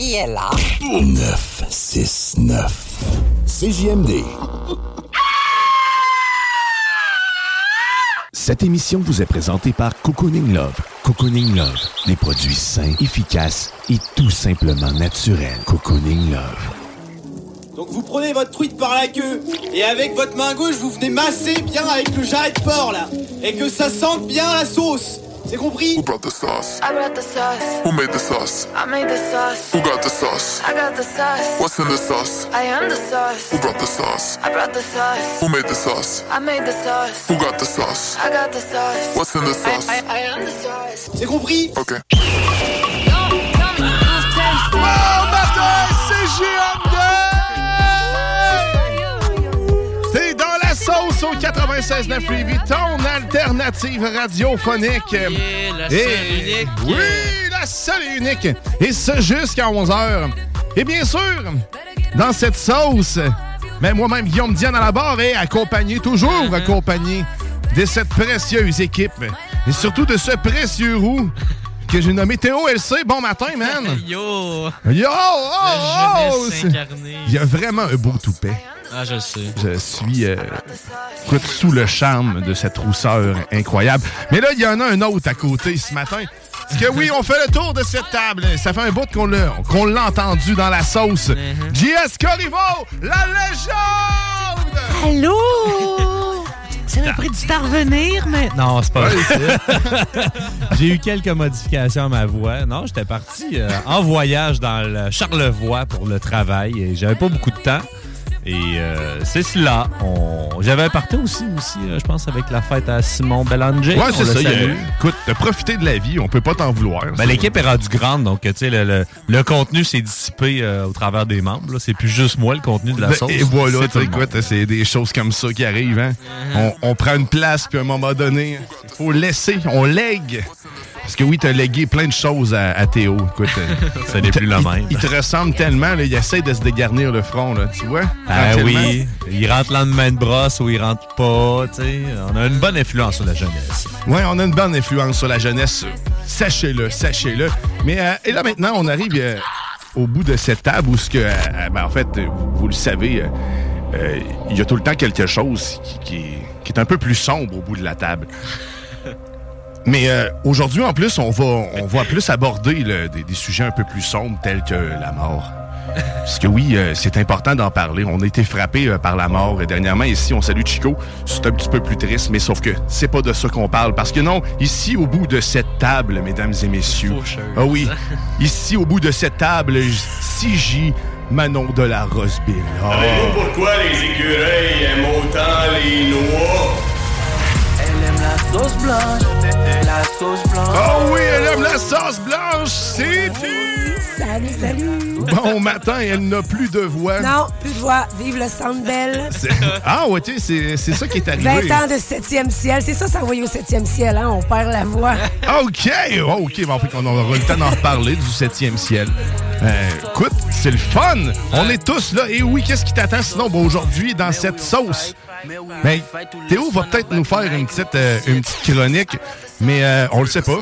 Qui est là? 969. CJMD. Cette émission vous est présentée par Cocooning Love. Cocooning Love, des produits sains, efficaces et tout simplement naturels. Cocooning Love. Donc vous prenez votre truite par la queue et avec votre main gauche vous venez masser bien avec le jarret de porc là et que ça sente bien la sauce. C'est compris Who brought the sauce? I brought the sauce. Who made the sauce? I made the sauce. Who got the sauce? I got the sauce. What's in the sauce? I am the sauce. Who brought the sauce? I brought the sauce. Who made the sauce? I made the sauce. Who got the sauce? I got the sauce. What's in the I, sauce? I, I am the sauce. C'est compris Okay. T'es 96.9 Lévis, ton alternative radiophonique. Et la Et- seule unique. Oui, la seule et unique. Et ce jusqu'à 11h. Et bien sûr, dans cette sauce, mais moi-même, Guillaume Diane à la barre est accompagné, toujours accompagné de cette précieuse équipe. Et surtout de ce précieux roux que j'ai nommé Théo LC. Bon matin, man. Yo! Yo! Oh, oh, incarnée. Il y a vraiment un beau toupet. Ah, je le sais. Je suis euh, écoute, sous le charme de cette rousseur incroyable. Mais là, il y en a un autre à côté ce matin. Parce que oui, on fait le tour de cette table. Ça fait un bout qu'on l'a, qu'on l'a entendu dans la sauce. Mm-hmm. JS Corriveau, la légende! Allô? Ça m'a pris du temps à revenir, mais. Non, c'est pas vrai. J'ai eu quelques modifications à ma voix. Non, j'étais parti euh, en voyage dans le Charlevoix pour le travail et j'avais pas beaucoup de temps. Et euh, c'est cela. On... J'avais un party aussi, aussi euh, je pense, avec la fête à Simon Bellanger. Ouais, c'est ça. il y a- salue. écoute, de profiter de la vie, on peut pas t'en vouloir. Ben, L'équipe est rendue grande, donc tu sais, le, le- le contenu s'est dissipé euh, au travers des membres. C'est plus juste moi le contenu de la Ben, sauce. Et voilà, tu sais, écoute, c'est des choses comme ça qui arrivent. Hein? On, on prend une place, puis à un moment donné, il faut laisser, on lègue. Parce que oui, t'as légué plein de choses à, à Théo. Écoute, euh, Ça n'est plus le même. Il, te ressemble tellement, là, il essaie de se dégarnir le front, là, tu vois? Ah oui, il rentre lendemain de brosse ou il rentre pas, tu sais. On a une bonne influence sur la jeunesse. Ouais, on a une bonne influence sur la jeunesse. Sachez-le, sachez-le. Mais euh, et là maintenant, on arrive euh, au bout de cette table où ce que, euh, ben, en fait, euh, vous, vous le savez, euh, euh, il y a tout le temps quelque chose qui, qui est- qui est un peu plus sombre au bout de la table. Mais euh, aujourd'hui, en plus, on va, on va plus aborder là, des, des sujets un peu plus sombres tels que la mort. Parce que oui, euh, c'est important d'en parler. On a été frappé euh, par la mort euh, dernièrement. Ici, on salue Chico. C'est un petit peu plus triste, mais sauf que c'est pas de ça qu'on parle. Parce que non, ici, au bout de cette table, mesdames et messieurs. Faucheuse. Ah oui, ici, au bout de cette table, CJ Manon de la Roseville. Savez-vous pourquoi les écureuils aiment autant les noix? Sauce blanche, la sauce blanche. Oh oui, elle aime la sauce blanche, c'est Salut, salut. Bon matin, elle n'a plus de voix. Non, plus de voix. Vive le Sandbell. Ah ouais, tu sais, c'est- ça qui est arrivé. 20 ans de 7e ciel. C'est ça, s'envoyer au 7e ciel, hein? On perd la voix. OK! Oh, OK, bon, fait qu'on aura le temps d'en reparler du septième ciel. Euh, écoute, c'est le fun! On est tous là. Et oui, qu'est-ce qui t'attend sinon? Bon, aujourd'hui dans cette sauce? Ben, Théo va peut-être nous faire une petite, euh, une petite chronique, mais euh, on le sait pas.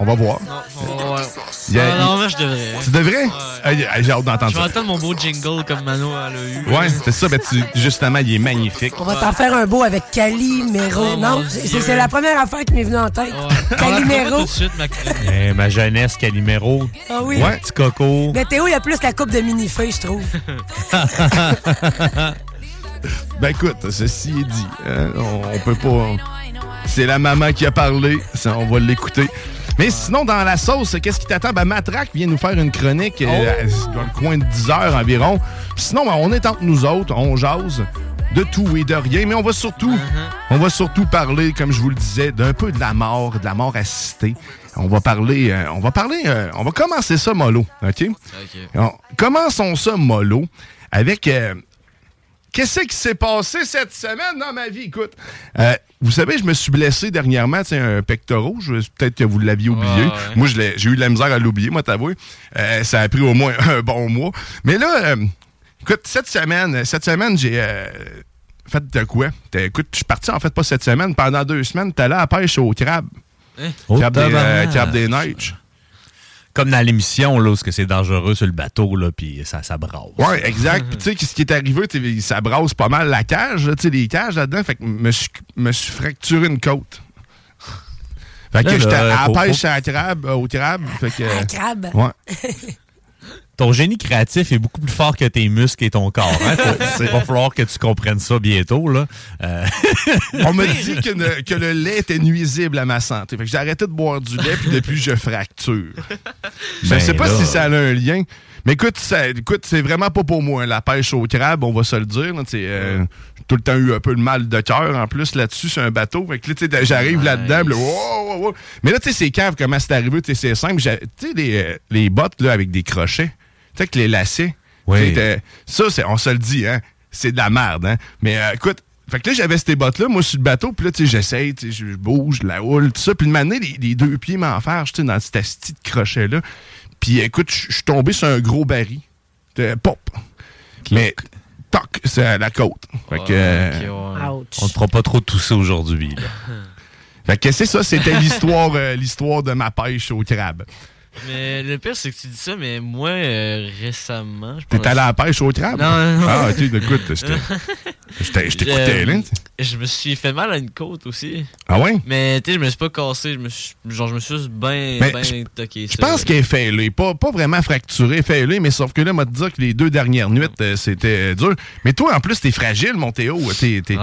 On va voir. Ouais. Il y a- Ah, non, moi, je devrais. Tu devrais? Hey, hey, J'ai hâte d'entendre Je vais ça. entendre mon beau jingle comme Mano a eu. Ouais, c'est ça. Ben, tu- justement, il est magnifique. On va t'en faire un beau avec Calimero. Oh, non, c'est la première affaire qui m'est venue en tête. Pas Calimero. tout de suite, ma. Eh, ma jeunesse, Calimero. Ah oui. Ouais. Petit coco. Mais Théo, il y a plus la coupe de mini-feuilles, je trouve. Ben écoute, ceci est dit. hein, on, on peut pas. C'est la maman qui a parlé. Ça, on va l'écouter. Mais sinon, dans la sauce, qu'est-ce qui t'attend? Ben, Matraque vient nous faire une chronique euh, dans le coin de 10 heures environ. Puis sinon, ben, on est entre nous autres, on jase de tout et de rien, mais on va surtout, on va surtout parler, comme je vous le disais, d'un peu de la mort, de la mort assistée. On va parler, euh, on va parler, euh, on va commencer ça mollo, OK? Alors, commençons ça mollo avec euh, Qu'est-ce qui s'est passé cette semaine dans ma vie? Écoute, euh, vous savez, je me suis blessé dernièrement, c'est un pectoral. Je- Peut-être que vous l'aviez oublié. Ouais, ouais. Moi, j'ai eu de la misère à l'oublier, moi, t'avouer. Euh, ça a pris au moins un bon mois. Mais là, euh, écoute, cette semaine, cette semaine, j'ai euh, fait de quoi? Écoute, je suis parti, en fait, pas cette semaine. Pendant deux semaines, t'es allé à la pêche au crabe. Hein? Oh, crabe, des, euh, tabarnak. crabe des neiges. Comme dans l'émission, là, où que c'est dangereux sur le bateau, là, puis ça, ça brasse. Ouais, exact. Puis tu sais, ce qui est arrivé, tu sais, ça brasse pas mal la cage, là, tu sais, les cages là-dedans. Fait que me suis, me suis fracturé une côte. Fait que Là, j'étais à la pêche à la crabe, au crabe. Fait que, Un crabe? Ouais. Ton génie créatif est beaucoup plus fort que tes muscles et ton corps. Hein? Il va falloir que tu comprennes ça bientôt. Là. Euh, On m'a dit que, ne- que le lait était nuisible à ma santé. Fait que j'ai arrêté de boire du lait, puis depuis, je fracture. Je Ben sais pas là. si ça a un lien. Mais écoute, ça- écoute, c'est vraiment pas pour moi. La pêche au crabe, on va se le dire. là, sais, euh, J'ai tout le temps eu un peu de mal de cœur en plus là-dessus, c'est un bateau. Fait que là, j'arrive là-dedans, là, wow, wow, wow. Mais là, tu sais, c'est cave, comment c'est arrivé, tu sais, c'est simple. J'ai- Tu sais, les, euh, les bottes là, avec des crochets, sais, avec les lacets. Oui. Ça, c'est- on se le dit, hein. C'est de la merde, hein. Mais euh, écoute, fait que là, j'avais ces bottes-là, moi, sur le bateau, puis là, tu sais, j'essaye, tu sais, je bouge, la houle, tout ça. Puis de m'amener les, les deux pieds m'enferment, tu sais, dans cet asti de crochet-là. Puis écoute, je suis tombé sur un gros baril. De pop. Mais, toc, c'est à la côte. Fait que. euh, On ne fera pas trop tousser aujourd'hui. là. Fait que c'est ça, c'était l'histoire euh, l'histoire de ma pêche au crabe. Mais le pire, c'est que tu dis ça, mais moi, euh, récemment. T'es allé à la pêche au crabe? Non, non, non. Ah, ok, écoute, je t'écoutais, là. Je me suis fait mal à une côte aussi. Ah ouais? Mais tu sais, je me suis pas cassé. Je me suis, genre, je me suis juste bien ben je- toqué. Je pense qu'elle est fêlée. Pas, pas vraiment fracturée, fêlée, mais sauf que là, m'a dire que les deux dernières nuits, euh, c'était dur. Mais toi, en plus, t'es fragile, mon Théo. T'es, t'es-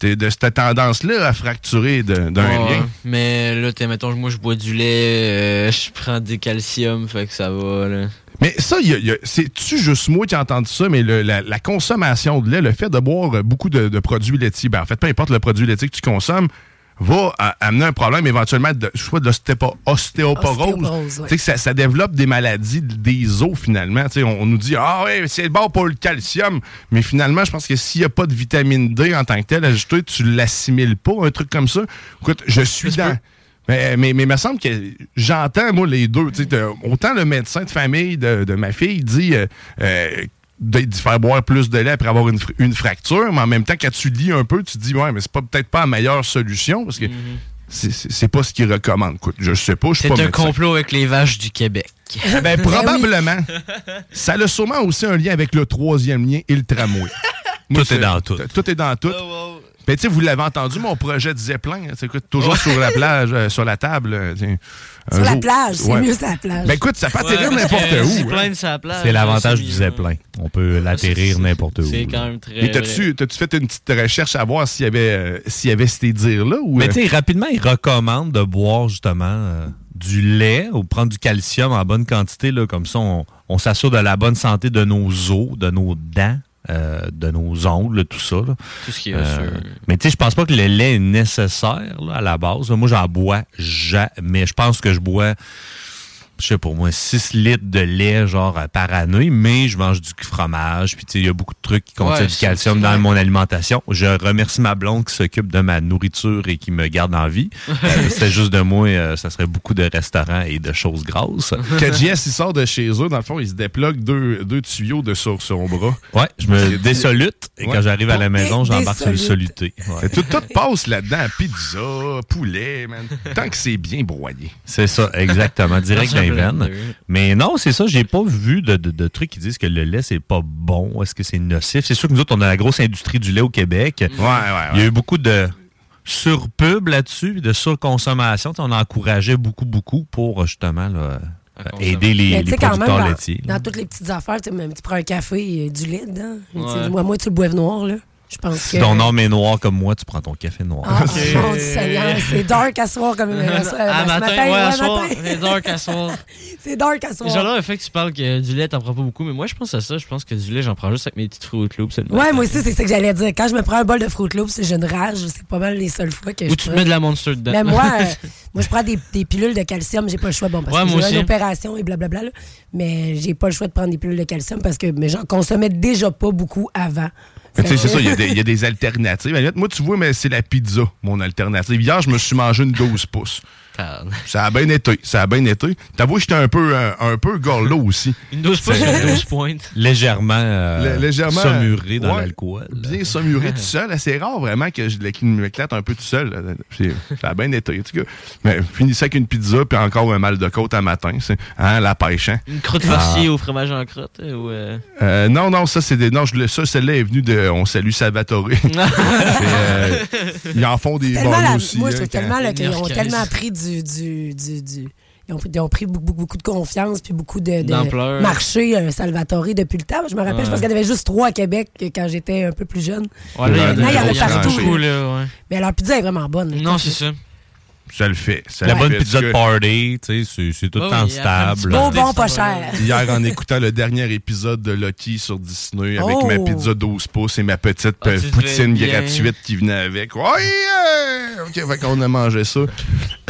t'es de cette tendance-là à fracturer d'un Ouais, lien. Mais là, t'es, mettons, moi, je bois du lait, euh, je prends des calcium, fait que ça va, là. Mais ça, il y a- il y a- c'est-tu juste moi qui ai entendu ça, mais le- la, la consommation de lait, le fait de boire beaucoup de, de produits laitiers, ben en fait, peu importe le produit laitier que tu consommes, va amener un problème éventuellement de soit de l'ostépo- ostéoporose. Ouais. Tu sais que ça, ça développe des maladies des os finalement. Tu sais, on, on nous dit Ah oui, c'est bon pour le calcium. Mais finalement, je pense que s'il n'y a pas de vitamine D en tant que tel ajouté, tu l'assimiles pas, un truc comme ça. Écoute, je suis dans. Mais, mais, mais il me semble que j'entends, moi, les deux. Tu sais, t'as- autant le médecin de famille de, de ma fille dit euh, euh, de, de faire boire plus de lait après avoir une, fr- une fracture, mais en même temps, quand tu lis un peu, tu te dis, ouais, mais c'est pas peut-être pas la meilleure solution parce que c'est- c'est c'est pas ce qu'il recommande. Écoute, je sais pas, je suis C'est pas un médecin. complot avec les vaches du Québec. Ben, probablement. Ça a sûrement aussi un lien avec le troisième lien et le tramway. Moi, Tout c'est- est dans tout. Tout est dans tout. Ben, tu sais, vous l'avez entendu, mon projet de Zeppelin, hein, écoute, toujours sur la plage, euh, sur la table. euh, tiens, un Sur la jour- plage, c'est Ouais. mieux sur la plage. Ben écoute, ça peut atterrir Ouais, n'importe où. Hein. C'est l'avantage du zeppelin. On peut l'atterrir n'importe où. C'est quand même très. Mais t'as-tu t'as-tu fait une petite recherche à voir s'il y avait, euh, s'il y avait ces dires-là? Ou, Mais euh, tu sais, rapidement, ils recommandent de boire justement euh, du lait ou prendre du calcium en bonne quantité. Là, comme ça, on, on s'assure de la bonne santé de nos os, de nos dents, euh, de nos ongles, tout ça. là. Tout ce qui est Euh, osseux. mais tu sais, je pense pas que le lait est nécessaire là, à la base. Moi, j'en bois jamais. Je pense que je bois je sais pas moi, 6 litres de lait genre par année, mais je mange du fromage, puis tu sais, il y a beaucoup de trucs qui contiennent Ouais, du c'est- calcium c'est dans mon alimentation. Je remercie ma blonde qui s'occupe de ma nourriture et qui me garde en vie. Euh, C'était juste de moi, euh, ça serait beaucoup de restaurants et de choses grasses. Quand JS il sort de chez eux, dans le fond, il se déplogue deux, deux tuyaux de sur son bras. Ouais, je me désolute et Ouais. quand j'arrive à la maison, j'embarque sur le soluté. Ouais. Tout, tout passe là-dedans, pizza, poulet, man. Tant que c'est bien broyé. C'est ça, exactement, direct Dans les veines. blender. Mais non, c'est ça, j'ai pas vu de, de- de trucs qui disent que le lait, c'est pas bon. Est-ce que c'est nocif? C'est sûr que nous autres, on a la grosse industrie du lait au Québec. Ouais, ouais, Il y a eu beaucoup de surpub là-dessus, de surconsommation. On encourageait beaucoup, beaucoup pour justement là, aider les, les quand même, producteurs dans, laitiers. dans toutes les petites affaires, tu sais, même, tu prends un café, il y a du lait dedans. Ouais. Moi, moi, tu le boives noir, là. Je pense Si que... ton nom est noir comme moi, tu prends ton café noir. Ah, mon Dieu Seigneur, c'est dark à soir comme euh, ce- À ce matin, ouais, à soir. matin. C'est dark à soir. C'est dark à soir. Genre là, le fait que tu parles que du lait, t'en prends pas beaucoup, mais moi, je pense à ça. Je pense que du lait, j'en prends juste avec mes petites Fruit Loops. Ouais, matin. moi aussi, c'est ça que j'allais dire. Quand je me prends un bol de Fruit Loops, j'ai une rage. C'est pas mal les seules fois que je Ou tu prends. mets de la Monster dedans. Mais moi, euh, moi, je prends des, des pilules de calcium. J'ai pas le choix. Bon, parce Ouais, que j'ai une opération et blablabla. là. mais j'ai pas le choix de prendre des pilules de calcium parce que mais j'en consommais déjà pas beaucoup avant. C'est ça, il y, a des- il y a des alternatives. Moi, tu vois, mais c'est la pizza, mon alternative. Hier, je me suis mangé une 12 pouces. Ça a bien été. Ça a bien été. T'avoues, j'étais un peu, euh, un peu gorlot aussi. Une 12 pouces, C'est- une 12 pointes. Légèrement, euh, Lé- légèrement saumuré dans ouais, l'alcool. Bien saumuré tout seul. C'est rare vraiment que je m'éclate un peu tout seul. Ça a bien été. en tout cas. Mais finissais avec une pizza puis encore un mal de côte à matin. C'est hein, la pêche. Hein? Une croûte Ah. farcie au fromage en crotte. euh, Ou, euh, Euh, non, non, ça, c'est des. Non, je, le- ça, celle-là est venue de. On salue Salvatore. Euh, ils en font des la- aussi. moi, je hein, trouve quand- tellement qu'ils ont tellement pris du. Du, du, du- ils, ont, pris- ils ont pris beaucoup, beaucoup, beaucoup de confiance puis beaucoup de, marché euh, Salvatore depuis le temps. Je me rappelle, Ouais. je pense qu'il y en avait juste trois à Québec quand j'étais un peu plus jeune. Ouais, là, il y en a- Maintenant, il y en a il y en a partout. beaucoup, là, ouais. Mais leur pizza est vraiment bonne. Non, c'est ça. Ça le fait. Ça La bonne fait. pizza de party, tu sais, c'est- c'est tout le Oh temps stable. Beau, bon, pas cher. Hier, en écoutant le dernier épisode de Lucky sur Disney avec Oh. ma pizza 12 pouces et ma petite Ah, poutine gratuite qui venait avec. Oui! euh, OK, fait qu'on a mangé ça.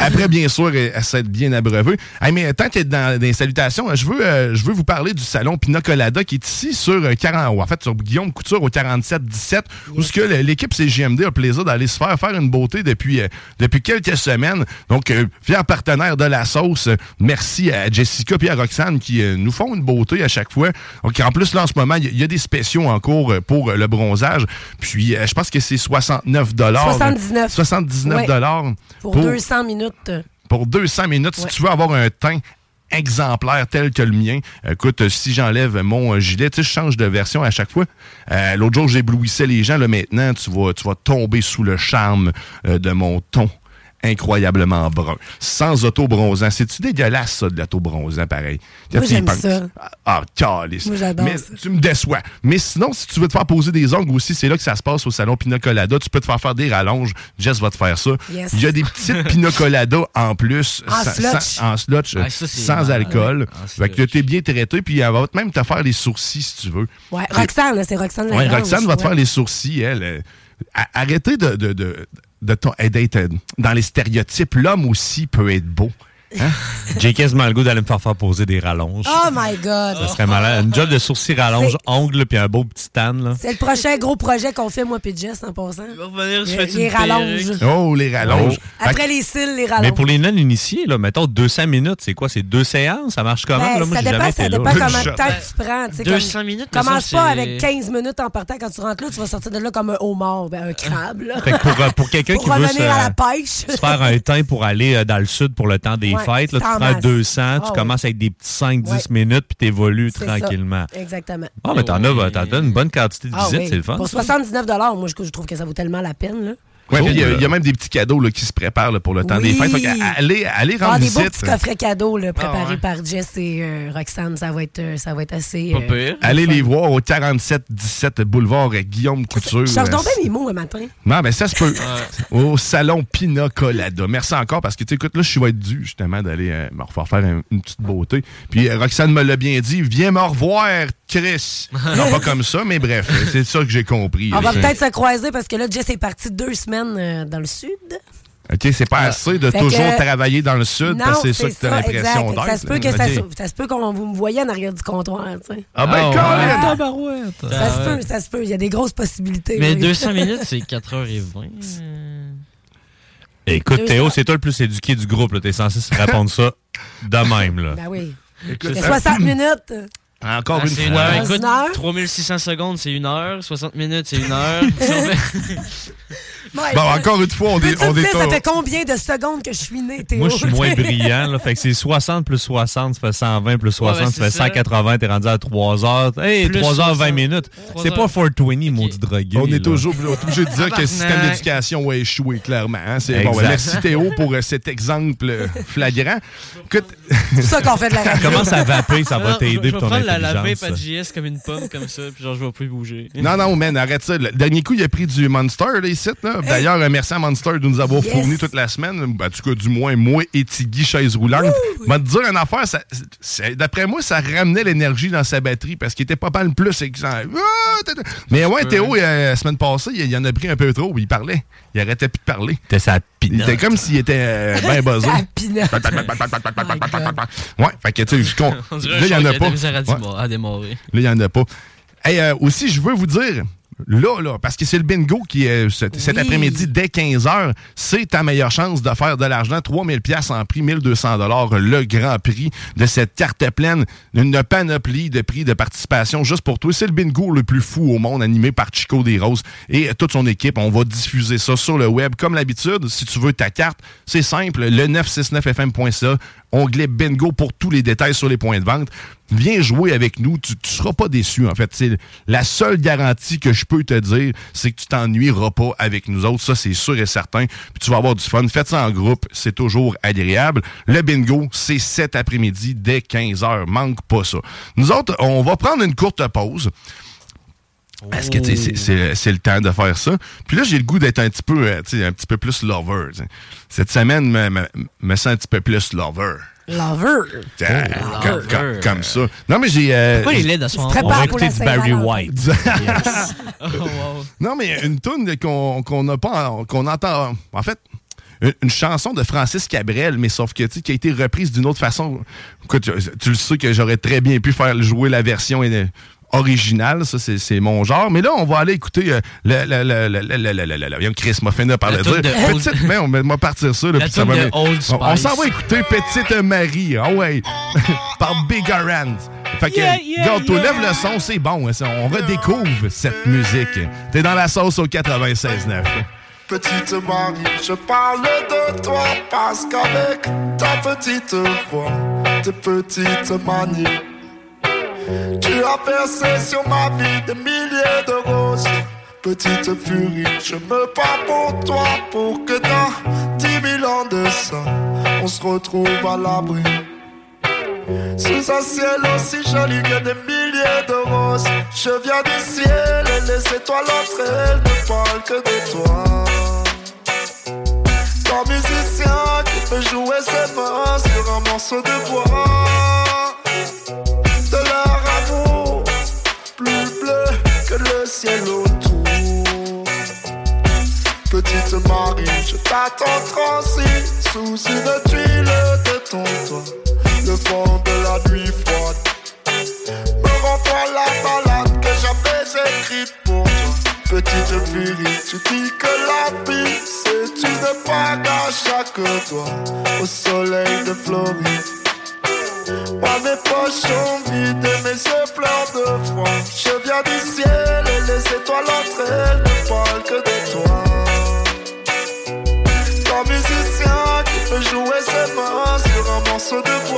Après, bien sûr, euh, à s'être bien abreuvé. Hey, mais tant que t'es dans des salutations, euh, je veux, euh, je veux vous parler du salon Pina Colada qui est ici sur euh, 40, ou en fait, sur Guillaume Couture au 47-17, où ce que l'équipe CGMD a le plaisir d'aller se faire faire une beauté depuis, euh, depuis quelques semaines. Donc, euh, fier partenaire de la sauce. Euh, Merci à Jessica et à Roxane qui euh, nous font une beauté à chaque fois. Donc, en plus, là, en ce moment, il y, a- il y a des spéciaux en cours euh, pour euh, le bronzage. Puis, euh, je pense que c'est 69 79. 79 Ouais. Pour, 200 minutes. Pour 200 minutes. Ouais. Si tu veux avoir un teint exemplaire tel que le mien, écoute, si j'enlève mon gilet, tu sais, je change de version à chaque fois. Euh, L'autre jour, j'éblouissais les gens. Là, maintenant, tu vas, tu vas tomber sous le charme euh, de mon ton incroyablement brun. Sans auto-bronzant. C'est-tu dégueulasse, ça, de l'auto-bronzant, pareil? Moi, Tu j'aime ça. Ah, calice. Moi, j'adore Mais ça. tu me déçois. Mais sinon, si tu veux te faire poser des ongles aussi, c'est là que ça se passe au salon Pina Colada. Tu peux te faire faire des rallonges. Jess va te faire ça. Yes. Il y a des petites Pina Colada en plus. En sans- slotch. sans- en slotch, Ah, ça, c'est sans alcool. Fait que t'es bien traité, puis elle va même te faire les sourcils si tu veux. Ouais, Roxane, là, c'est Roxane Ouais, Roxane va te ouais. faire les sourcils, elle. euh, Arrêtez de, de, de, de ton- d'être dans les stéréotypes. L'homme aussi peut être beau. Hein? J'ai quasiment le goût d'aller me faire faire poser des rallonges. Oh my God! Ça serait malade. Une job de sourcils rallonge, ongles, puis un beau petit tan. C'est le prochain gros projet qu'on fait, moi Jess, en passant. Il va revenir, se Les- rallonges. Oh, les rallonges. Après les cils, les rallonges. Mais pour les non-initiés, là, mettons 200 minutes, c'est quoi? C'est deux séances? Ça marche comment? Ben, là? Moi, ça dépend, ça dépend comment de temps que tu prends. tu sais, 200 comme- minutes, Commence ça, pas avec 15 minutes en partant. Quand tu rentres là, tu vas sortir de là comme un homard, ben, un crabe. Là. Fait que pour, euh, pour quelqu'un qui veut se, revenir à la pêche. se faire un teint pour aller euh, dans le sud pour le temps des Fêtes, là, tu prends masse. 200, Ah tu ouais. commences avec des petits 5-10 Ouais. minutes, puis t'évolues C'est ça. tranquillement. Exactement. Ah, mais t'en as, as une bonne quantité de Ah visites, oui. c'est le fun. Pour ça. 79 moi, je, je trouve que ça vaut tellement la peine. Là. Ouais, puis il y, a- y même des petits cadeaux là, qui se préparent là, pour le temps des fêtes. Fait allez, allez rendre Ah, des beaux visite. petits coffrets cadeaux là, préparés Ah ouais. par Jess et euh, Roxane. Ça va être, euh, ça va être assez. Pas euh, pire. Allez les voir au 47-17 boulevard Guillaume Couture. Je donc bien mes mots un matin. Non, ben ça se peut. Au salon Pina Colada. Merci encore parce que tu écoute là, je vais être dû justement d'aller euh, me refaire faire un- une petite beauté. Puis euh, Roxane me l'a bien dit, viens me revoir, Chris. non, pas comme ça, mais bref, c'est ça que j'ai compris. On va peut-être se croiser parce que là, Jess est parti deux semaines euh, dans le sud. OK, c'est pas assez de Fait toujours que- travailler dans le sud Non, parce que c'est ça que tu as l'impression exact. Ça d'être. se peut que ça, ça se peut qu'on vous me voyez en arrière du comptoir, tu sais. Ah ben, Ah ouais. Colin! Tabarouette. Ça se peut, ça se peut. Il y a des grosses possibilités. Mais oui. 200 minutes, c'est 4h20. Écoute, Théo, c'est toi le plus éduqué du groupe. T'es censé se répondre ça de même. Là. Ben oui. Écoute, Il y a 60 minutes. Encore Ah, une fois. une heure. Dans Écoute, une heure? 3600 secondes, c'est une heure. 60 minutes, c'est une heure. Ouais, Bon, encore une fois, on est, on est ça fait combien de secondes que je suis né, Théo? Moi, je suis moins brillant. Là, fait que c'est 60 plus 60, ça fait 120 plus 60, ben, ça fait ça. 180, t'es rendu à 3 heures. Hey, Plus 3 heures 20 60. minutes. C'est pas 420, maudit drogué. On est là. toujours obligé de dire que le système d'éducation a échoué, clairement. hein. C'est bon, Exact. ben, merci Théo pour euh, cet exemple euh, flagrant. Écoute, C'est ça qu'on fait de la radio. Commence à vaper, ça va Non, je- t'aider Je pour vais ton prendre la, la vape intelligence. à JS comme une pomme, comme ça, puis genre, je vais plus bouger. non, non, man, arrête ça. Le dernier coup, il a pris du Monster, là, ici. Là. D'ailleurs, merci à Monster de nous avoir Yes. fourni toute la semaine. Ben, en tout cas, du moins, moi et Tiggy, chaise roulante. Va te dire une affaire, ça- c'est- d'après moi, ça ramenait l'énergie dans sa batterie parce qu'il était pas mal plus. Ah. Mais ouais, Théo, euh, la semaine passée, il, en a pris un peu trop. Il parlait. Il arrêtait plus de parler. T'es sa Il pinotte. était comme s'il était euh, bien buzzé. Ouais, fait que tu sais, je Là, il y en a pas. Là, il n'y en a pas. Hey, euh, aussi, je veux vous dire, là, là, parce que c'est le bingo qui est cet, cet après-midi dès 15h, c'est ta meilleure chance de faire de l'argent. 3000 pièces en prix, 1200 dollars, le grand prix de cette carte pleine, une panoplie de prix de participation juste pour toi. C'est le bingo le plus fou au monde, animé par Chico des Roses et toute son équipe. On va diffuser ça sur le web comme l'habitude. Si tu veux ta carte, c'est simple, le 969fm.ca, onglet bingo pour tous les détails sur les points de vente. Viens jouer avec nous, tu ne seras pas déçu en fait. La seule garantie que je peux te dire, c'est que tu t'ennuieras pas avec nous autres, ça c'est sûr et certain. Puis tu vas avoir du fun. Faites ça en groupe, c'est toujours agréable. Le bingo, c'est cet après-midi dès 15h. Manque pas ça. Nous autres, on va prendre une courte pause. Parce que c'est- le temps de faire ça. Puis là, j'ai le goût d'être un petit peu, euh, un petit peu plus lover. tu sais. Cette semaine, me, me sens un petit peu plus lover. Lover. Ah, Oh, comme, lover. comme- comme ça. Non, mais j'ai. euh, Pourquoi il est à son On va écouter du Barry. White. Oh, wow. non, mais une toune qu'on qu'on n'a pas, qu'on entend. En fait, une, une chanson de Francis Cabrel, mais sauf que tu sais, qui a été reprise d'une autre façon. Écoute, tu, tu le sais que j'aurais très bien pu faire jouer la version euh, original. Ça, c'est mon genre. Mais là, on va aller écouter le, le, le, le, Chris m'a fini par le dire. Petite, mais on va partir ça. on s'en va écouter Petite Marie. Ah ouais. par Big Arand. Fait que, quand on yeah. lève le son, c'est bon. On redécouvre cette musique. T'es dans la sauce au 96.9. Petite Marie, je parle de toi parce qu'avec ta petite voix, tes petites manies tu as percé sur ma vie des milliers de roses. Petite furie, je me bats pour toi pour que dans dix mille ans de ça, on se retrouve à l'abri. Sous un ciel aussi joli que des milliers de roses Je viens du ciel et les étoiles entre elles ne parlent que de toi Ton musicien qui peut jouer ses mains sur un morceau de bois ciel autour Petite Marie, je t'attends transi sous une tuile de ton toit le vent de la nuit froide me renvoie la balade que j'avais écrite pour toi. Petite furie, tu dis que la vie c'est une bague à chaque doigt au soleil de Floride. Moi mes poches sont vides et mes yeux de froid. Je viens du ciel et les étoiles entre elles ne parlent que de toi. Ton musicien qui peut jouer ses mains sur un morceau. De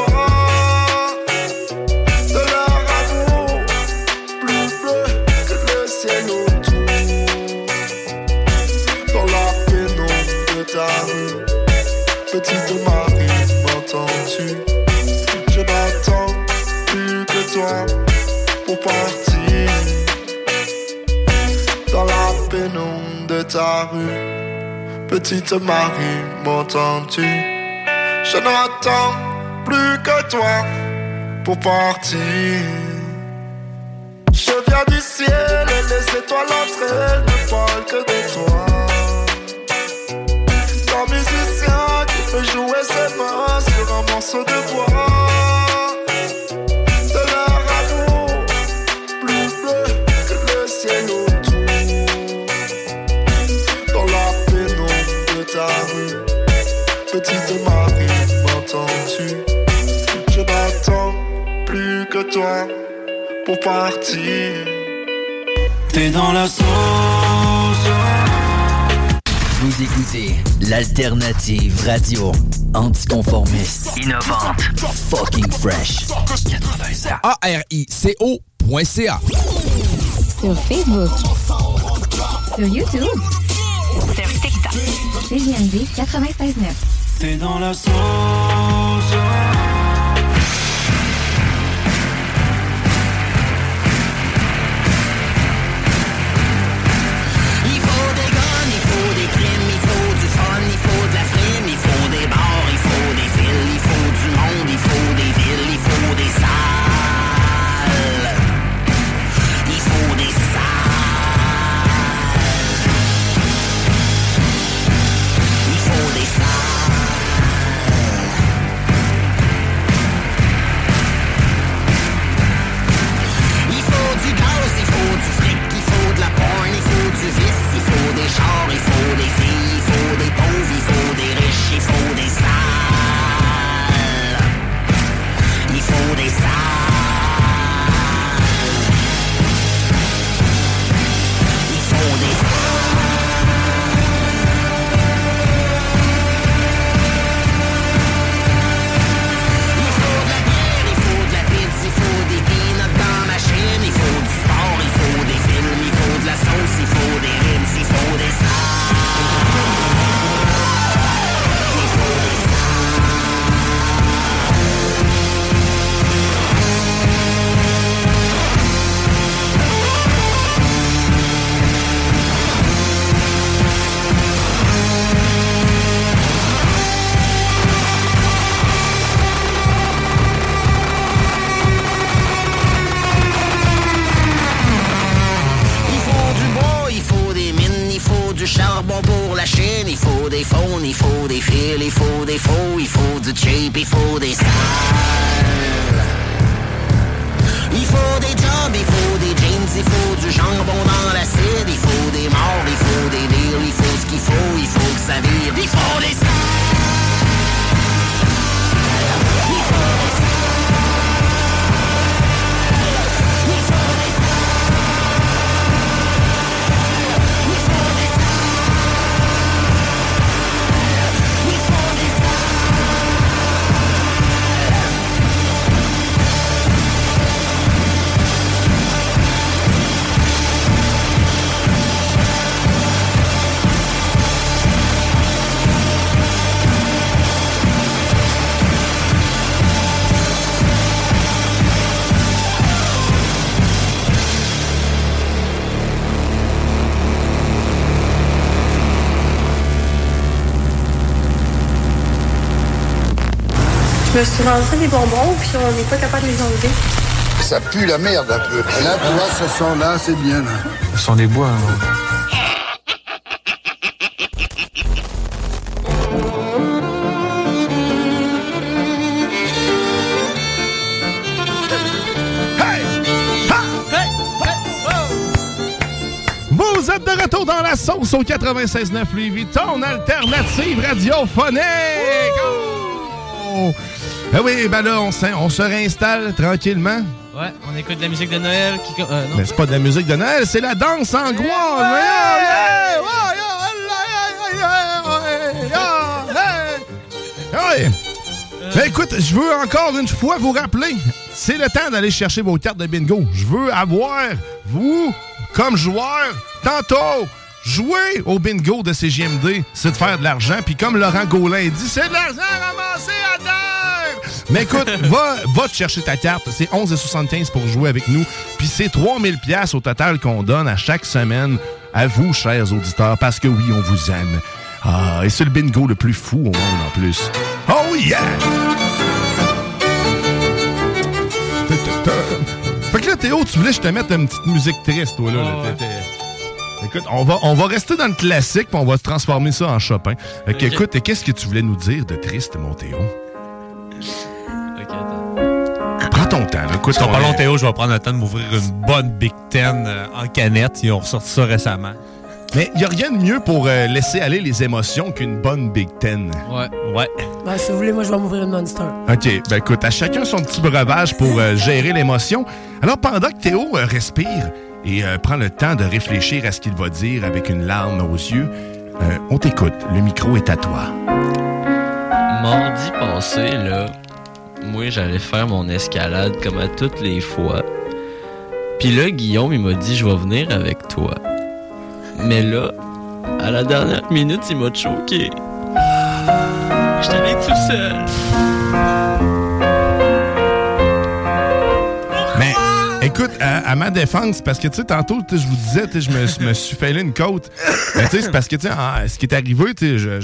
petite Marie, m'entends-tu? Je n'attends plus que toi pour partir. Je viens du ciel et les étoiles entre ne parlent que de toi. Ton musicien qui peut jouer ses mains sur un morceau de bois. Toi pour partir. T'es dans la sauce. Vous écoutez l'alternative radio anticonformiste, innovante, fucking fresh. 96. A-R-I-C-O.ca. Sur Facebook. Sur YouTube. Sur TikTok. CGMD 96.9. T'es dans la sauce. Suis rentré des bonbons, puis on n'est pas capable de les enlever. Ça pue la merde un peu. Là, tu vois, ce son-là, c'est bien. Là. Ce sont des bois. hein. Vous êtes de retour dans la sauce au 96.9 Louis Vuitton, alternative radiophonique! Oh! Ah oui, ben là, on, se réinstalle tranquillement. Ouais, on écoute de la musique de Noël qui. euh, non. Mais c'est pas de la musique de Noël, c'est la danse angoisse! Ouais. Ben écoute, je veux encore une fois vous rappeler, c'est le temps d'aller chercher vos cartes de bingo. Je veux avoir, vous, comme joueur, tantôt, jouer au bingo de CGMD, c'est de faire de l'argent. Puis comme Laurent Gaulin dit, c'est de l'argent ramassé à! Mais écoute, va, va te chercher ta carte. C'est 11,75 pour jouer avec nous. Puis c'est 3000 pièces au total qu'on donne à chaque semaine à vous, chers auditeurs, parce que oui, on vous aime. Ah, et c'est le bingo le plus fou au monde en plus. Oh yeah! Fait que là, Théo, tu voulais que je te mette une petite musique triste, toi, là. là. Écoute, on va, on va rester dans le classique, puis on va transformer ça en Chopin. Fait que, écoute, qu'est-ce que tu voulais nous dire de triste, mon Théo? Ton temps, là. Écoute, on parlant est- Théo, je vais prendre le temps de m'ouvrir une bonne Big Ten euh, en canette. Ils ont ressorti ça récemment. Mais il n'y a rien de mieux pour euh, laisser aller les émotions qu'une bonne Big Ten. Ouais. Ouais. Ben, si vous voulez, moi, je vais m'ouvrir une Monster. OK, ben écoute, à chacun son petit breuvage pour euh, gérer l'émotion. Alors, pendant que Théo euh, respire et euh, prend le temps de réfléchir à ce qu'il va dire avec une larme aux yeux, euh, on t'écoute. Le micro est à toi. Mardi passé, là, moi, j'allais faire mon escalade comme à toutes les fois. Puis là, Guillaume, il m'a dit, je vais venir avec toi. Mais là, à la dernière minute, il m'a choqué. Écoute, à, à ma défense, parce que tu sais, tantôt, je vous disais, tu sais, je me, suis fait une côte. Mais tu sais, c'est parce que tu sais, ce qui est arrivé, tu sais,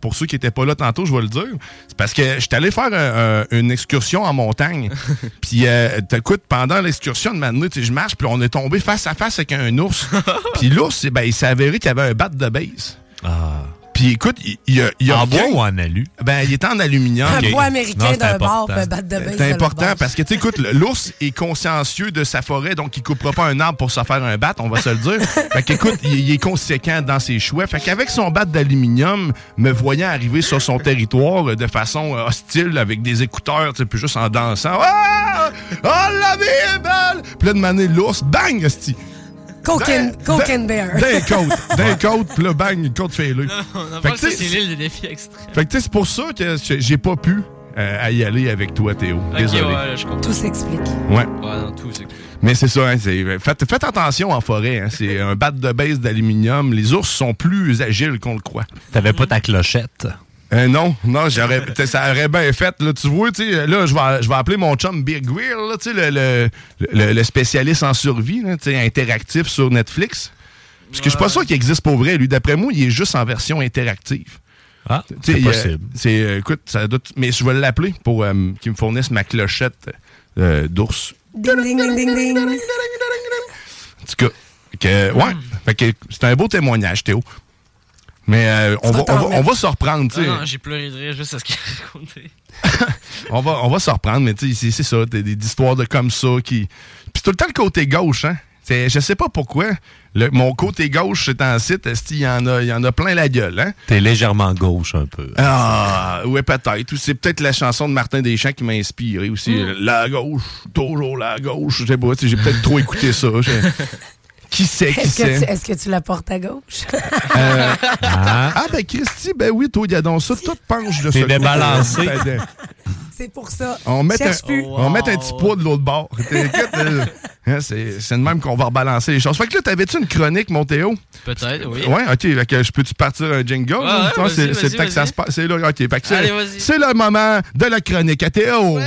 pour ceux qui n'étaient pas là tantôt, je vais le dire. C'est parce que j'étais allé faire un- un- une excursion en montagne. Puis, euh, t'écoutes, pendant l'excursion de Manou, tu sais, je marche, puis on est tombé face à face avec un ours. Puis l'ours, ben, il s'est avéré qu'il avait un bat de base. Puis écoute, il, il a, a En bois ou en alu? Ben, il était en aluminium. Un bois américain d'un bord, puis un bat de de C'est important parce que, tu sais, écoute, l'ours est consciencieux de sa forêt, donc il coupera pas un arbre pour se faire un bat, on va se le dire. fait qu'écoute, il, est conséquent dans ses choix. Fait qu'avec son bat d'aluminium, me voyant arriver sur son territoire euh, de façon euh, hostile, avec des écouteurs, tu sais, puis juste en dansant. Ah! Oh, la vie est belle! Puis là, de maner l'ours, bang, esti! Coke and, Coke and Bear. D'un côte, d'un côte, puis là, bang, une côte fêlée. Fait que, c'est l'île des défis extrêmes. fait que tu sais, c'est pour ça que j'ai- j'ai pas pu euh, à y aller avec toi, Théo. Désolé. ouais, je. Tout s'explique. Ouais. Ouais, non, tout, c'est Mais c'est ça, hein, faites, faites attention en forêt. hein, c'est un bat de base d'aluminium. Les ours sont plus agiles qu'on le croit. T'avais pas ta clochette? Euh, non, non, j'aurais, ça aurait bien fait. Là, tu vois, tu sais, là, je vais, je vais appeler mon chum Big Wheel, là, tu sais, le, le, le- le spécialiste en survie, là, tu sais, interactif sur Netflix. Parce que je suis pas sûr qu'il existe pour vrai. Lui, d'après moi, il est juste en version interactive. Ah, c'est possible. c'est, euh, écoute, ça doit, mais je vais l'appeler pour euh, qu'il me fournisse ma clochette euh, d'ours. Ding, ding, ding, ding, ding. En tout cas, que, ouais. Fait que c'est un beau témoignage, Théo. Mais euh, on, va, on, va, on remettre. va se reprendre, tu sais. Non, j'ai pleuré de rire juste à ce qu'il a raconté. on, va, on va se reprendre, mais tu sais, c'est- ça, des, des histoires de comme ça qui. Puis tout le temps le côté gauche, hein. Je sais pas pourquoi. Le- mon côté gauche, c'est en site, il y en a, il y en a plein la gueule, hein? T'es légèrement gauche un peu. Ah, ouais, peut-être. Ou c'est peut-être la chanson de Martin Deschamps qui m'a inspiré aussi. Mm. La gauche, toujours la gauche. Je sais pas, j'ai peut-être trop écouté ça. Qui sait, qui Est-ce que, sait? tu, est-ce que tu la portes à gauche? Euh, ah. ben Christy, ben oui, toi, il y a donc ça, tout penche de T'es ce côté. débalancé. Ben, C'est pour ça. On met, un, on met un petit poids de l'autre bord. Écoute, euh, hein, c'est c'est de même qu'on va rebalancer les choses. Fait que là, t'avais-tu une chronique, mon Théo? Peut-être, oui. Ouais, ok. Fait que je peux-tu partir un jingle? Ouais, c'est vas-y, c'est le temps que ça se passe. C'est là, ok. Fait que c'est- Allez, vas-y. c'est le moment de la chronique à Théo.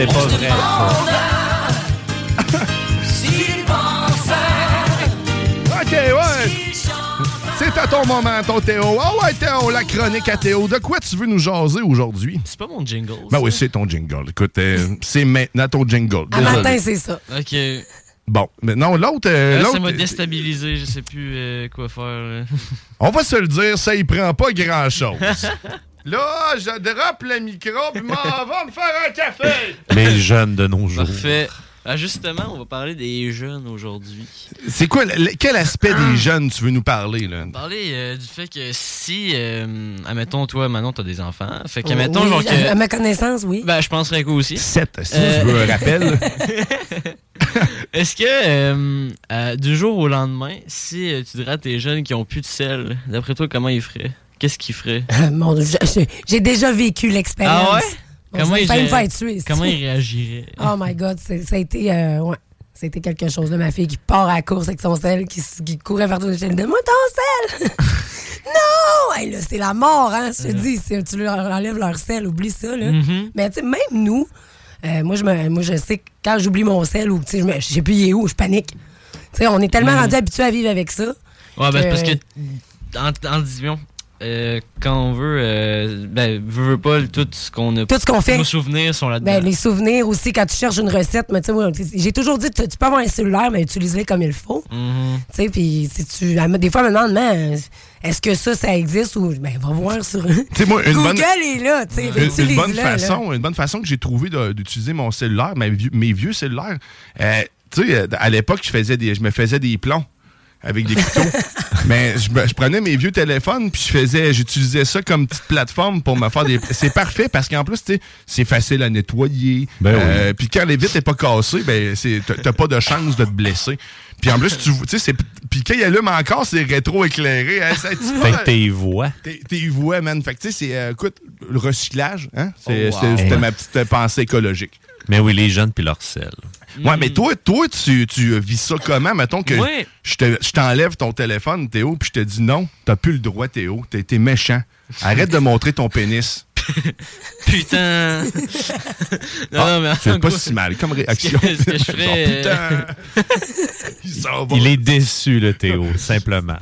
C'est pas se vrai, Ok, ouais. C'est à ton moment, ton Théo. Ah ouais, Théo, la chronique à Théo. De quoi tu veux nous jaser aujourd'hui? C'est pas mon jingle. Ben oui, c'est ton jingle. Écoute, euh, c'est maintenant ton jingle. À Désolé. matin, c'est ça. Ok. Bon, mais non, l'autre. euh, ça m'a euh, déstabilisé, je sais plus euh, quoi faire. On va se le dire, ça y prend pas grand-chose. Là, je drop le micro puis m'en va me faire un café. Les jeunes de nos jours. Parfait. Ah, justement, on va parler des jeunes aujourd'hui. C'est quoi, le- quel aspect des jeunes tu veux nous parler, là? Parler euh, du fait que si, euh, admettons, toi, Manon, t'as des enfants. Fait que, Oui, admettons, genre que. À ma connaissance, oui. Ben, je penserais quoi aussi. Sept, si Euh, tu veux un rappel. Est-ce que euh, euh, du jour au lendemain, si euh, tu dirais à tes jeunes qui ont plus de sel, d'après toi, comment ils feraient? Qu'est-ce qu'ils feraient Mon Dieu, j'ai- déjà vécu l'expérience. Ah ouais? Bon, Comment me faire tuer. Ils réagiraient Oh my God, ça a été, euh, ouais, c'était quelque chose. Là, ma fille qui part à la course avec son sel, qui, courait vers tout. Donne-moi ton sel! non! Hey, là, c'est la mort, hein? Je te dis, si tu leur enlèves leur sel, oublie ça. Là. Mhm. Mais tu sais, même nous, euh, moi, je me, moi, je sais que quand j'oublie mon sel ou tu sais, je sais plus il est où, je panique. Tu sais, on est tellement Mhm. rendu habitué à vivre avec ça. Ouais, ben, parce que. En, en disons, euh, quand on veut, euh, ben, veut, veut pas, tout ce qu'on a. Tout ce qu'on fait. Nos souvenirs sont là-dedans. Ben, les souvenirs aussi, quand tu cherches une recette, mais tu sais, moi, j'ai toujours dit, tu, tu peux avoir un cellulaire, mais utilise-le comme il faut. Mhm. Tu sais, puis si tu. Des fois, me demande, Man, est-ce que ça, ça existe ou. Ben, va voir sur. moi, une Google bonne- est là, tu sais. Une, bonne là. façon, une bonne façon que j'ai trouvé d'utiliser mon cellulaire, mes vieux, mes vieux cellulaires. Euh, tu sais, à l'époque, je faisais des, je me faisais des plombs avec des couteaux. Mais je, prenais mes vieux téléphones puis je faisais, j'utilisais ça comme petite plateforme pour me faire des. C'est parfait parce qu'en plus, tu sais, c'est facile à nettoyer. Ben oui. Euh, Puis quand les vitres n'est pas cassée, ben c'est, t'as- pas de chance de te blesser. Puis en plus, tu tu sais, c'est- puis quand il allume encore, c'est rétro-éclairé. hein, Fait que t'es voix. T'es t'es voix, man. Fait que, tu sais, c'est, euh, écoute, le recyclage, hein? C'est- Oh, wow. C'était Ouais. ma petite pensée écologique. Mais oui, les jeunes puis leur sel. Ouais, mais toi, toi tu, tu vis ça comment? Mettons que Ouais. je te- je t'enlève ton téléphone, Théo, puis je te dis non, t'as plus le droit, Théo. T'es t'es méchant. Arrête de montrer ton pénis. Putain! non, Ah, non, mais c'est pas si mal comme réaction. Ce que, ce que je ferais. Genre, euh, Il va. Il est déçu, le Théo, simplement.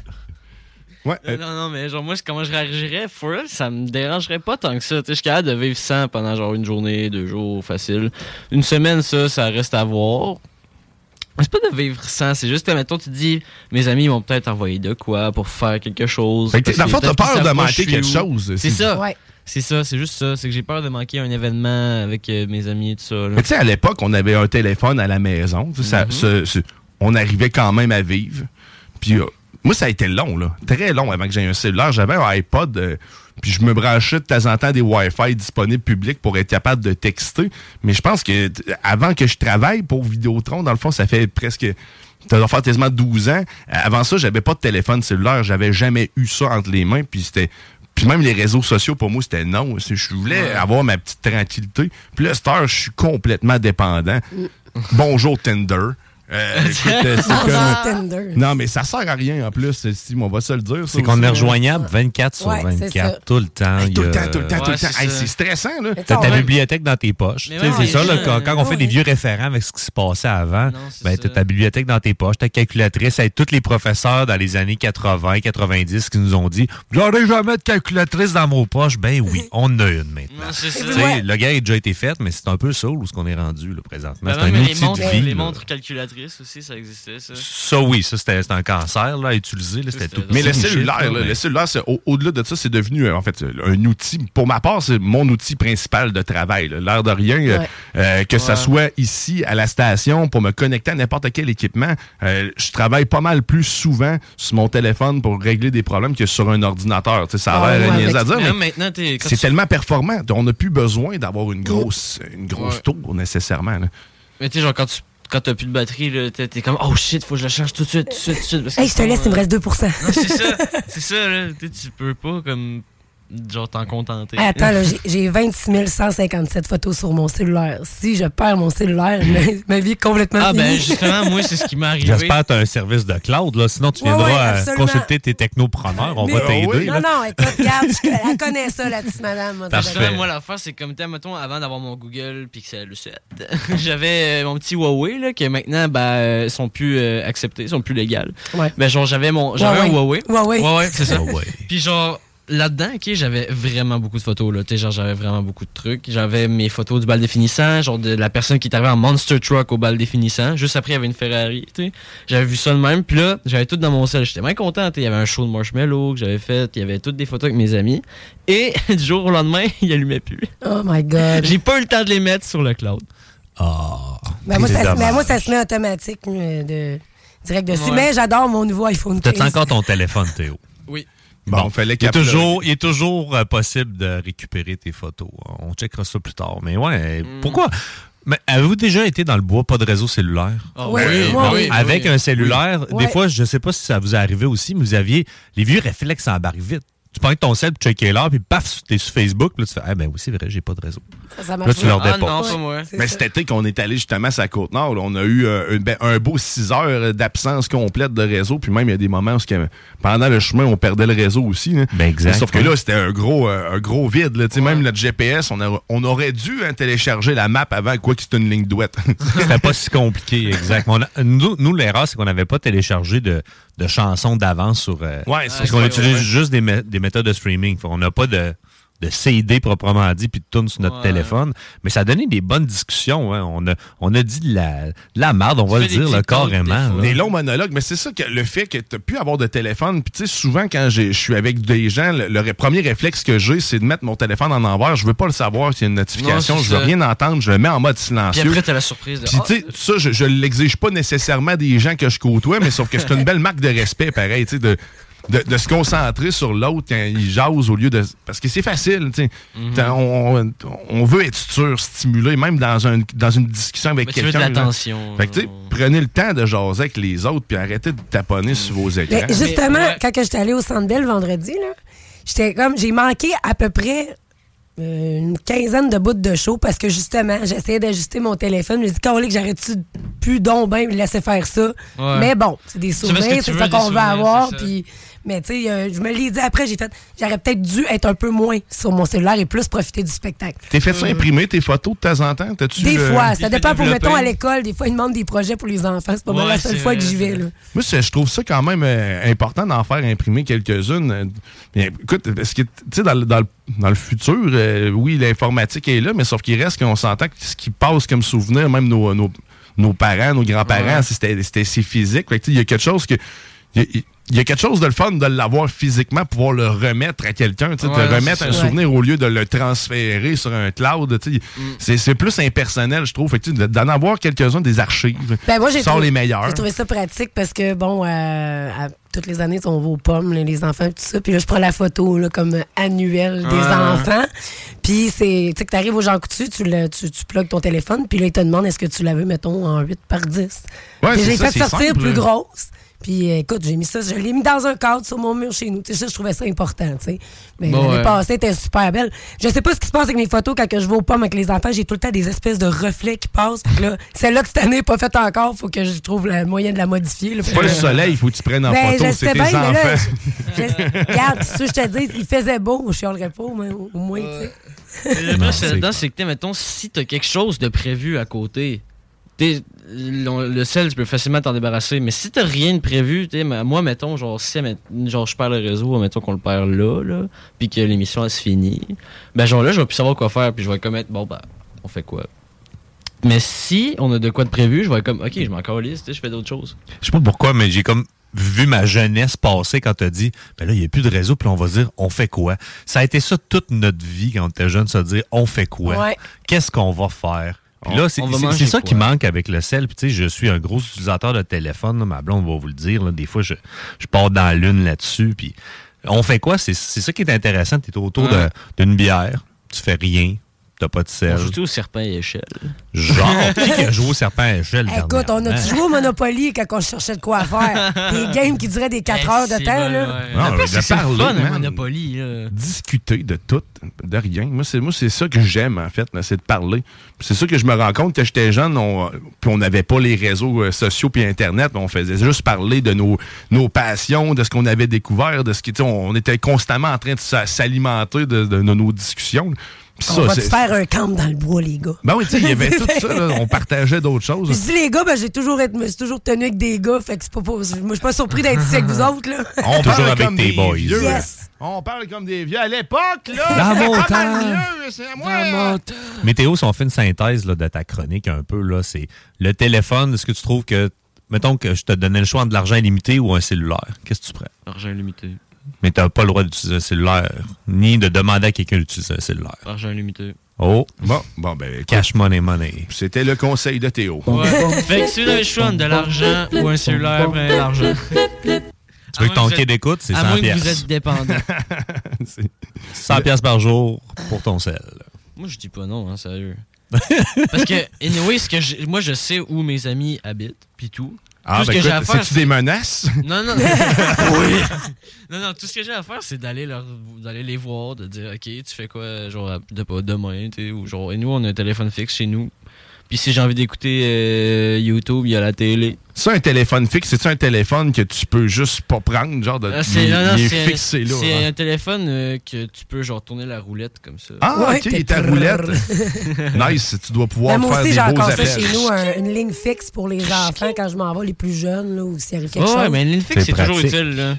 Ouais. Non, non, non, mais genre, moi, je- comment je réagirais? For real, ça me dérangerait pas tant que ça. Tu sais, je suis capable de vivre sans pendant genre une journée, deux jours, facile. Une semaine, ça, ça reste à voir. Mais C'est pas de vivre sans, c'est juste, mettons, tu te dis, mes amis ils vont peut-être envoyer de quoi pour faire quelque chose. Fait que, dans le fond, peut-être t'as peur de manquer quelque où. chose, C'est ça. Ouais. C'est ça, c'est juste ça. C'est que j'ai peur de manquer un événement avec euh, mes amis et tout ça. là. Mais tu sais, à l'époque, on avait un téléphone à la maison. Ça- Mhm. ce- ce- on arrivait quand même à vivre. Puis euh, moi, ça a été long, là. Très long avant que j'aie un cellulaire. J'avais un iPod, euh, puis je me branchais de temps en temps des Wi-Fi disponibles publics pour être capable de texter. Mais je pense que t- avant que je travaille pour Vidéotron, dans le fond, ça fait presque... Ça doit faire quasiment 12 ans. Avant ça, j'avais pas de téléphone cellulaire. J'avais jamais eu ça entre les mains. Puis c'était... Puis même les réseaux sociaux, pour moi, c'était non. Je voulais Ouais. avoir ma petite tranquillité. Puis là, cette heure, je suis complètement dépendant. Bonjour Tinder. Euh, écoute, comme-. Non, mais ça sert à rien en plus, si on va se le dire. C'est qu'on est rejoignable 24 sur Ouais, c'est 24, ça. tout le temps. Hey, tout le temps, tout le temps, tout le temps. c'est Hey, ça. C'est stressant, là. T'as ta bibliothèque dans tes poches. C'est ça, là, quand, quand on fait ouais. des vieux référents avec ce qui se passait avant, Non, ben, t'as ta bibliothèque dans tes poches, ta calculatrice, avec tous les professeurs dans les années 80, 90 qui nous ont dit J'aurais jamais de calculatrice dans mon poche. Ben oui, on en a une maintenant. Non, Le gars a déjà été fait, mais c'est un peu ça où ce qu'on est rendu là, présentement. Ben c'est un outil de vie. les montres calculatrices aussi, ça existait, ça. Ça, oui, ça, c'était c'était un cancer là, à utiliser. là, C'était tout Mais le cellulaire, mais- le cellulaire, c'est- au- au-delà de ça, c'est devenu euh, en fait euh, un outil. Pour ma part, c'est mon outil principal de travail. L'air de rien, euh, Ouais. euh, que ça Ouais. soit ici à la station pour me connecter à n'importe quel équipement. euh, je travaille pas mal plus souvent sur mon téléphone pour régler des problèmes que sur un ordinateur. Tu sais, ça a Ah, l'air ouais, à dire, Mais c'est tu- tellement performant. On n'a plus besoin d'avoir une grosse, une grosse Ouais. tour nécessairement. là. Mais tu sais, genre, quand tu. Quand t'as plus de batterie, là, t'es comme, oh shit, faut que je la charge tout de suite, tout de suite, tout de suite. parce que Hey, je te laisse, il me reste 2 Non, c'est ça, c'est ça, là. Tu sais, tu peux pas, comme, genre, t'en contenter. Hey, attends, là, j'ai- j'ai 26 157 photos sur mon cellulaire. Si je perds mon cellulaire, ma, ma vie est complètement Ah, finie. ben, justement, moi, c'est ce qui m'est arrivé. J'espère que tu as un service de cloud, là. sinon tu viendras ouais, euh, consulter tes technopreneurs. On va Mais- t'aider. Non, là. non, écoute, regarde, je- elle connaît ça, la petite madame. fait- Justement, moi, l'affaire, c'est comme, mettons, avant d'avoir mon Google Pixel 7, j'avais euh, mon petit Huawei, là, que maintenant, ben, euh, sont plus euh, acceptés, sont plus légales. Ouais. Ben, genre, j'avais mon, j'avais un Huawei. Huawei. Huawei. C'est ça. Huawei. Puis genre, là-dedans, ok, j'avais vraiment beaucoup de photos, là. Tu sais, genre, j'avais vraiment beaucoup de trucs. J'avais mes photos du bal définissant, genre de la personne qui est arrivée en Monster Truck au bal définissant. Juste après, il y avait une Ferrari, tu sais. J'avais vu ça de même. Puis là, j'avais tout dans mon sel. J'étais bien content, tu sais. Il y avait un show de marshmallow que j'avais fait. Il y avait toutes des photos avec mes amis. Et du jour au lendemain, il allumait plus. Oh my God. J'ai pas eu le temps de les mettre sur le cloud. Ah. Ben, moi, ça, ben, moi, ça se met automatique euh, de, direct dessus. Ouais. Mais j'adore mon nouveau iPhone 15. T'as encore ton téléphone, Théo? Oui. Bon, il fallait il, est toujours, il est toujours euh, possible de récupérer tes photos. On checkera ça plus tard. Mais ouais, Mm. pourquoi? Mais avez-vous déjà été dans le bois, pas de réseau cellulaire? Ah Oui, oui, moi, ben oui. oui, ben Avec oui. un cellulaire, Oui. des fois, je sais pas si ça vous est arrivé aussi, mais vous aviez les vieux réflexes en barre vite. Tu prends ton sel, tu checker l'heure, puis paf, t'es sur Facebook, puis là, tu fais Ah ben oui, c'est vrai, j'ai pas de réseau. Ça Là, tu leur Ah déposes. non, pas moi. C'est Mais cet été qu'on est allé justement à la Côte-Nord, on a eu euh, ben, un beau 6 heures d'absence complète de réseau. Puis même, il y a des moments où que- pendant le chemin, on perdait le réseau aussi. là. Ben, exact, Sauf que là, c'était un gros, euh, un gros vide. là. Tu sais, Même notre GPS, on, a- on aurait dû hein, télécharger la map avant, quoi que c'était une ligne douette. C'était pas si compliqué, exact. On a- nous, nous, l'erreur, c'est qu'on n'avait pas téléchargé de, de chansons d'avance sur. euh, Ouais, parce qu'on utilise ouais. juste des, mé- des méthodes de streaming. On n'a pas de, de CD proprement dit puis de tune sur notre Ouais. téléphone. Mais ça a donné des bonnes discussions. hein. On, a, on a dit de la, de la merde, on va le des dire là, carrément. là. Des longs monologues, mais c'est ça que le fait que tu pu avoir de téléphone. Puis tu sais, souvent quand je suis avec des gens, le, premier réflexe que j'ai, c'est de mettre mon téléphone en envers. Je veux pas le savoir s'il y a une notification. Non, je veux ça. rien entendre. Je le mets en mode Puis silencieux. après, t'as la surprise de. Puis Ah, tu sais, ça, je, je l'exige pas nécessairement des gens que je côtoie, mais sauf que c'est une belle marque de respect, pareil, tu sais, de, de, de se concentrer sur l'autre quand il jase au lieu de... Parce que c'est facile, tu sais. Mhm. On, veut être sûr, stimulé, même dans, un, dans une discussion avec Mais tu veux de quelqu'un. l'attention, Fait que, tu sais, prenez le temps de jaser avec les autres, puis arrêtez de taponner sur vos écrans. Mais justement, quand que j'étais allée au Centre Bell vendredi, là, j'étais comme, j'ai manqué à peu près une quinzaine de bouts de show parce que justement, j'essayais d'ajuster mon téléphone. Je me dit, que j'arrête-tu plus donc ben me laisser faire ça? Ouais. Mais bon, c'est des souvenirs, c'est des qu'on veut avoir. Puis, mais tu sais, euh, je me l'ai dit après, j'ai fait, j'aurais peut-être dû être un peu moins sur mon cellulaire et plus profiter du spectacle. T'es fait ça imprimer tes photos de temps en temps? T'as-tu, Des euh, fois, ça dépend pour, mettons, à l'école, des fois, ils demandent des projets pour les enfants. C'est pas mal Ouais, la seule fois que j'y vais, là. Moi, c'est- je trouve ça quand même euh, important d'en faire imprimer quelques-unes. Euh, écoute, parce que, tu sais, dans, le- dans le- dans le futur, euh, oui, l'informatique est là, mais sauf qu'il reste qu'on s'entend que ce qui passe comme souvenir, même nos, nos, nos parents, nos grands-parents, Ouais. c'était c'était- c'est physique. Tu Il y a quelque chose que. Il y a- il y a quelque chose de le fun de l'avoir physiquement, pouvoir le remettre à quelqu'un, tu sais, Ouais, te remettre un souvenir au lieu de le transférer sur un cloud. tu sais. Mm. C'est c'est plus impersonnel, je trouve. Fait que, tu sais, d'en avoir quelques-uns des archives. Ben moi, j'ai sors trouvé- les meilleurs. J'ai trouvé ça pratique parce que, bon, euh, à toutes les années, on va aux pommes, là, les enfants, tout ça. Puis là, je prends la photo là, comme annuelle des enfants. Puis c'est, tu sais, que t'arrives aux gens coutus, tu, le, tu, tu plugues ton téléphone, puis là, ils te demandent est-ce que tu la veux, mettons, en 8 par 10. Ouais, puis ça, fait sortir simple, plus grosse. Puis euh, écoute, j'ai mis ça, je l'ai mis dans un cadre sur mon mur chez nous. Tu sais, ça, je trouvais ça important, tu sais. Mais Bon, l'année ouais. passée, était super belle. Je sais pas ce qui se passe avec mes photos quand que je vais aux pommes avec les enfants. J'ai tout le temps des espèces de reflets qui passent. Que là, celle-là de cette année n'est pas faite encore. Faut que je trouve le moyen de la modifier. C'est pas le que- soleil, il faut que tu prennes en Ben, photo, je c'est sais tes bien, mais là, enfants. je- regarde, ce que je te dis, il faisait beau. Je chialerais pas, mais au moins, tu sais. Plus, c'est que, mettons, si t'as quelque chose de prévu à côté, le, le sel, tu peux facilement t'en débarrasser. Mais si t'as rien de prévu, moi, mettons, genre, si genre, je perds le réseau, mettons qu'on le perd là, là, puis que l'émission, elle se finit, ben, genre, là, je vais plus savoir quoi faire, puis je vais comme être, bon, ben, on fait quoi? Mais si on a de quoi de prévu, je vais être comme, ok, je m'en calisse, je fais d'autres choses. Je sais pas pourquoi, mais j'ai comme vu ma jeunesse passer quand t'as dit, ben là, il n'y a plus de réseau, puis on va se dire, on fait quoi? Ça a été ça toute notre vie quand on était jeune, se dire, on fait quoi? Ouais. Qu'est-ce qu'on va faire? Puis là, c'est ça quoi? qui manque avec le sel. Puis tu sais, je suis un gros utilisateur de téléphone. là, ma blonde va vous le dire. là. Des fois, je, je pars dans la lune là-dessus. Puis on fait quoi? C'est ça qui est intéressant. Tu es autour d'une bière. Tu fais rien. T'as pas de sel. On joue au serpent et échelle? Genre, qui a joué au serpent à échelle Écoute, on a joué au Monopoly quand on cherchait de quoi faire. Des games qui duraient des 4 heures de temps, là. Non, mais de parler, fun, man. Monopoly. là. discuter de tout, de rien. Moi, c'est moi c'est ça que j'aime, en fait, c'est de parler. C'est ça que je me rends compte que j'étais jeune, on, puis on n'avait pas les réseaux euh, sociaux puis Internet, mais on faisait juste parler de nos, nos passions, de ce qu'on avait découvert, de ce qui, on, on était constamment en train de sa- s'alimenter de, de- de nos discussions. On va te faire un camp dans le bois, les gars. Ben oui, tu sais, il y avait tout ça, là, on partageait d'autres choses. Je dis les gars, ben, j'ai toujours, suis toujours tenu avec des gars, fait que c'est pas, pas- moi, je suis pas surpris d'être ici avec vous autres, là. On Toujours parle avec comme des boys. vieux. Yes. On parle comme des vieux. À l'époque, là, Dans mon pas temps. mal mieux, c'est à moi. Météo, si on fait une synthèse là, de ta chronique un peu, là, c'est le téléphone, est-ce que tu trouves que, mettons que je te donnais le choix entre de l'argent illimité ou un cellulaire, qu'est-ce que tu prends? Argent limité. Mais tu n'as pas le droit d'utiliser un cellulaire, ni de demander à quelqu'un d'utiliser un cellulaire. Argent limité. Oh, Bon, bon, ben, écoute, cash money money. c'était le conseil de Théo. Ouais. fait que si vous avez le choix entre de l'argent ou un cellulaire, prenez l'argent. Tu veux que ton quai d'écoute, c'est À 100 moins que piastres. vous êtes dépendant. 100 piastres par jour pour ton sel. Moi, je dis pas non, hein, sérieux. Parce que, anyway, ce que moi, je sais où mes amis habitent, puis tout. Ah, tout ce ben que j'ai à écoute, faire, c'est-tu des menaces? Non, non. oui. Non, non, tout ce que j'ai à faire, c'est d'aller leur, d'aller les voir, de dire, OK, tu fais quoi, genre, de pas demain, tu sais, ou genre, et nous, on a un téléphone fixe chez nous. Puis si j'ai envie d'écouter euh, YouTube, il y a la télé. Ça, un téléphone fixe, c'est-tu un téléphone que tu peux juste pas prendre, genre de. Ah, c'est c'est fixé là. C'est hein? un téléphone euh, que tu peux genre tourner la roulette comme ça. Ah, ok, il est à roulette. nice, tu dois pouvoir Ben, moi faire aussi, des j'ai beaux encore ça appels. chez nous, un- une ligne fixe pour les enfants quand je m'en vais, les plus jeunes, là, ou s'il arrive quelque Ouais, chose. ouais, mais une ligne fixe, C'est c'est toujours utile. Là.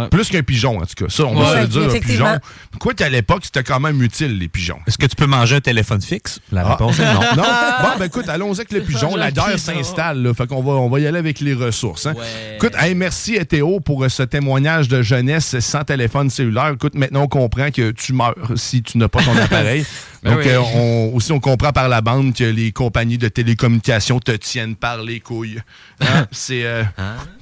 Ouais, Plus qu'un pigeon, en tout cas. Ça, on Ouais, va se le dire, un pigeon. Quoi qu'à l'époque, c'était quand même utile, les pigeons. Est-ce que tu peux manger un téléphone fixe? La Ah. réponse est non. non? Bon, ben écoute, allons-y avec le pigeon. La guerre s'installe. Fait qu'on va, on va y aller avec les ressources. hein. Écoute, hey, merci à Théo pour euh, ce témoignage de jeunesse sans téléphone cellulaire. Écoute, maintenant, on comprend que tu meurs si tu n'as pas ton appareil. Ben Donc, oui. euh, on, aussi, on comprend par la bande que les compagnies de télécommunications te tiennent par les couilles. Hein? C'est... euh,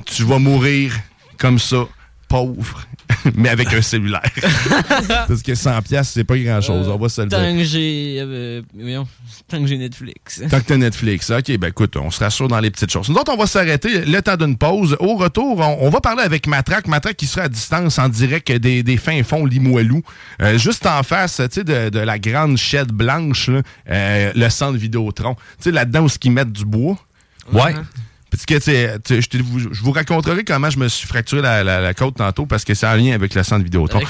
Tu vas mourir comme ça, pauvre, mais avec un cellulaire. Parce que 100 pièces c'est pas grand-chose. on va se le dire. Tant que j'ai. euh, voyons, tant que j'ai Netflix. Tant que t'as Netflix, ok, ben écoute, on se rassure dans les petites choses. Nous autres, on va s'arrêter le temps d'une pause. Au retour, on, on va parler avec Matraque. Matraque qui sera à distance en direct des, des fins fonds Limoilou. Euh, juste en face, tu sais, de, de la grande shed blanche, là, euh, le centre Vidéotron. Tu sais, là-dedans où ils mettent du bois. Ouais. Parce que, je, vous, vous, raconterai comment je me suis fracturé la, la, la côte tantôt parce que c'est en lien avec le centre Vidéotron.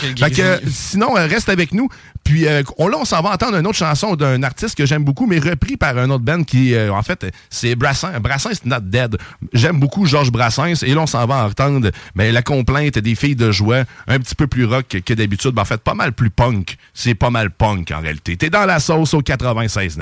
Sinon, euh, reste avec nous. Puis euh, on, là, on s'en va entendre une autre chanson d'un artiste que j'aime beaucoup, mais repris par un autre band qui, euh, en fait, c'est Brassens. Brassens Not Dead. J'aime beaucoup Georges Brassens. Et là, on s'en va entendre mais la complainte des filles de joie, un petit peu plus rock que d'habitude. Ben, en fait, pas mal plus punk. C'est pas mal punk en réalité. T'es dans la sauce au 96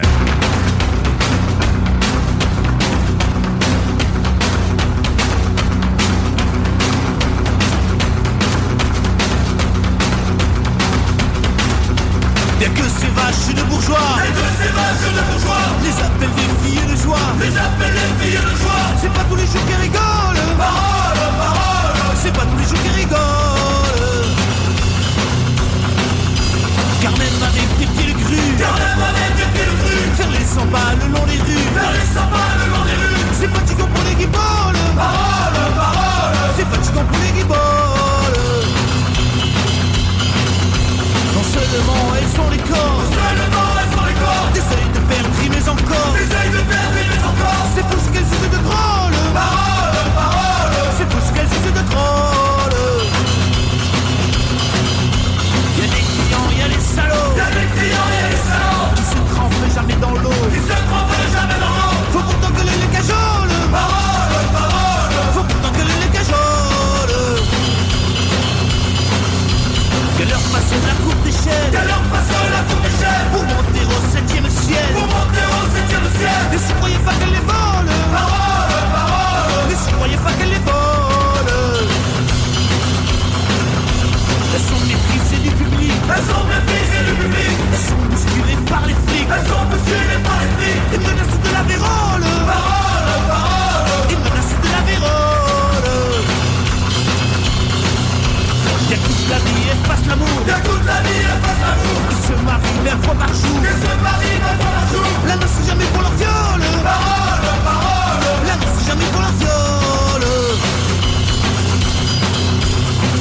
neuf fois par jour. Ils se marient neuf fois par jour? La noce, c'est jamais pour leur viol. Parole, parole. La noce, c'est jamais pour leur viol.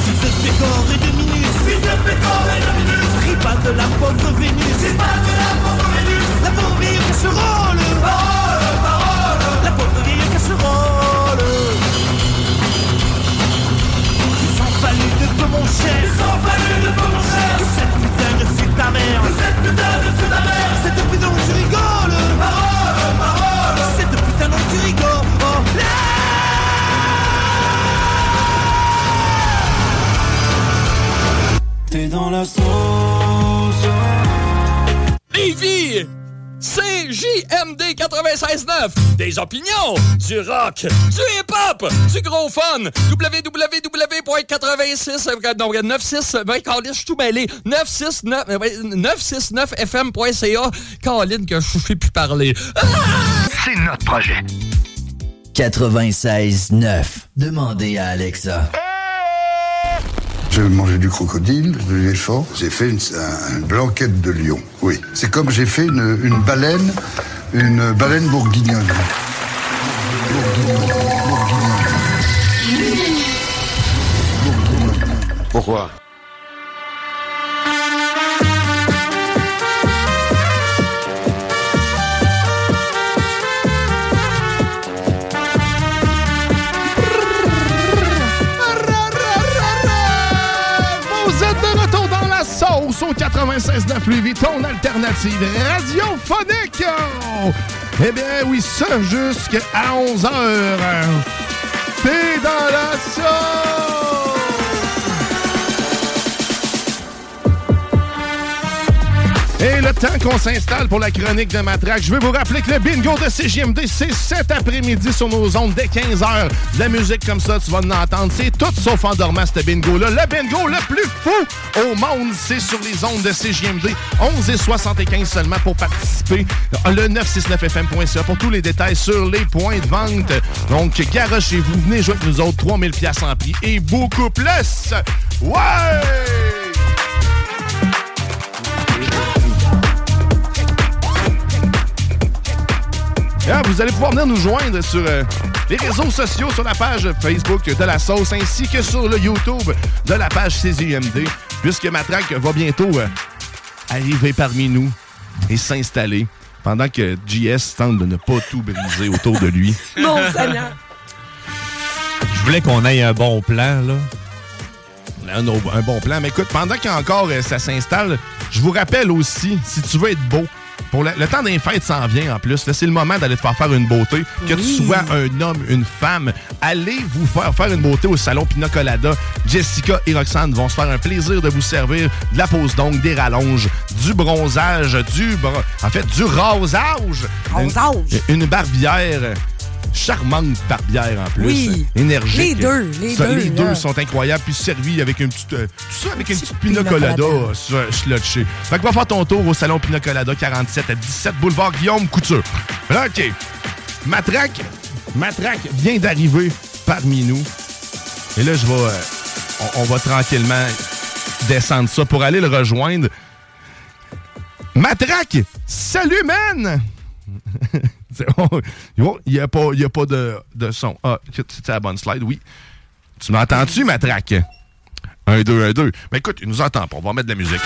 Fils de Pécor et de Minus. Fils de Pécor et de Minus. Ris pas de la pauvre Vénus. Ris pas de la pauvre Vénus. La pauvre vieille casserole. Parole, parole. La pauvre vieille casserole. Ils ont fallu de peu mon cher Ils ont fallu de peu mon cher Que cette putain de fut ta mère Dans la sauce. Lévis! CJMD 96.9 Des opinions, du rock, du hip-hop, du gros fun www.86 non, 96 ben, Colin, je suis tout mêlé 969 euh, ouais, 969fm.ca Colin, que je sais plus parler C'est notre projet. 96.9. Demandez à Alexa. J'ai mangé du crocodile, de l'éléphant. J'ai fait une, un- une blanquette de lion. Oui. C'est comme j'ai fait une, une baleine, une baleine bourguignonne. Pourquoi? Au 96.9 Lévis, ton alternative radiophonique. Eh bien, oui, ça, jusqu'à 11h. T'es dans la! Et le temps qu'on s'installe pour la chronique de Matraque, je veux vous rappeler que le bingo de CGMD, c'est cet après-midi sur nos ondes dès 15h. De la musique comme ça, tu vas en entendre. C'est tout sauf endormant, ce bingo-là. Le bingo le plus fou au monde, c'est sur les ondes de CGMD. 11 et 75 seulement pour participer. Le 969fm.ca pour tous les détails sur les points de vente. Donc, garochez-vous, venez jouer avec nous autres. 3000 pièces en prix et beaucoup plus. Ouais! Ah, vous allez pouvoir venir nous joindre sur euh, les réseaux sociaux, sur la page Facebook de la sauce, ainsi que sur le YouTube de la page CZMD, puisque Matraque va bientôt euh, arriver parmi nous et s'installer pendant que JS tente de ne pas tout briser autour de lui. Mon Seigneur. Je voulais qu'on ait un bon plan, là. Un, un bon plan. Mais écoute, pendant qu'encore euh, ça s'installe, je vous rappelle aussi, si tu veux être beau, pour le, le temps des fêtes s'en vient en plus. C'est le moment d'aller te faire faire une beauté. Que tu sois un homme, une femme, allez vous faire faire une beauté au salon Pina Colada. Jessica et Roxane vont se faire un plaisir de vous servir de la pose d'ongles, des rallonges, du bronzage, du bron- en fait du rasage. Rasage. Une, une barbière. Charmante barbière en plus. Oui. Énergique. Les deux, les Ça, deux, Les deux sont incroyables. Puis servis avec une petite. euh, tout ça avec une petite pina colada colada. euh, sur- slotché. Fait que va faire ton tour au salon Pina Colada 47 à 17 boulevard Guillaume Couture. OK. Matraque. Matraque vient d'arriver parmi nous. Et là, je vais. euh, on, on va tranquillement descendre ça pour aller le rejoindre. Matraque! Salut, man! Il n'y a pas, y a pas de, de son. Ah, c'est la bonne slide, oui. Tu m'entends-tu, Matraque? Un, deux, un, deux. Mais écoute, il nous entend pas. On va mettre de la musique.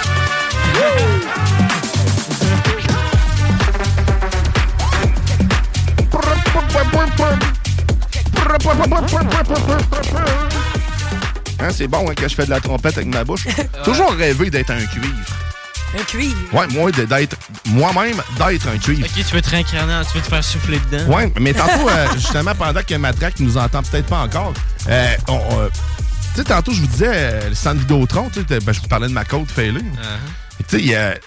Hein, c'est bon hein, que je fais de la trompette avec ma bouche. Toujours rêvé d'être un cuivre. Un cuivre. Ouais, moi, de- d'être moi-même, d'être un cuivre. Ok, tu veux te réincarner, tu veux te faire souffler dedans. Ouais, mais tantôt, euh, justement, pendant que Matraque nous entend peut-être pas encore, euh, on, euh, tu sais, tantôt, je vous disais, euh, le centre Vidéotron, tu sais, ben, je vous parlais de ma côte fêlée. Et Tu sais,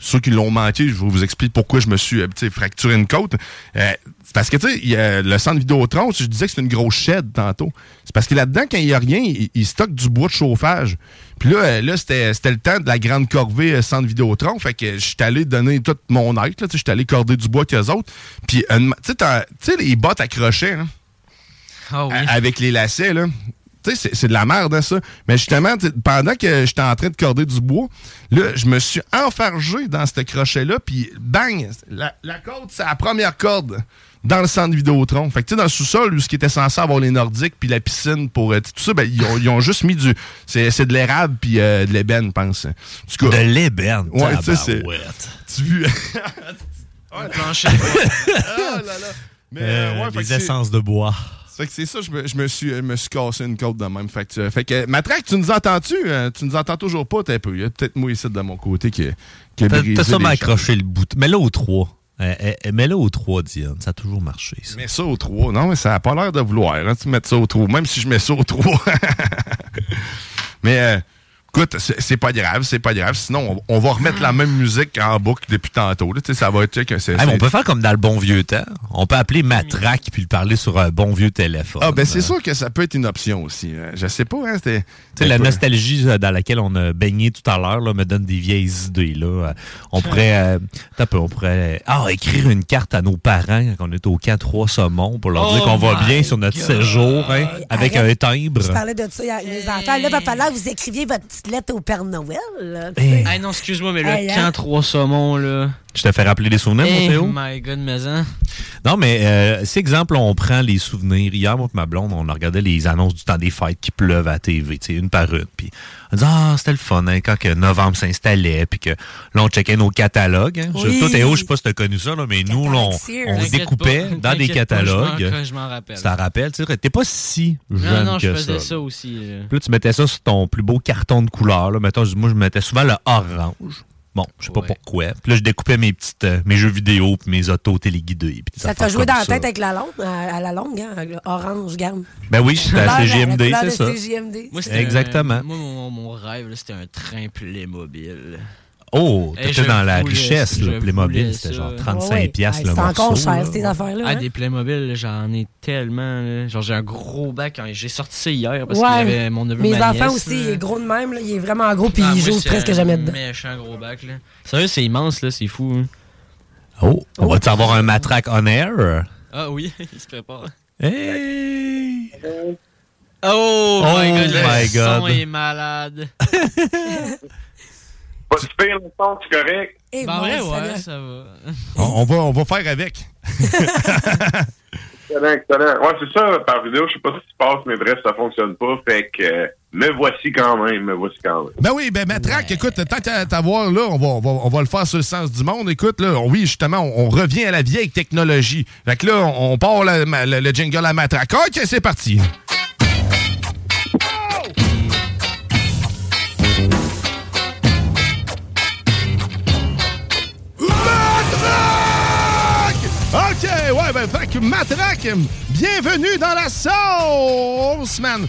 ceux qui l'ont manqué, je vous explique pourquoi je me suis euh, fracturé une côte. Euh, c'est parce que, tu sais, le centre Vidéotron, je disais que c'est une grosse shed tantôt. C'est parce que là-dedans, quand il n'y a rien, il, il stocke du bois de chauffage. Puis là, euh, là c'était le temps de la grande corvée centre Vidéotron. Fait que je suis allé donner tout mon sais, Je suis allé corder du bois qu'eux autres. Puis, tu sais, les bottes crochet, là, Ah oui. avec les lacets, là. Tu sais, c'est- c'est de la merde, hein, ça. Mais justement, pendant que j'étais en train de corder du bois, là, je me suis enfargé dans ce crochet-là, puis bang! La, la corde, c'est la première corde dans le centre Vidéotron. Fait que, tu sais, dans le sous-sol, où ce qui était censé avoir les Nordiques, puis la piscine pour euh, tout ça, ben, ils ont, ils ont juste mis du... C'est c'est de l'érable, puis euh, de l'ébène, je pense. Cas, De l'ébène. Ouais, tu sais, c'est... Tu vu... Plancher. Ah là là. Mais, euh, ouais, c'est- essences de bois. Fait que c'est ça, je me, je me suis, je me suis cassé une côte de même. Fait que, euh, fait que Matraque, tu nous entends-tu? Euh, tu nous entends toujours pas, t'es un peu. Il y a peut-être moi ici de mon côté qui, qui a brisé t'as sûrement accroché le bout. Mets-le au 3. Euh, euh, Mets-le au 3, Diane. Ça a toujours marché, ça. Mets ça au 3. Non, mais ça a pas l'air de vouloir, hein, tu mets ça au 3. Même si je mets ça au 3. mais, euh, écoute, c'est pas grave, c'est pas grave. Sinon, on, on va remettre la même musique en boucle depuis tantôt. là. Tu sais, ça va être que mais on peut faire comme dans le bon vieux temps. On peut appeler Matraque puis le parler sur un bon vieux téléphone. Ah, ben c'est sûr que ça peut être une option aussi. hein. Je sais pas, hein, c'était. Sais, la peu- nostalgie euh, dans laquelle on a baigné tout à l'heure là, me donne des vieilles idées. Là. Euh, On pourrait, euh, attends un peu, on pourrait ah, écrire une carte à nos parents quand on est au camp 3 Saumon pour leur dire Oh qu'on va bien sur notre God. séjour hein, avec arrête. un timbre. Je parlais de ça enfants. Là, papa, là, vous écriviez votre petite lettre au Père Noël. là, tu sais. Hey, non, excuse-moi, mais là, Hey, hein? quand trois saumons, là. Je te fais rappeler des souvenirs, mon Eh Théo? my god, mais hein? Non, mais euh, si, exemple, on prend les souvenirs. Hier, moi et ma blonde, on a regardé les annonces du temps des fêtes qui pleuvent à la TV, tu sais, une par une. Puis on dit, ah, c'était le fun, hein, quand que novembre s'installait, puis que là, on checkait nos catalogues. hein. Je- Oui. Toi, Théo, je sais pas si tu as connu ça, là, mais nous, là, on, on se découpait pas, dans des t'inquiète pas, je m'en- catalogues. je rappelle. Ça rappelle, tu sais, t'es pas si Non, jeune non, je que faisais ça. ça aussi. là. Puis là, tu mettais ça sur ton plus beau carton de couleur. Là. Mettons, moi, je mettais souvent le orange. Bon, je sais pas pourquoi. Puis là, je découpais mes petites, euh, mes jeux vidéo puis mes autos puis des Ça t'a joué dans la tête avec la longue, à, à la longue, hein, orange, garde. Ben oui, c'était à CGMD, c'est ça. CGMD. Moi, c'était Exactement. un- moi, mon, mon rêve, c'était un train Playmobil. Oh, Eh, t'étais dans la voulais- richesse. Le Playmobil, c'était genre 35 Ouais, ouais. piastres Hey, le c'est morceau. encore cher, là. ces affaires-là. Ah, hein? des Playmobil, j'en ai tellement. là. Genre, j'ai un gros bac. hein, J'ai sorti ça hier parce Ouais. qu'il y avait mon neveu Mes ma enfants nièce, aussi, là. il est gros de même, là, il est vraiment gros, puis Ah, il joue c'est presque un jamais dedans. méchant gros bac, là. Sérieux, c'est immense, là, c'est fou. hein. Oh, on va-tu avoir un matraque on air? Ah oui, il se prépare. Hey! Oh, Oh my god, my le son est malade. Pas si pire, le son, c'est correct. Et bah bon, ouais, ça va. On, on va, on va faire avec. Excellent, excellent. Ouais, c'est ça, par vidéo, je sais pas ce qui se passe, mais bref, ça fonctionne pas. Fait que euh, me voici quand même, me voici quand même. Ben oui, ben Matraque, écoute, tant qu'à t'avoir là, on va, on, va, on va le faire sur le sens du monde. Écoute, là, oui, justement, on, on revient à la vieille technologie. Fait que là, on, on part le, le jingle à Matraque. OK, c'est parti. Matraque, bienvenue dans la sauce, man.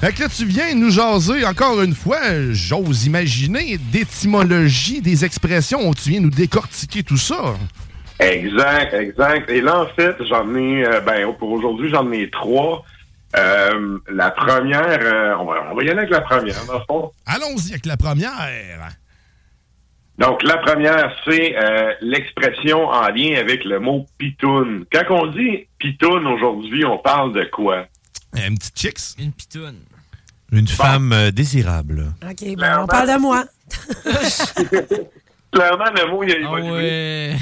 Fait que là, tu viens nous jaser, encore une fois, j'ose imaginer, d'étymologie, des expressions, tu viens nous décortiquer tout ça. Exact, exact. Et là, en fait, j'en ai, euh, ben, pour aujourd'hui, j'en ai trois. Euh, la première, euh, on, va, on va y aller avec la première, dans le fond. Allons-y avec la première. Donc, la première, c'est euh, l'expression en lien avec le mot pitoune. Quand on dit pitoune aujourd'hui, on parle de quoi? Une petite chicks? Une pitoune. Une femme euh, désirable. OK, ben, on parle de moi. Clairement, le mot, il a évolué.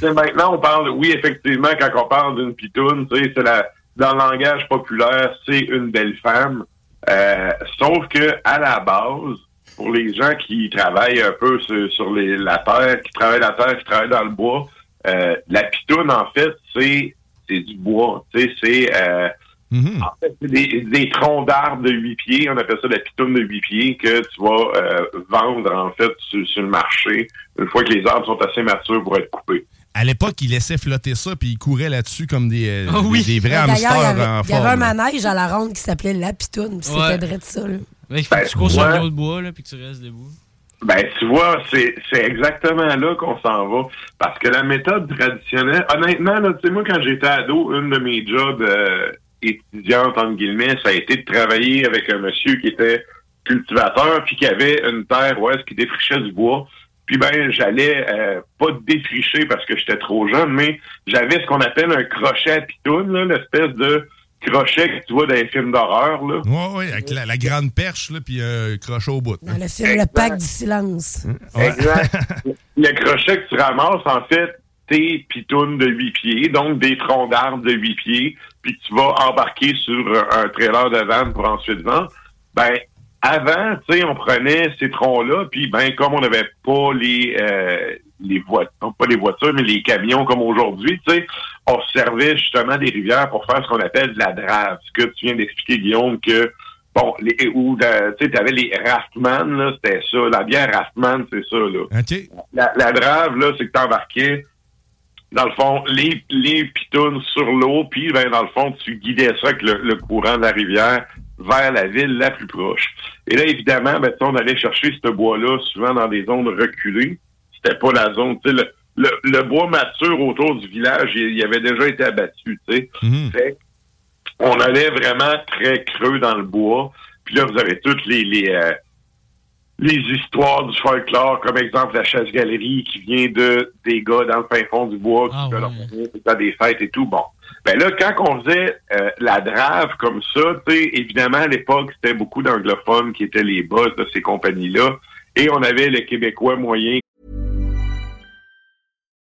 C'est Maintenant, on parle, oui, effectivement, quand on parle d'une pitoune, tu sais, c'est la, dans le langage populaire, c'est une belle femme. Euh, sauf que, à la base, pour les gens qui travaillent un peu sur, sur les, la terre, qui travaillent la terre, qui travaillent dans le bois, euh, la pitoune, en fait, c'est, c'est du bois. Tu sais, c'est, euh, en fait, c'est des, des troncs d'arbres de huit pieds. On appelle ça la pitoune de huit pieds que tu vas euh, vendre, en fait, sur, sur le marché une fois que les arbres sont assez matures pour être coupés. À l'époque, ils laissaient flotter ça, puis ils couraient là-dessus comme des, Ah des, des vrais D'ailleurs, il y hamsters avait, en il y avait un manège à la ronde qui s'appelait La Pitoune, puis c'était vrai de ça. Là. Ouais, il faut Ben, que tu cours sur ouais. le de bois, là, puis que tu restes debout. Ben, tu vois, c'est, c'est exactement là qu'on s'en va. Parce que la méthode traditionnelle, honnêtement, là, tu sais, moi, quand j'étais ado, une de mes jobs euh, étudiantes, entre guillemets, ça a été de travailler avec un monsieur qui était cultivateur, puis qui avait une terre est-ce qu'il défrichait du bois. Puis ben, j'allais euh, pas défricher parce que j'étais trop jeune, mais j'avais ce qu'on appelle un crochet à pitoune, l'espèce de crochet que tu vois dans les films d'horreur, là. Ouais, ouais, avec la, la grande perche, là, puis euh, crochet au bout. Dans le film Le Pacte du silence. Exact. le crochet que tu ramasses, en fait, tes pitounes de huit pieds, donc des troncs d'arbres de huit pieds, puis tu vas embarquer sur un trailer de vanne pour ensuite vendre. Ben, avant, tu sais, on prenait ces troncs-là, puis ben, comme on n'avait pas les euh, les voitures, pas les voitures, mais les camions comme aujourd'hui, tu sais, on se servait justement des rivières pour faire ce qu'on appelle de la drave. Ce que tu viens d'expliquer, Guillaume, que bon, les, ou tu sais, t'avais les Raftman, là, c'était ça. La bière Raftman, c'est ça, là. La, la drave, là, c'est que t'embarquais, dans le fond, les, les pitounes sur l'eau, puis ben, dans le fond, tu guidais ça avec le, le courant de la rivière vers la ville la plus proche. Et là, évidemment, ben, on allait chercher ce bois-là souvent dans des zones reculées. C'était pas la zone, tu sais, le, le, le bois mature autour du village, il, il avait déjà été abattu, tu sais. Fait on allait vraiment très creux dans le bois. Puis là, vous avez toutes les les, euh, les histoires du folklore, comme exemple la chasse-galerie qui vient de des gars dans le fin fond du bois qui fait leur premier dans des fêtes et tout. Bon. Ben là, quand on faisait euh, la drave comme ça, tu sais, évidemment, à l'époque, c'était beaucoup d'anglophones qui étaient les boss de ces compagnies-là. Et on avait le Québécois moyen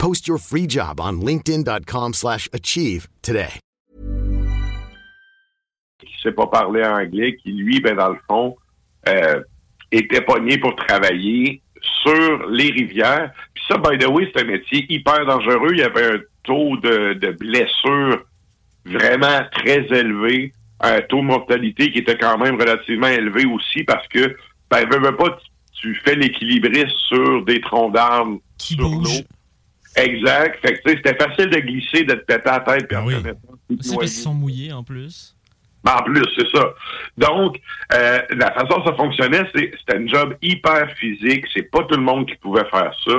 Post your free job on linkedin.com/achieve slash achieve today. qui sait pas parler anglais, qui lui, ben dans le fond, euh, était pogné pour travailler sur les rivières. Puis ça, by the way, c'est un métier hyper dangereux. Il y avait un taux de, de blessures vraiment très élevé, un taux de mortalité qui était quand même relativement élevé aussi parce que, ben, veux, veux pas, tu, tu fais l'équilibriste sur des troncs d'arbres sur l'eau. Exact. Fait que, tu sais, c'était facile de glisser, de te péter la tête. puis en te mettant tout C'est parce qu'ils sont mouillés en plus. Ben, en plus, c'est ça. Donc, euh, la façon dont ça fonctionnait, c'est c'était un job hyper physique. C'est pas tout le monde qui pouvait faire ça.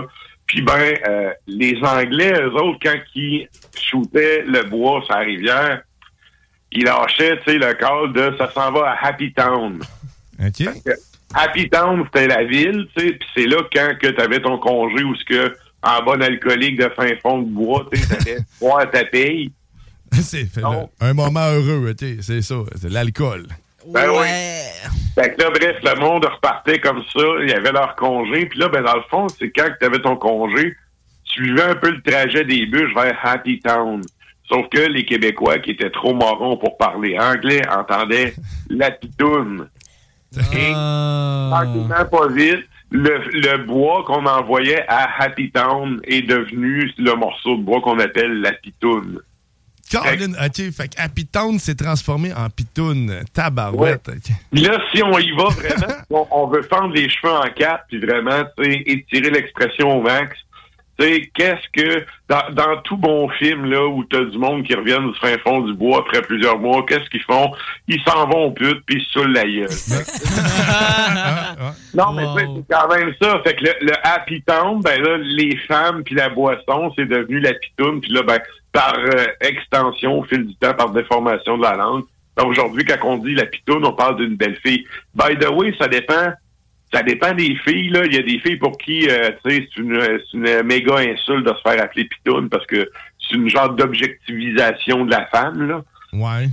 Puis ben, euh, les Anglais, eux autres, quand ils shootaient le bois sur la rivière, ils lâchaient, tu sais, le call de ça s'en va à Happy Town. OK. Happy Town, c'était la ville, tu sais, puis c'est là quand que tu avais ton congé ou ce que en bon alcoolique de fin fond de bois, tu sais, boire ta paye. C'est un moment heureux, tu sais, c'est ça, c'est l'alcool. Ben oui. Fait que là, bref, le monde repartait comme ça. Il y avait leur congé. Puis là, ben, dans le fond, c'est quand tu avais ton congé, tu suivais un peu le trajet des bûches vers Happy Town. Sauf que les Québécois, qui étaient trop morons pour parler anglais, entendaient la pitoune. Et, tranquillement, pas vite, le, le bois qu'on envoyait à Happy Town est devenu le morceau de bois qu'on appelle la pitoune. Colin, OK, fait que Happy Town s'est transformé en pitoune. Tabarouette. OK. Puis là, si on y va vraiment, on, on veut fendre les cheveux en quatre, puis vraiment, tu sais, étirer l'expression au max. Sais, qu'est-ce que, dans, dans tout bon film, là, où t'as du monde qui revient du fin fond du bois après plusieurs mois, qu'est-ce qu'ils font? Ils s'en vont au pute, puis ils se saoulent la gueule. non, mais c'est quand même ça. Fait que le, le Happy Town, ben là, les femmes puis la boisson, c'est devenu la pitoune, puis là, ben, par euh, extension, au fil du temps, par déformation de la langue. Ben, Aujourd'hui, quand on dit la pitoune, on parle d'une belle fille. By the way, ça dépend. Ça dépend des filles, là. Il y a des filles pour qui, euh, tu sais, c'est une, méga insulte de se faire appeler pitoune parce que c'est une genre d'objectivisation de la femme, là. Ouais.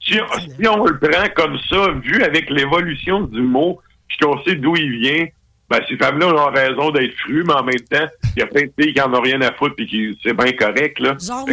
Si on, si on le prend comme ça, vu avec l'évolution du mot, puis qu'on sait d'où il vient, ben, ces femmes-là ont raison d'être frues, mais en même temps, il y a plein de filles qui en ont rien à foutre puis qui c'est bien correct, là. Genre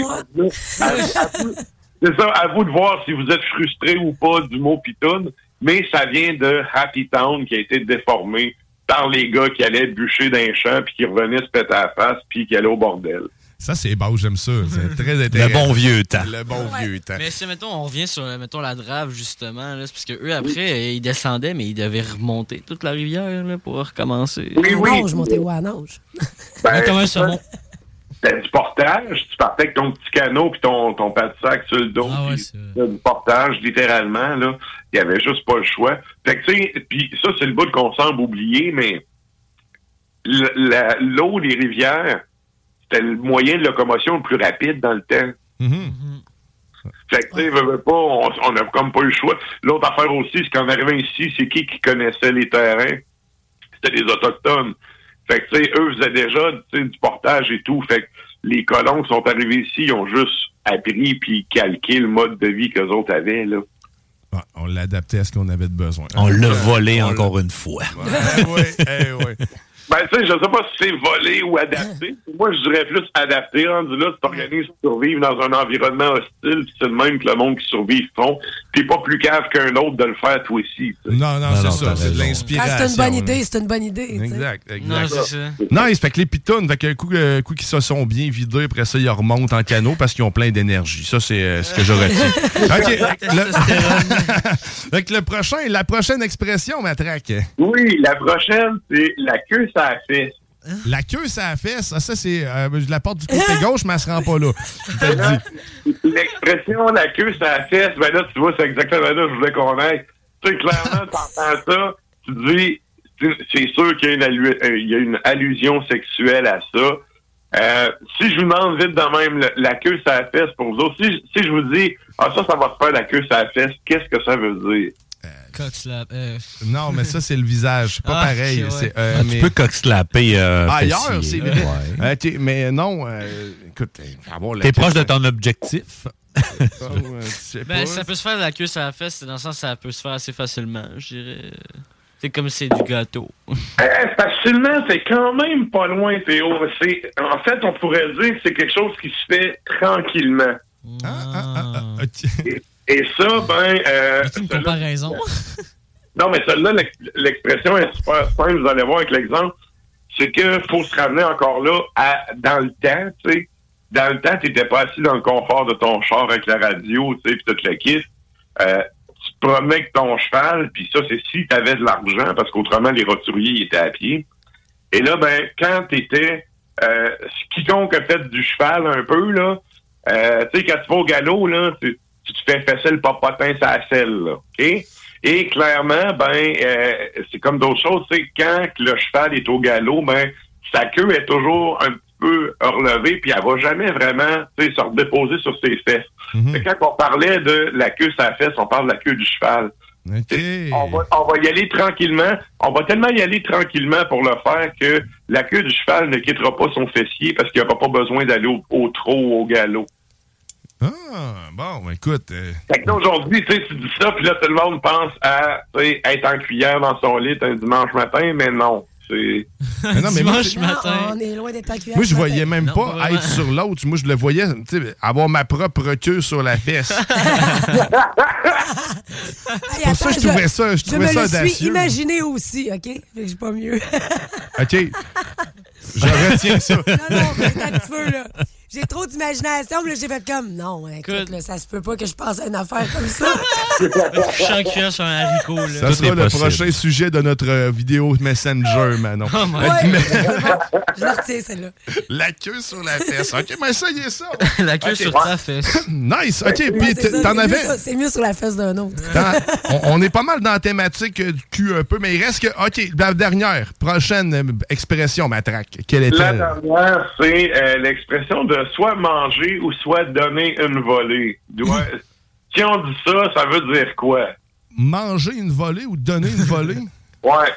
C'est ça, à vous de voir si vous êtes frustré ou pas du mot pitoune, mais ça vient de Happy Town qui a été déformé par les gars qui allaient bûcher d'un champ puis qui revenaient se péter à la face puis qui allaient au bordel. Ça, c'est beau, j'aime ça. C'est très intéressant. bon vieux temps. Le bon vieux temps. Mais si, mettons, on revient sur, mettons, la drave, justement, là, parce que eux, après, ils descendaient, mais ils devaient remonter toute la rivière, là, pour recommencer. Oui, oui. Non, je montais où à nage? Ben, comment ça. monte? C'était du portage. Tu partais avec ton petit canot puis ton, ton pas de sac sur le dos. puis c'était du portage, littéralement. Là. Il y avait juste pas le choix. Fait que, tu sais, puis ça, c'est le bout qu'on semble oublier, mais l'eau des rivières, c'était le moyen de locomotion le plus rapide dans le temps. Fait que, tu sais, pas, on, on a comme pas eu le choix. L'autre affaire aussi, c'est qu'en arrivant ici, c'est qui qui connaissait les terrains? C'était les Autochtones. Fait que, tu sais, eux faisaient déjà du portage et tout. Fait que les colons qui sont arrivés ici, ils ont juste appris puis calqué le mode de vie qu'eux autres avaient, là. Ouais, on l'a adapté à ce qu'on avait de besoin. On l'a volé on encore une fois. Ouais, ouais, eh, ouais. Ben, tu sais, je sais pas si c'est volé ou adapté. Moi, je dirais plus adapté. Rendu là, tu t'organises pour survivre dans un environnement hostile, puis c'est le même que le monde qui survit font. T'es pas plus cave qu'un autre de le faire, toi aussi. Non, non, c'est ça. C'est de Ah, l'inspiration. c'est une bonne idée, c'est une bonne idée. Exact, exact. Non, se fait que les pitounes, fait qu'un coup, euh, coup qu'ils se sont bien vidés, après ça, ils remontent en canot parce qu'ils ont plein d'énergie. Ça, c'est euh, ce que je retiens. OK. Le... fait que le prochain, la prochaine expression, Matraque. Oui, la prochaine, c'est la queue ça la fesse. La queue, ça la fesse. Ah, ça, c'est. euh, je la porte du côté gauche, mais elle se rend pas là. L'expression la queue ça la fesse, ben là, tu vois, c'est exactement là que je voulais qu'on aille. Tu sais, clairement, t'entends ça, tu te dis, c'est- sûr qu'il y, a une allu- euh, y a une allusion sexuelle à ça. Euh, si je vous demande vite de même le- la queue ça la fesse pour vous autres, si, si je vous dis, ah ça, ça va se faire la queue ça la fesse, qu'est-ce que ça veut dire? Cockslap. Euh, Non, mais ça, c'est le visage. C'est pas Ah, pareil. ok, ouais. Euh, Ah, mais- Tu peux coxlapper euh, Ailleurs, c'est vrai. Ouais. Mais non, euh, écoute, euh, T'es proche de ton objectif. ça, ouais, tu sais Ben, ça peut se faire de la queue sur la fesse, c'est dans le sens ça peut se faire assez facilement, je dirais. C'est comme c'est du gâteau. Eh, facilement, c'est quand même pas loin, Théo. En fait, on pourrait dire que c'est quelque chose qui se fait tranquillement. Ah, Et, et ça, ben... Euh, une comparaison? non, mais celle-là, l'ex- l'expression est super simple, vous allez voir avec l'exemple. C'est que faut se ramener encore là à dans le temps, tu sais. Dans le temps, tu n'étais pas assis dans le confort de ton char avec la radio, tu sais, puis toute la kit. Euh, tu promenais avec ton cheval, puis ça, c'est si tu avais de l'argent, parce qu'autrement, les roturiers ils étaient à pied. Et là, ben, quand tu étais... Euh, quiconque a fait du cheval un peu, là, euh, tu sais, quand tu vas au galop, là, tu, tu te fais fesser le popotin la selle, là, OK? Et clairement, ben, euh, c'est comme d'autres choses, tu sais, quand le cheval est au galop, ben, sa queue est toujours un petit peu relevée, puis elle va jamais vraiment, tu sais, se redéposer sur ses fesses. Mais quand on parlait de la queue la fesse, on parle de la queue du cheval. On, va, on va y aller tranquillement. On va tellement y aller tranquillement pour le faire que la queue du cheval ne quittera pas son fessier parce qu'il n'y aura pas besoin d'aller au, au trot ou au galop. Ah, bon, écoute. euh, Fait que là, aujourd'hui, tu sais, tu dis ça, puis là, tout le monde pense à être en cuillère dans son lit un dimanche matin, mais non. C'est. Mais non, mais moi, Dimanche matin. On est loin d'être en cuillère Moi, je voyais même Non, pas être sur l'autre. Moi, je le voyais, tu sais, avoir ma propre queue sur la fesse. Pour ça, attends, je trouvais ça- je trouvais me ça le suis audacieux. imaginé aussi, OK? Fait que j'ai pas mieux. OK. Je retiens ça. non, non, un petit peu, là. J'ai trop d'imagination, puis là, j'ai fait comme, non, écoute, là, ça se peut pas que je pense à une affaire comme ça. Cuillère sur un haricot, là. Ça sera le prochain sujet de notre euh, vidéo Messenger, Manon. Oh my Ouais, mais- c'est bon. Je la retiens, celle-là. La queue sur la fesse. OK, mais ça, y est ça. La queue sur ta fesse. Nice. OK, Ouais, puis c'est ça, t'en c'est mieux avais... ça, C'est mieux sur la fesse d'un autre. Dans- on, on est pas mal dans la thématique euh, du cul un peu, mais il reste que. OK, la dernière, prochaine euh, expression, Matraque. Quelle La est-elle? dernière, c'est euh, l'expression de soit manger ou soit donner une volée. Si on dit ça, ça veut dire quoi? Manger une volée ou donner une volée? Ouais.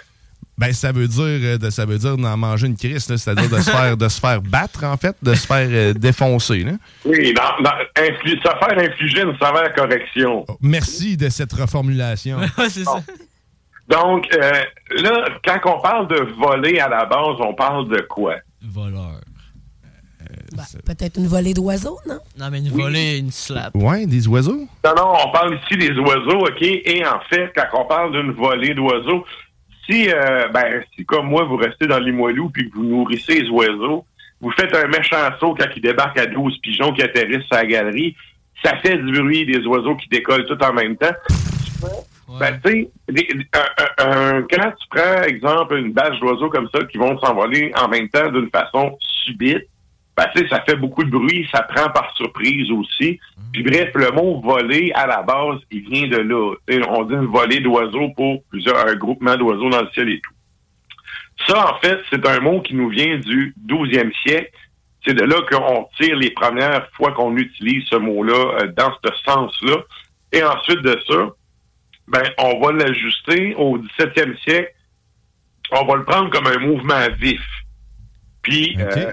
Ben, ça veut dire, euh, de- ça veut dire d'en manger une crise, là, c'est-à-dire de se faire, de se faire battre, en fait, de se faire euh, défoncer. Là. Oui, dans, dans, infli- se faire infliger une sévère correction. Merci de cette reformulation. c'est ça. Donc, euh, là, quand on parle de voler à la base, on parle de quoi? Voleur. Peut-être une volée d'oiseaux, non? Non, mais une volée, une slap. Ouais, des oiseaux? Non, non, on parle ici des oiseaux, OK? Et en fait, quand on parle d'une volée d'oiseaux, si, euh, ben, si comme moi, vous restez dans les Limoilou puis que vous nourrissez les oiseaux, vous faites un méchant saut quand ils débarquent à 12 pigeons qui atterrissent sur la galerie, ça fait du bruit des oiseaux qui décollent tout en même temps. Ben, tu sais, quand tu prends, exemple, une bâche d'oiseaux comme ça qui vont s'envoler en même temps d'une façon subite, ben, tu sais, ça fait beaucoup de bruit, ça prend par surprise aussi. Puis bref, le mot voler, à la base, il vient de là. On dit une volée d'oiseaux pour plusieurs, un groupement d'oiseaux dans le ciel et tout. Ça, en fait, c'est un mot qui nous vient du 12e siècle. C'est de là qu'on tire les premières fois qu'on utilise ce mot-là euh, dans ce sens-là. Et ensuite de ça, ben, on va l'ajuster au 17e siècle. On va le prendre comme un mouvement vif. Puis, euh,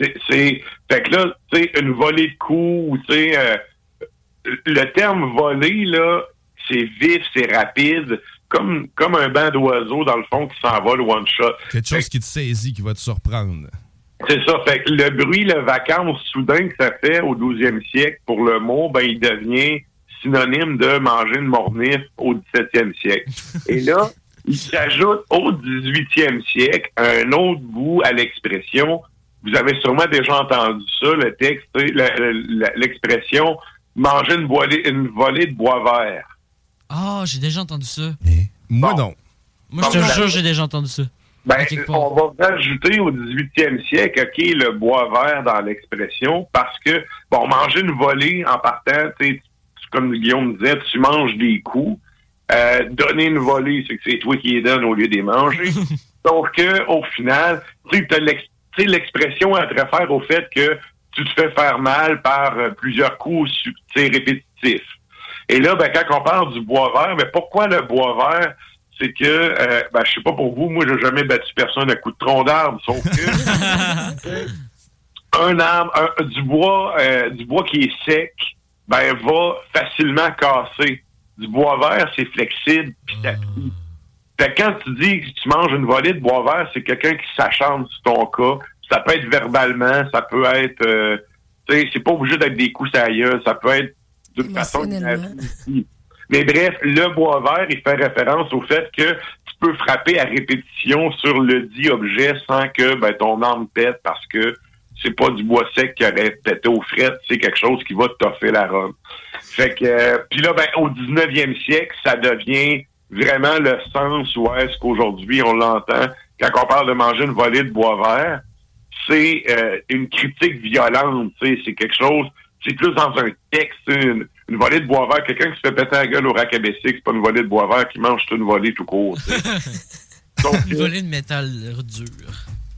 c'est-. Fait que là, tu sais, une volée de coups, tu sais, euh, le terme voler, là, c'est vif, c'est rapide, comme, comme un banc d'oiseaux, dans le fond, qui s'envole one shot. Quelque chose qui te saisit, qui va te surprendre. C'est ça. Fait que le bruit, le vacances soudain que ça fait au 12e siècle pour le mot, ben, il devient synonyme de manger une mornif au 17e siècle. Et là, il s'ajoute au 18e siècle un autre bout à l'expression. Vous avez sûrement déjà entendu ça, le texte, l'expression manger une, volée, une volée de bois vert. Ah, j'ai déjà entendu ça. Moi, non. Moi, je te jure, j'ai déjà entendu ça. Ben, on va rajouter au 18e siècle, OK, le bois vert dans l'expression, parce que, bon, manger une volée en partant, tu comme Guillaume disait, tu manges des coups. Euh, donner une volée, c'est que c'est toi qui les donnes au lieu de les manger. Donc, que, au final, tu sais, t'as l'ex- tu sais, l'expression elle te réfère au fait que tu te fais faire mal par euh, plusieurs coups répétitifs. Et là, ben, quand on parle du bois vert, mais pourquoi le bois vert? C'est que, euh, ben, je sais pas pour vous, moi, j'ai jamais battu personne à coup de tronc d'arbre, sauf que un arbre, un- du bois, euh, du bois qui est sec, ben, va facilement casser. Du bois vert, c'est flexible, puis. Fait que quand tu dis que tu manges une volée de bois vert, c'est quelqu'un qui s'acharne sur ton cas. Ça peut être verbalement, ça peut être, euh, tu sais, c'est pas obligé d'être des coups à gueule, ça peut être d'une façon. Mais bref, le bois vert, il fait référence au fait que tu peux frapper à répétition sur le dit objet sans que ben, ton arme pète parce que c'est pas du bois sec qui aurait pété aux frettes, c'est quelque chose qui va toffer la robe. Fait que, euh, puis là, ben, au 19e siècle, ça devient vraiment le sens où est-ce qu'aujourd'hui on l'entend quand on parle de manger une volée de bois vert, c'est euh, une critique violente, c'est quelque chose, c'est plus dans un texte, une, une volée de bois vert, quelqu'un qui se fait péter la gueule au rack à Bessic, c'est pas une volée de bois vert qui mange toute une volée tout court. Une volée de métal dur.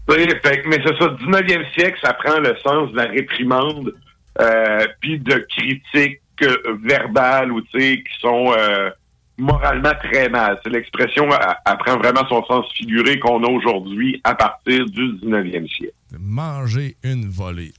Fait mais c'est ça, 19e siècle, ça prend le sens de la réprimande, euh, puis de critiques euh, verbales ou, tu sais, qui sont moralement très mal. C'est l'expression, elle, elle prend vraiment son sens figuré qu'on a aujourd'hui à partir du 19e siècle. Manger une volée.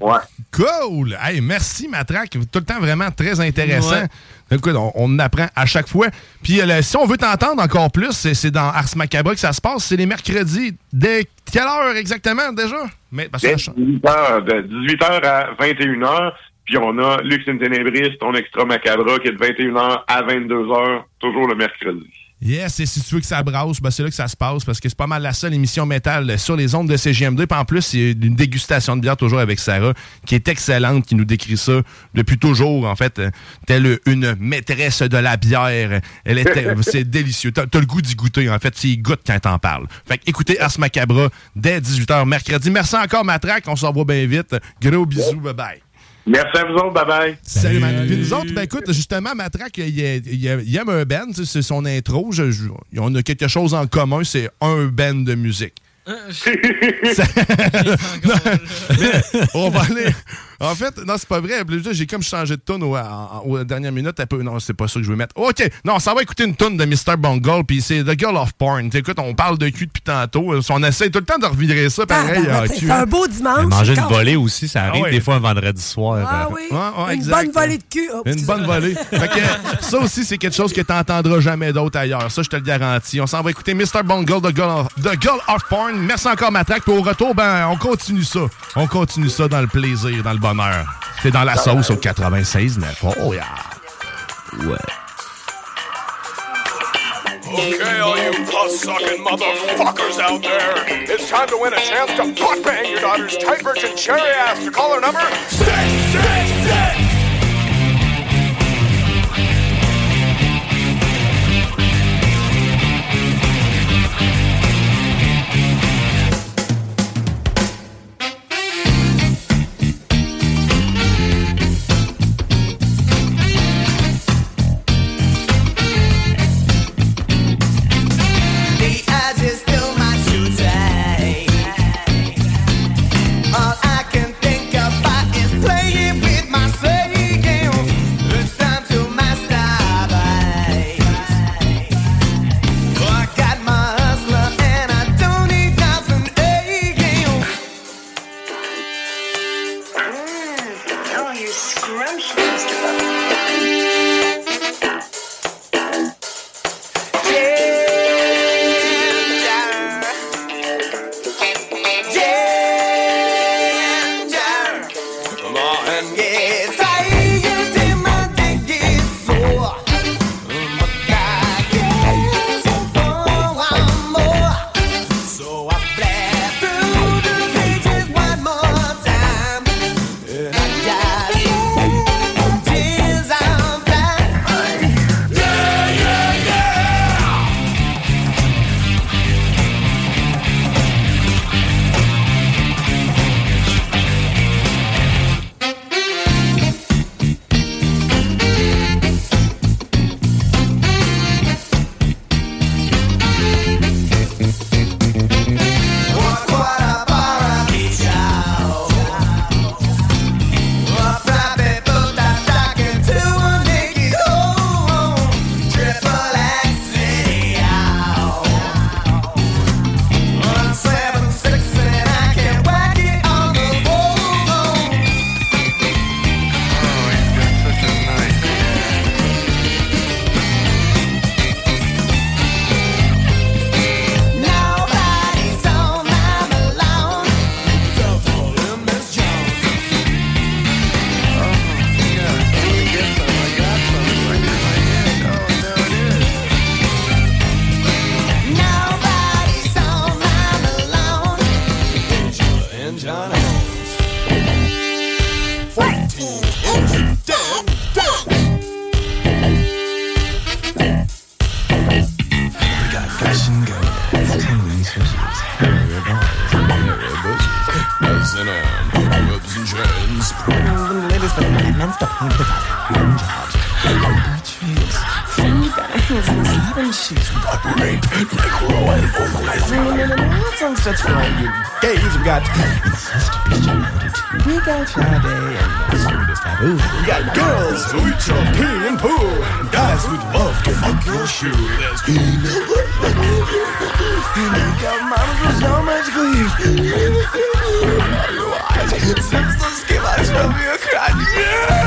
Ouais. Cool! Hey, merci, Matraque. Tout le temps vraiment très intéressant. Ouais. Écoute, on, on apprend à chaque fois. Puis euh, si on veut t'entendre encore plus, c'est dans Ars Macabre que ça se passe. C'est les mercredis. Dès quelle heure exactement déjà? Mais, parce que Dès ça- 18h, de 18h à 21h, puis on a Lux in Tenebris, ton extra macabre, qui est de 21h à 22h, toujours le mercredi. Yes, et si tu veux que ça brasse, ben c'est là que ça se passe parce que c'est pas mal la seule émission métal sur les ondes de CGM2. Puis en plus, c'est une dégustation de bière toujours avec Sarah qui est excellente, qui nous décrit ça depuis toujours, en fait, euh, telle une maîtresse de la bière. Elle est, c'est délicieux. T'as, le goût d'y goûter, en fait. Tu y goûtes quand t'en parles. Fait que écoutez Ars Macabra dès 18h mercredi. Merci encore, Matraque. On se revoit bien vite. Gros bisous. Bye-bye. Merci à vous autres, bye-bye. Salut, man. Puis nous autres, ben écoute, justement, Matraque, il, il- il- aime un band, c'est son intro. Je- je- on a quelque chose en commun, c'est un band de musique. Ça- Non, mais on va aller. En fait, non, c'est pas vrai. J'ai comme changé de tune au, en- aux dernières minutes. Un peu. Non, c'est pas ça que je veux mettre. OK, non, ça va écouter une tune de Mr. Bungle, puis c'est The Girl of Porn. Écoute, on parle de cul depuis tantôt. On essaie tout le temps de revirer ça pareil. Ah, c'est un beau dimanche. Manger une volée aussi, ça arrive Ah ouais. des fois un vendredi soir. Ah euh, oui, Ouais, ouais, une exact. bonne volée de cul. Oh, Une bonne volée. Fait que, ça aussi, c'est quelque chose que tu n'entendras jamais d'autre ailleurs. Ça, je te le garantis. On s'en va écouter Mr. Bungle de Girl, of- de Girl of Porn. Merci encore, Matraque. Puis au retour, ben, on continue ça. On continue ça dans le plaisir, dans le bonheur. C'est dans la sauce au 96.9. Oh, yeah. Ouais. Okay, all you puss-sucking motherfuckers out there, it's time to win a chance to butt bang your daughter's tight virgin cherry ass. To call her number six six six. We got girls who eat your pee and poo. Guys who'd love to fuck your shoe. There's. And you got mamas with so much glee. Substance give us from your crotch. Yeah!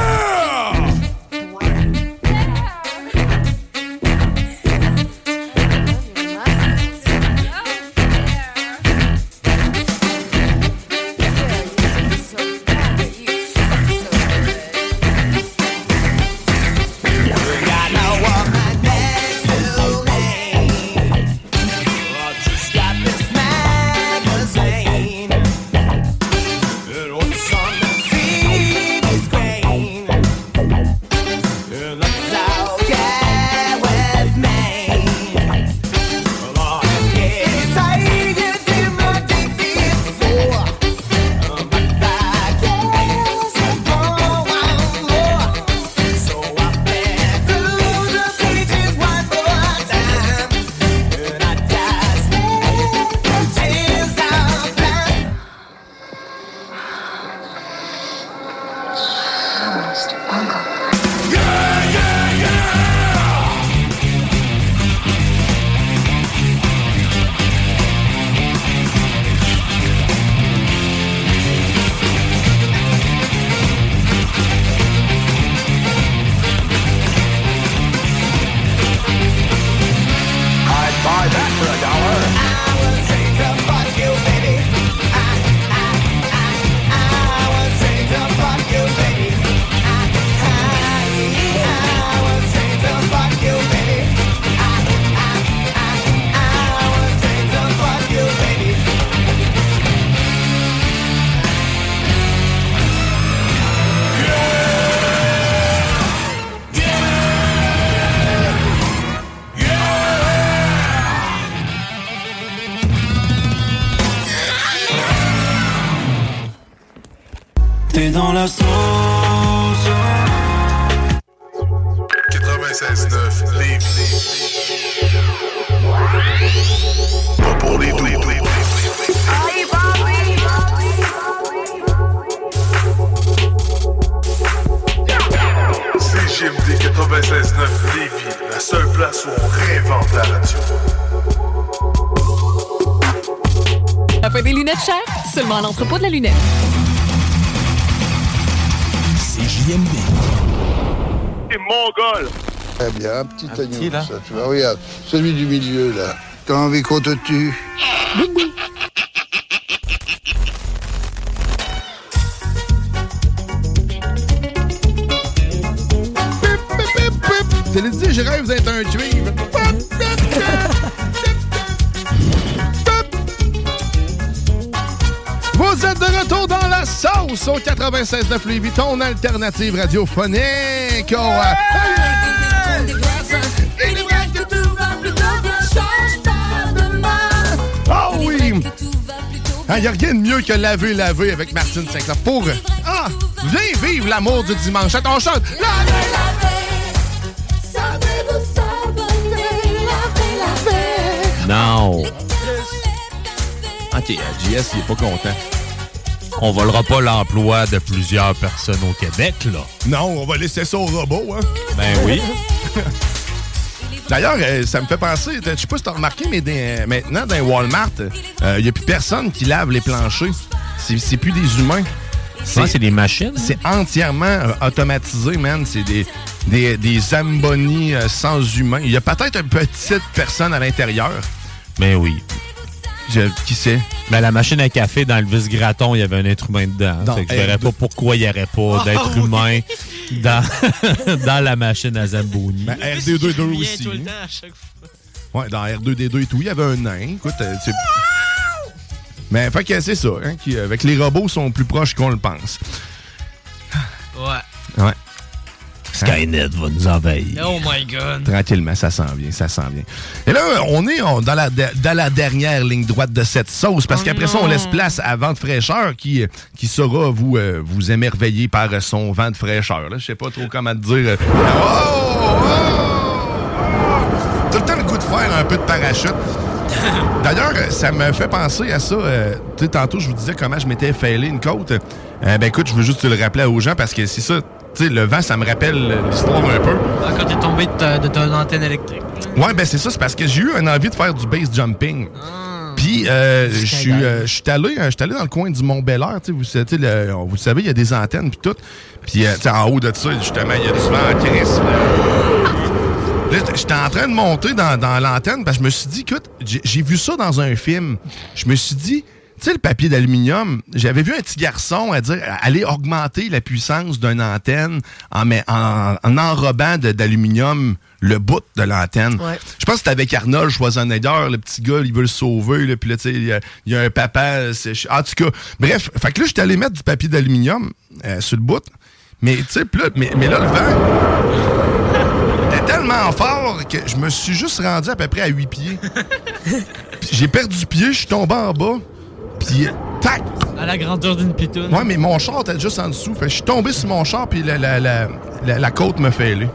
Petit agneau, ça, tu vois, regarde, celui du milieu, là. T'as envie qu'on te tue Je l'ai dit, je rêve d'être un cuivre. Vous êtes de retour dans la sauce au 96.9 Louis Vuitton, alternative radiophonique. Oh, euh, Il n'y a rien de mieux que laver, laver avec Martine Sinclair. Pour. Ah! Viens vivre l'amour du dimanche. Attends, on chante. Non. OK, JS, il est pas content. On volera pas l'emploi de plusieurs personnes au Québec, là. Non, on va laisser ça au robot, hein? Ben oui. D'ailleurs, euh, ça me fait penser, je sais pas si t'as remarqué, mais des- maintenant, dans les Walmart, il n'y a plus personne qui lave les planchers. C'est plus des humains. C'est des machines? C'est entièrement euh, automatisé, man. C'est des, des, des euh, sans humains. Il y a peut-être une petite personne à l'intérieur. Ben oui. Je- qui sait? Ben, la machine à café dans le vis-graton, il y avait un être humain dedans. Dans Fait que je verrais R2. pas pourquoi il n'y aurait pas Ah, d'être oui. humain dans, dans la machine à Zamboni. Ben, R2D2 aussi. Ouais, dans R2D2 et tout, il y avait un nain. Écoute, euh, c'est. Mais fait que c'est ça, hein, qui, avec les robots, sont plus proches qu'on le pense. Ouais. Skynet va nous envahir. Oh my god. Tranquillement, ça s'en vient, ça s'en vient. Et là, on est on- dans, la, dans la dernière ligne droite de cette sauce, parce Oh qu'après ça, on laisse place à Vent de fraîcheur qui, qui saura vous, euh, vous émerveiller par son vent de fraîcheur. Je sais pas trop comment te dire. Tout le temps le goût de faire un peu de parachute. D'ailleurs, ça me fait penser à ça. euh, tu sais, tantôt, je vous disais comment je m'étais failé une côte. Euh, ben écoute, je veux juste te le rappeler aux gens parce que c'est ça. Sais, le vent, ça me rappelle l'histoire un peu. Ah, Quand t'es tombé de, ta- de ton antenne électrique. Ouais, ben c'est ça, c'est parce que j'ai eu une envie de faire du base jumping. Puis, euh, je suis euh, je suis allé, euh, je suis allé dans le coin du Mont Bel Air, tu sais, vous, le- vous le savez, il y a des antennes puis tout. Puis, euh, en haut de ça, justement, il y a du vent en crise. Là, j'étais en train de monter dans, dans l'antenne parce que je me suis dit, écoute, j'ai vu ça dans un film. Je me suis dit, tu sais, le papier d'aluminium, j'avais vu un petit garçon à dire, aller augmenter la puissance d'une antenne en, en, en enrobant d'aluminium le bout de l'antenne. Ouais. Je pense que c'était avec Arnold Schwarzenegger, le petit gars, il veut le sauver, là, puis là, tu sais, il y a- il y, a un papa. En tout cas, bref, fait que là, j'étais allé mettre du papier d'aluminium euh, sur le bout, mais tu sais, mais, mais là, le vent était tellement fort que je me suis juste rendu à peu près à 8 pieds. J'ai perdu pied, je suis tombé en bas, puis tac! À la grandeur d'une pitoune. Ouais, mais mon char était juste en dessous. Fait que je suis tombé sur mon char, puis la, la, la, la- la côte me fait aller.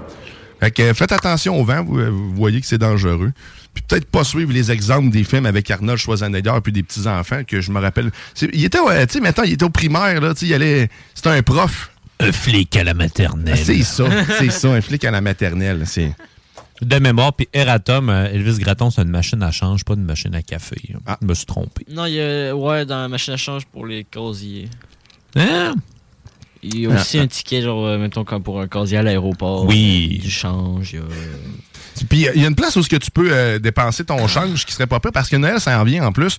Fait que euh, faites attention au vent, vous, euh, vous voyez que c'est dangereux. Puis peut-être pas suivre les exemples des films avec Arnold Schwarzenegger puis des petits-enfants que je me rappelle. Il était, ouais, tu sais, maintenant, il était au primaire, là, tu sais, il allait... C'était un prof. Un flic à la maternelle. Ah, c'est ça, c'est ça, un flic à la maternelle. C'est... De mémoire, puis Eratom, euh, Elvis Gratton, c'est une machine à change, pas une machine à café. Je me suis trompé. Non, il y a. Ouais, dans la machine à change pour les casiers. Hein? Il y a aussi Ah, un ticket, genre, euh, mettons, comme pour un casier à l'aéroport. Oui. euh, Du change. il y a- Puis il y a une place où ce que tu peux euh, dépenser ton change qui serait pas pire parce que Noël, ça en vient en plus.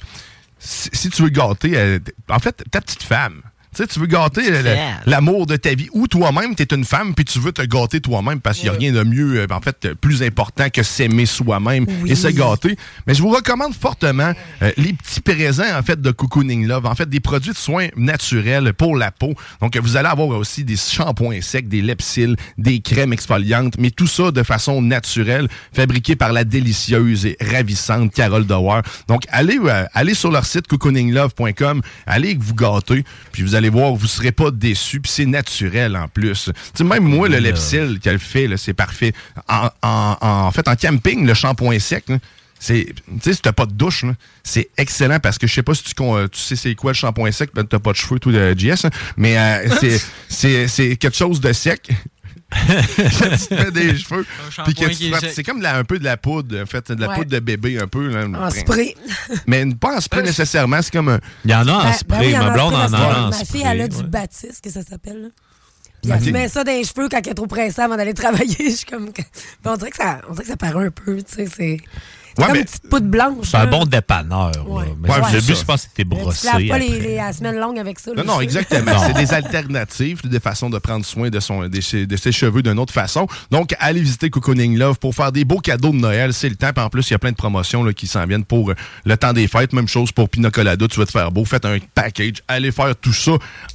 Si, si tu veux gâter, euh, en fait, ta petite femme. Tu sais, tu veux gâter euh, l'amour de ta vie ou toi-même, tu es une femme puis tu veux te gâter toi-même parce qu'il n'y a rien de mieux, euh, en fait, euh, plus important que s'aimer soi-même Oui. et se gâter. Mais je vous recommande fortement euh, les petits présents, en fait, de Cocooning Love. En fait, des produits de soins naturels pour la peau. Donc, vous allez avoir aussi des shampoings secs, des lepsils, des crèmes exfoliantes, mais tout ça de façon naturelle, fabriqué par la délicieuse et ravissante Carole Dewar. Donc, allez, euh, allez sur leur site cocooninglove.com, allez vous gâter, puis vous allez voir, vous serez pas déçus, puis c'est naturel en plus. Tu sais, même moi, le lepsil qu'elle fait, c'est parfait. En, en- en fait, en camping, le shampoing sec, là, c'est, tu sais, si t'as pas de douche, c'est excellent parce que je sais pas si tu, tu sais c'est quoi le shampoing sec, ben t'as pas de cheveux, tout de JS, hein, mais euh, c'est, c'est, c'est quelque chose de sec. tu te mets des cheveux. puis que tu. C'est comme de la- un peu de la poudre, en fait, de la Ouais. poudre de bébé, un peu. Là, En spray. Mais pas en spray nécessairement, c'est comme un. Il y en a en Ben- ben spray. oui, il y en Ma a blonde en a en Ma spray. fille, elle a du baptiste, que ça s'appelle. là. Puis Ben, elle se met ça dans les cheveux quand elle est trop pressée avant d'aller travailler. Je suis comme. Ben, on, dirait que ça, on dirait que ça paraît un peu, tu sais. C'est c'est Ouais, comme mais- une petite poudre blanche. C'est un bon dépanneur. là. Ouais. Mais Ouais, le but, ça. je pense que c'était brossé. Tu laves pas les, après. les- la semaine longue avec ça. Non, non, exactement. C'est des alternatives, des façons de prendre soin de, son, de, ses, de ses cheveux d'une autre façon. Donc, allez visiter Cocooning Love pour faire des beaux cadeaux de Noël. C'est le temps. Puis en plus, il y a plein de promotions là, qui s'en viennent pour euh, le temps des fêtes. Même chose pour Pina Colada. Tu vas te faire beau. Faites un package. Allez faire tout ça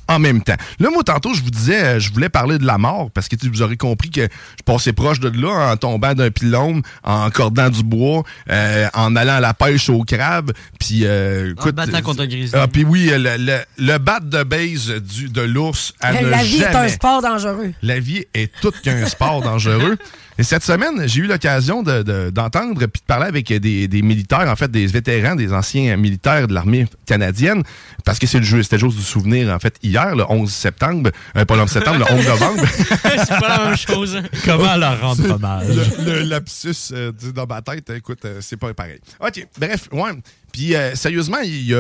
en même temps. Là, moi, tantôt, je vous disais, euh, je voulais parler de la mort parce que tu vous aurez compris que je passais proche de là en tombant d'un pylône, en cordant du bois, euh, en allant à la pêche au crabe. Puis, euh, En écoute, battant contre un grizzly. ah, puis oui, le, le, le bat de base du, de l'ours à ne La vie est un sport dangereux. La vie est tout qu'un sport dangereux. Et cette semaine, j'ai eu l'occasion de- de- d'entendre puis de parler avec des, des militaires, en fait, des vétérans, des anciens militaires de l'armée canadienne, parce que c'est le jeu, c'était juste du souvenir, en fait, hier, le 11 septembre, euh, pas le 11 septembre, le 11 novembre. c'est pas la même chose. Comment leur rendre hommage? le, le lapsus euh, dans ma tête, écoute, euh, c'est pas pareil. OK, bref, ouais. Puis euh, sérieusement, il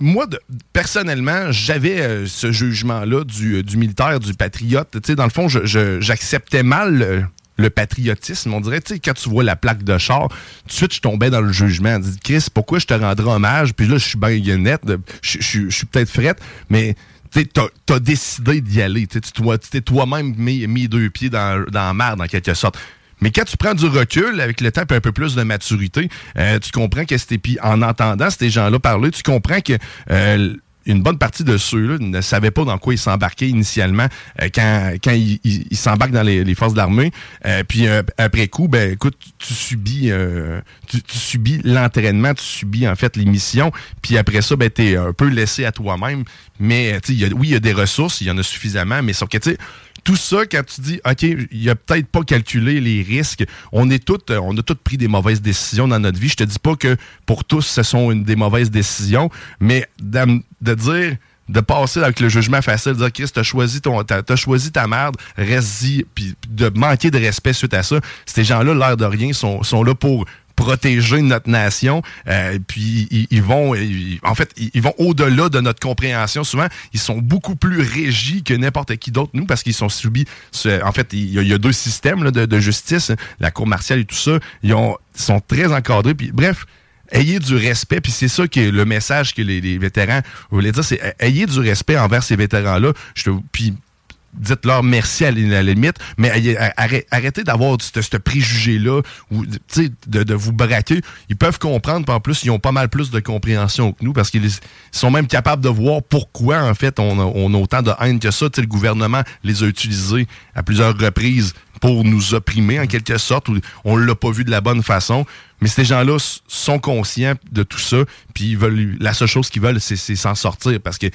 moi, de- personnellement, j'avais euh, ce jugement-là du, du militaire, du patriote. Tu sais, dans le fond, je- je- j'acceptais mal le, patriotisme. On dirait, tu sais, quand tu vois la plaque de char, tout de suite, je tombais dans le jugement. Je dis, Chris, pourquoi je te rendrai hommage? Puis là, je suis bien net, je suis peut-être frette, mais tu t'as décidé d'y aller. Tu t'es toi-même mis, mis deux pieds dans, dans la merde, en quelque sorte. Mais quand tu prends du recul avec le temps et un peu plus de maturité, euh, tu comprends que c'était. Puis en entendant ces gens-là parler, tu comprends que. euh, une bonne partie de ceux-là ne savaient pas dans quoi ils s'embarquaient initialement euh, quand, quand ils ils- s'embarquent dans les, les forces de l'armée. Euh, puis euh, après coup, ben écoute, tu subis euh, tu, tu subis l'entraînement, tu subis en fait les missions. Puis après ça, ben t'es un peu laissé à toi-même. Mais oui, il y a des ressources, il y en a suffisamment, mais sauf que tu sais, tout ça, quand tu dis, OK, il a peut-être pas calculé les risques, on est toutes, euh, on a tous pris des mauvaises décisions dans notre vie. Je te dis pas que pour tous, ce sont des mauvaises décisions, mais d'am- de dire, de passer avec le jugement facile, de dire, Chris, t'as choisi, t'as choisi ta merde, reste-y, puis de manquer de respect suite à ça. Ces gens-là, l'air de rien, sont, sont là pour protéger notre nation. euh, puis ils, ils vont, ils- en fait, ils, vont au-delà de notre compréhension. Souvent, ils sont beaucoup plus régis que n'importe qui d'autre, nous, parce qu'ils sont subis. en fait, il y, a, y a deux systèmes là, de, de justice, la cour martiale et tout ça. Ils, ont, sont très encadrés. Puis bref. Ayez du respect, puis c'est ça qui est le message que les, les vétérans voulaient dire, c'est ayez du respect envers ces vétérans-là. Puis dites-leur merci à la limite, mais arrêtez, d'avoir ce préjugé-là, de, de vous braquer. Ils peuvent comprendre, puis en plus, ils ont pas mal plus de compréhension que nous, parce qu'ils sont même capables de voir pourquoi, en fait, on a, on a autant de haine que ça. Tu sais, le gouvernement les a utilisés à plusieurs reprises pour nous opprimer, en quelque sorte, ou on l'a pas vu de la bonne façon. Mais ces gens-là sont conscients de tout ça, puis ils veulent, la seule chose qu'ils veulent, c'est s'en sortir, parce que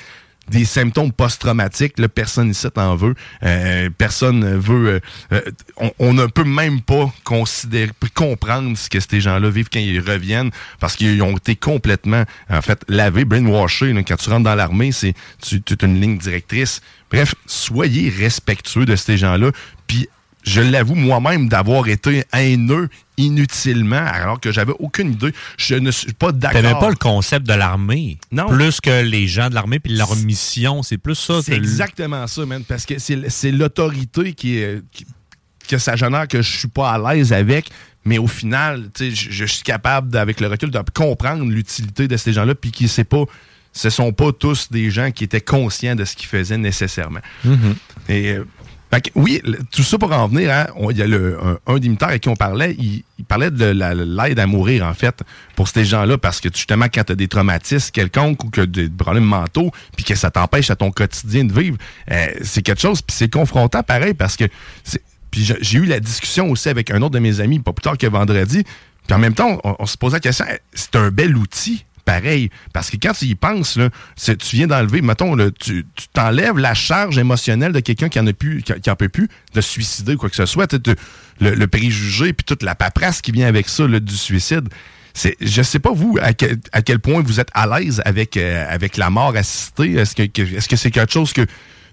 des symptômes post-traumatiques, là, personne ici en veut. Euh, personne veut. euh, euh, on, on ne peut même pas considérer, comprendre ce que ces gens-là vivent quand ils reviennent, parce qu'ils ont été complètement, en fait, lavés, brainwashés. là. Quand tu rentres dans l'armée, c'est tu, tu as une ligne directrice. Bref, soyez respectueux de ces gens-là, puis je l'avoue moi-même d'avoir été haineux inutilement alors que j'avais aucune idée. Je ne suis pas d'accord. T'aimais pas le concept de l'armée? Non. Plus que les gens de l'armée puis leur mission. C'est plus ça. C'est exactement ça, man. Parce que c'est l'autorité qui est. qui- que ça génère que je suis pas à l'aise avec. Mais au final, tu sais, je, je suis capable, avec le recul, de comprendre l'utilité de ces gens-là, puis qui c'est pas. Ce sont pas tous des gens qui étaient conscients de ce qu'ils faisaient nécessairement. Et euh, fait que, oui, tout ça pour en venir, hein, il y a le, un, un des avec qui on parlait, il, il parlait de la- l'aide à mourir, en fait, pour ces gens-là, parce que justement, quand tu as des traumatismes quelconques ou que des problèmes mentaux, puis que ça t'empêche à ton quotidien de vivre, euh, c'est quelque chose, puis c'est confrontant pareil, parce que puis j'ai eu la discussion aussi avec un autre de mes amis, pas plus tard que vendredi, puis en même temps, on, on se posait la question, eh, c'est un bel outil, pareil. Parce que quand tu y penses, là, tu viens d'enlever, mettons, là, tu t'enlèves la charge émotionnelle de quelqu'un qui en a plus, qui, en peut plus de suicider ou quoi que ce soit. Le, le préjugé puis toute la paperasse qui vient avec ça, là, du suicide. C'est, je sais pas vous à quel, à quel point vous êtes à l'aise avec, euh, avec la mort assistée. Est-ce que- est-ce que c'est quelque chose que,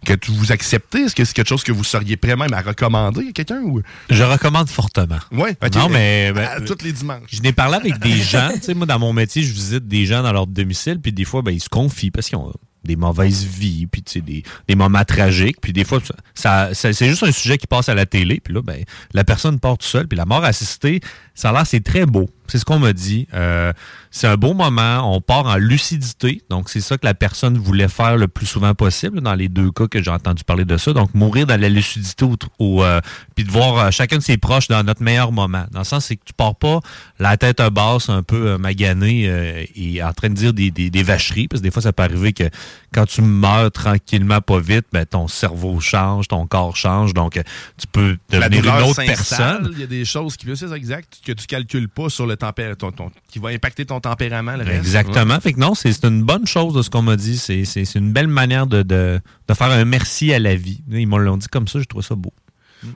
que vous acceptez? Est-ce que c'est quelque chose que vous seriez prêt même à recommander à quelqu'un? Ou... Je recommande fortement. Ok. Non, mais. ben, À tous les dimanches. Je n'ai parlé avec des gens. Tu sais, moi, dans mon métier, je visite des gens dans leur domicile, puis des fois, ben, ils se confient parce qu'ils ont des mauvaises vies, puis tu sais, des, des moments tragiques, puis des fois, ça, ça- ça- c'est juste un sujet qui passe à la télé, puis là, ben, la personne part tout seule, puis la mort assistée, ça a l'air, c'est très beau. C'est ce qu'on m'a dit. Euh, c'est un beau moment, on part en lucidité, donc c'est ça que la personne voulait faire le plus souvent possible, dans les deux cas que j'ai entendu parler de ça, donc mourir dans la lucidité, au, euh, puis de voir euh, chacun de ses proches dans notre meilleur moment. Dans le sens, c'est que tu pars pas la tête basse, un peu euh, magané euh, et en train de dire des, des, des vacheries, parce que des fois, ça peut arriver que quand tu meurs tranquillement, pas vite, ben, ton cerveau change, ton corps change, donc tu peux devenir une autre personne. Il y a des choses qui, c'est exact, que tu calcules pas sur le tempé- ton, ton- qui va impacter ton tempérament. Le reste. Exactement. Fait que non, c'est une bonne chose de ce qu'on m'a dit. C'est une belle manière de, de, de faire un merci à la vie. Ils m'ont l'ont dit comme ça, je trouve ça beau.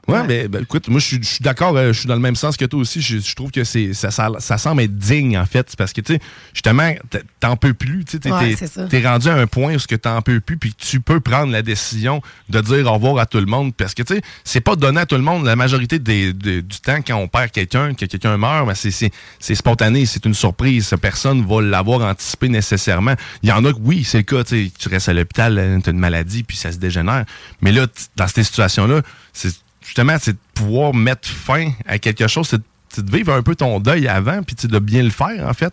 Ouais, mais ben, écoute, moi je suis- d'accord, euh, je suis dans le même sens que toi aussi. Je, trouve que c'est ça, ça, ça semble être digne en fait, parce que tu sais, justement, t'en peux plus, tu Ouais, t'es- rendu à un point où ce que t'en peux plus, puis tu peux prendre la décision de dire au revoir à tout le monde, parce que tu sais, c'est pas donné à tout le monde. La majorité des- du temps quand on perd quelqu'un, que quelqu'un meurt, ben, c'est- spontané, c'est une surprise. Personne va l'avoir anticipé nécessairement. Il y en a que oui, c'est le cas, tu restes à l'hôpital, t'as une maladie, puis ça se dégénère. Mais là, dans ces situations-là, c'est justement, c'est de pouvoir mettre fin à quelque chose, c'est de- vivre un peu ton deuil avant, puis de bien le faire, en fait.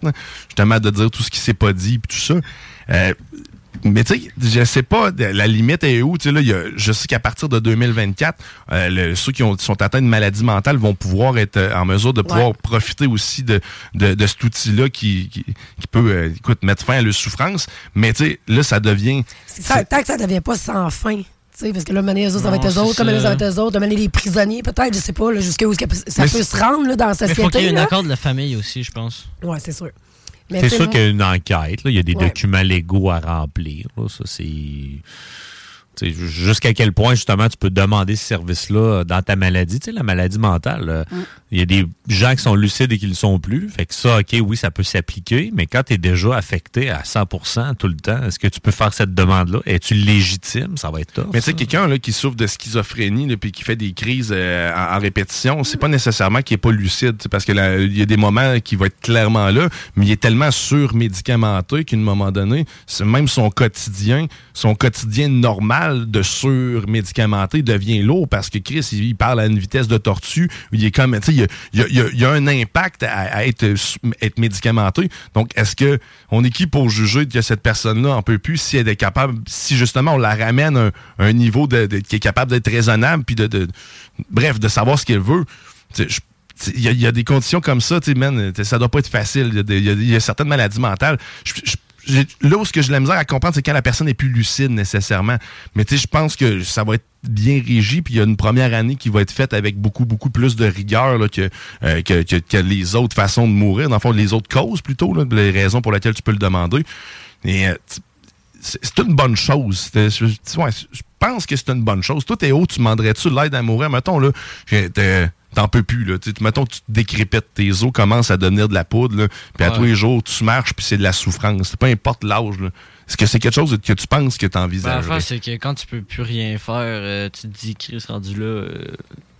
Justement, de dire tout ce qui s'est pas dit, puis tout ça. Euh, mais tu sais, je sais pas, la limite est où. Tu sais, là, y a- je sais qu'à partir de 2024, euh, le- ceux qui ont, sont atteints de maladies mentales vont pouvoir être euh, en mesure de pouvoir Ouais. profiter aussi de, de, de cet outil-là qui, qui, qui peut, euh, écoute, mettre fin à leur souffrance. Mais tu sais, là, ça devient... Ça- tant que ça ne devient pas sans fin. Parce que là, mener les autres, ça va être eux autres, comme va être eux autres, mener les prisonniers, peut-être, je sais pas, est-ce que ça Mais peut se rendre là, dans la Mais société. faut qu'il y ait un accord de la famille aussi, je pense. Ouais, c'est sûr. Mais C'est sûr qu'il y a une enquête. Il y a des Ouais. documents légaux à remplir. là. Ça, c'est. Jusqu'à quel point, justement, tu peux demander ce service-là dans ta maladie? Tu sais, la maladie mentale, là, Mm. il y a des gens qui sont lucides et qui ne le sont plus. Fait que ça, OK, oui, ça peut s'appliquer, mais quand tu es déjà affecté à 100% tout le temps, est-ce que tu peux faire cette demande-là? Es-tu légitime? Ça va être tough. Mais tu sais, quelqu'un là, qui souffre de schizophrénie puis qui fait des crises euh, en, en répétition, c'est pas nécessairement qu'il est pas lucide, parce que là, il y a des moments qui va être clairement là, mais il est tellement surmédicamenté qu'à un moment donné, c'est même son quotidien, son quotidien normal de surmédicamenté devient lourd parce que Chris, il, parle à une vitesse de tortue, il est comme, il y a, un impact à, être, être médicamenté. Donc, est-ce que on est qui pour juger que cette personne-là en peut plus si elle est capable, si justement on la ramène à un, niveau qui est capable d'être raisonnable, puis de, bref, de savoir ce qu'elle veut? Il y, a- des conditions comme ça, tu sais, ça doit pas être facile. Il y a certaines maladies mentales. Là où ce que j'ai la misère à comprendre, c'est quand la personne est plus lucide nécessairement. Mais tu sais, je pense que ça va être bien régi, puis il y a une première année qui va être faite avec beaucoup, beaucoup plus de rigueur là, que, euh, que, que- que les autres façons de mourir, dans le fond, les autres causes plutôt, là, les raisons pour lesquelles tu peux le demander. Et euh, c'est une bonne chose. Je, ouais, je pense que c'est une bonne chose. Toi, Théo, tu demanderais-tu de l'aide à mourir? Mettons, là, t'es- t'en peux plus, là. Tu sais, mettons, tu te décrépètes, tes os commencent à devenir de la poudre, là, puis à Ouais. tous les jours, tu marches, puis c'est de la souffrance. Peu importe l'âge, là. Est-ce que c'est quelque chose que tu penses que tu Ben, envisages? L'affaire, c'est que quand tu peux plus rien faire, euh, tu te dis, Chris, rendu là, euh,